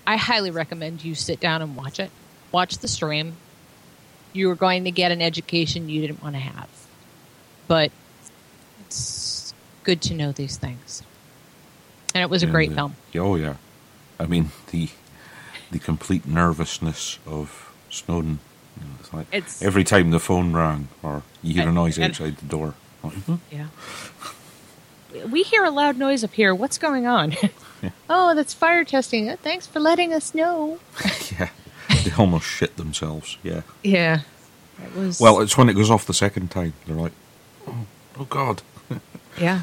I highly recommend you sit down and watch it. Watch the stream. You are going to get an education you didn't want to have. But it's good to know these things. And it was a great uh, film. Oh yeah, I mean the the complete nervousness of Snowden It's like It's- every time the phone rang or you hear a noise and- outside the door. Like, "Hmm?" Yeah. We hear a loud noise up here. What's going on? oh, that's fire testing. Uh, Thanks for letting us know. yeah, they almost shit themselves. Yeah. Yeah. It was Well, it's when it goes off the second time. They're like, oh, oh God. Yeah.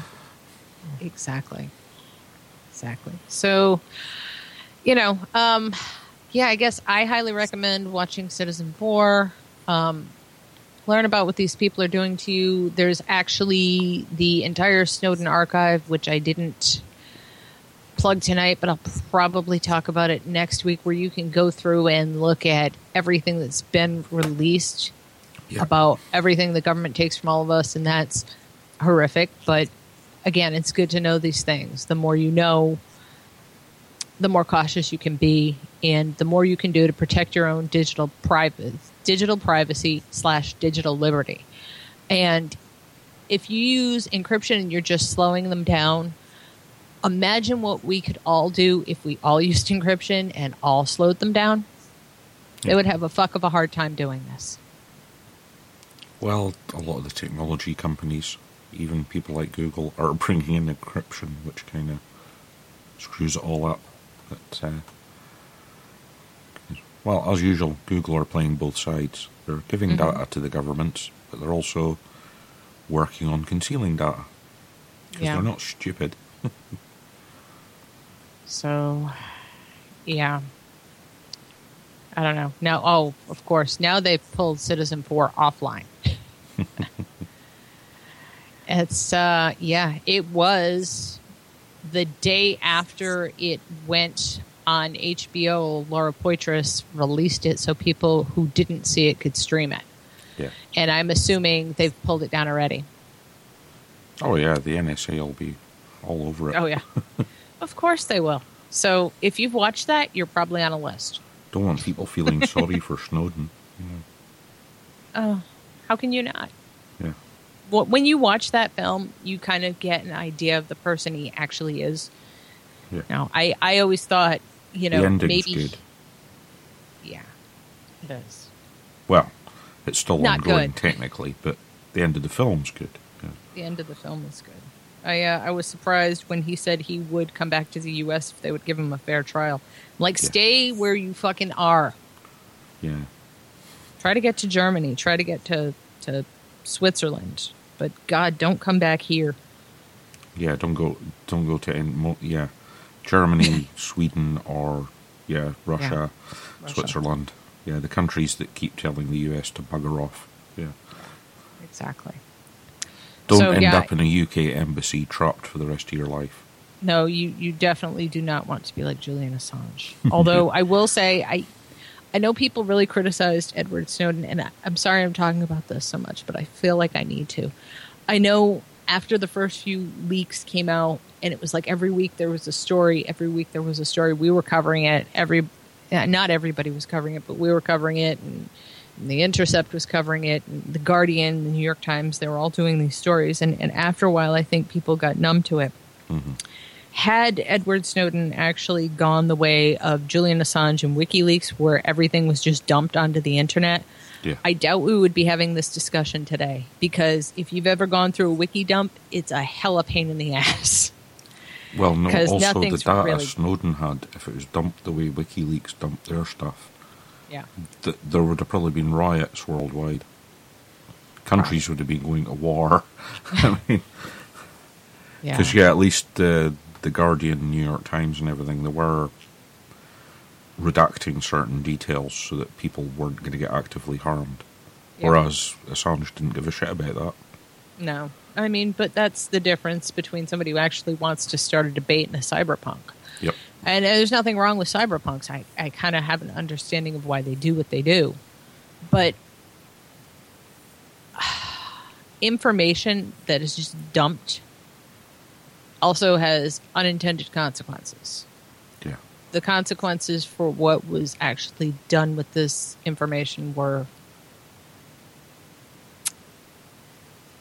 Exactly. Exactly. So, you know, um, yeah, I guess I highly recommend watching Citizenfour. Um, learn about what these people are doing to you. There's actually the entire Snowden archive, which I didn't plug tonight, but I'll probably talk about it next week, where you can go through and look at everything that's been released Yeah. about everything the government takes from all of us, and that's horrific. But again, it's good to know these things. The more you know, the more cautious you can be, and the more you can do to protect your own digital private digital privacy slash digital liberty. And if you use encryption and you're just slowing them down, imagine what we could all do if we all used encryption and all slowed them down. They would have a fuck of a hard time doing this. Well, a lot of the technology companies, even people like Google, are bringing in encryption, which kind of screws it all up. But, uh, well, as usual, Google are playing both sides. They're giving Mhm. data to the governments, but they're also working on concealing data because Yeah. they're not stupid. So, yeah. I don't know. Now, oh, of course, now they've pulled Citizenfour offline. it's, uh, yeah, it was the day after it went on HBO. Laura Poitras released it so people who didn't see it could stream it. Yeah. And I'm assuming they've pulled it down already. Oh yeah, the NSA will be all over it. Oh, yeah. of course they will. So if you've watched that, you're probably on a list. Don't want people feeling sorry for Snowden. Oh, how can you not? Yeah. Well, when you watch that film, you kind of get an idea of the person he actually is. Yeah. Now, I, I always thought, you know, the ending's maybe. good. Yeah, it is. Well, it's still Not ongoing good. technically, but the end of the film's good. Yeah. The end of the film is good. I uh, I was surprised when he said he would come back to the U.S. if they would give him a fair trial. Like, Yeah. stay where you fucking are. yeah. Try to get to Germany. Try to get to to Switzerland. But God, don't come back here. Yeah, don't go, don't go to any mo- yeah, Germany, Sweden, or yeah, Russia, Russia. Switzerland. Yeah, the countries that keep telling the US to bugger off. Yeah, Exactly. don't So, end yeah. up in a UK embassy trapped for the rest of your life. No, you, you definitely do not want to be like Julian Assange. Although I will say, I I know people really criticized Edward Snowden, and I, I'm sorry I'm talking about this so much, but I feel like I need to. I know after the first few leaks came out, and it was like every week there was a story, every week there was a story. We were covering it. Every not everybody was covering it, but we were covering it, and, and the Intercept was covering it, and the Guardian, the New York Times. They were all doing these stories, and, and after a while, I think people got numb to it mm-hmm. had Edward Snowden actually gone the way of Julian Assange and WikiLeaks, where everything was just dumped onto the internet, Yeah, I doubt we would be having this discussion today. Because if you've ever gone through a wiki dump, it's a hella pain in the ass. well, no. Also, the data really- Snowden had, if it was dumped the way WikiLeaks dumped their stuff, Yeah. th- there would have probably been riots worldwide. Countries would have been going to war. I mean, Yeah. Because yeah, at least the the Guardian, New York Times, and everything, there were redacting certain details so that people weren't going to get actively harmed. Yeah. Whereas Assange didn't give a shit about that. No. I mean, but that's the difference between somebody who actually wants to start a debate and a cyberpunk. Yep. And uh, there's nothing wrong with cyberpunks. I, I kind of have an understanding of why they do what they do. But information that is just dumped also has unintended consequences. The consequences for what was actually done with this information were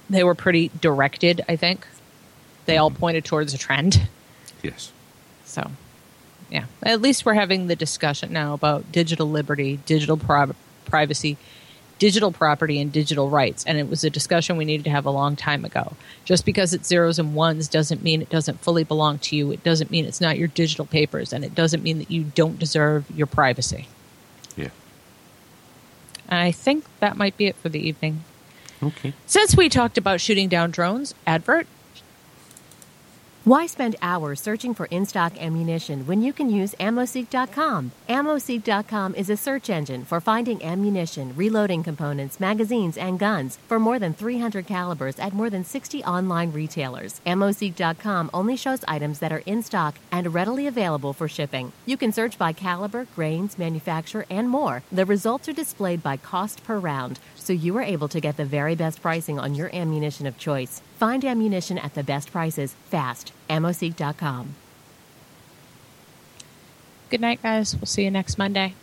they were pretty directed, I think. They all mm-hmm. pointed towards a trend. Yes. So, yeah, at least we're having the discussion now about digital liberty, digital pri- privacy, digital property and digital rights. And it was a discussion we needed to have a long time ago. Just because it's zeros and ones doesn't mean it doesn't fully belong to you. It doesn't mean it's not your digital papers. And it doesn't mean that you don't deserve your privacy. Yeah. I think that might be it for the evening. Okay. Since we talked about shooting down drones, advert. Why spend hours searching for in stock ammunition when you can use AmmoSeek.com? AmmoSeek.com is a search engine for finding ammunition, reloading components, magazines, and guns for more than 300 calibers at more than 60 online retailers. AmmoSeek.com only shows items that are in stock and readily available for shipping. You can search by caliber, grains, manufacturer, and more. The results are displayed by cost per round, so you are able to get the very best pricing on your ammunition of choice. Find ammunition at the best prices fast. AmmoSeek.com. Good night, guys. We'll see you next Monday.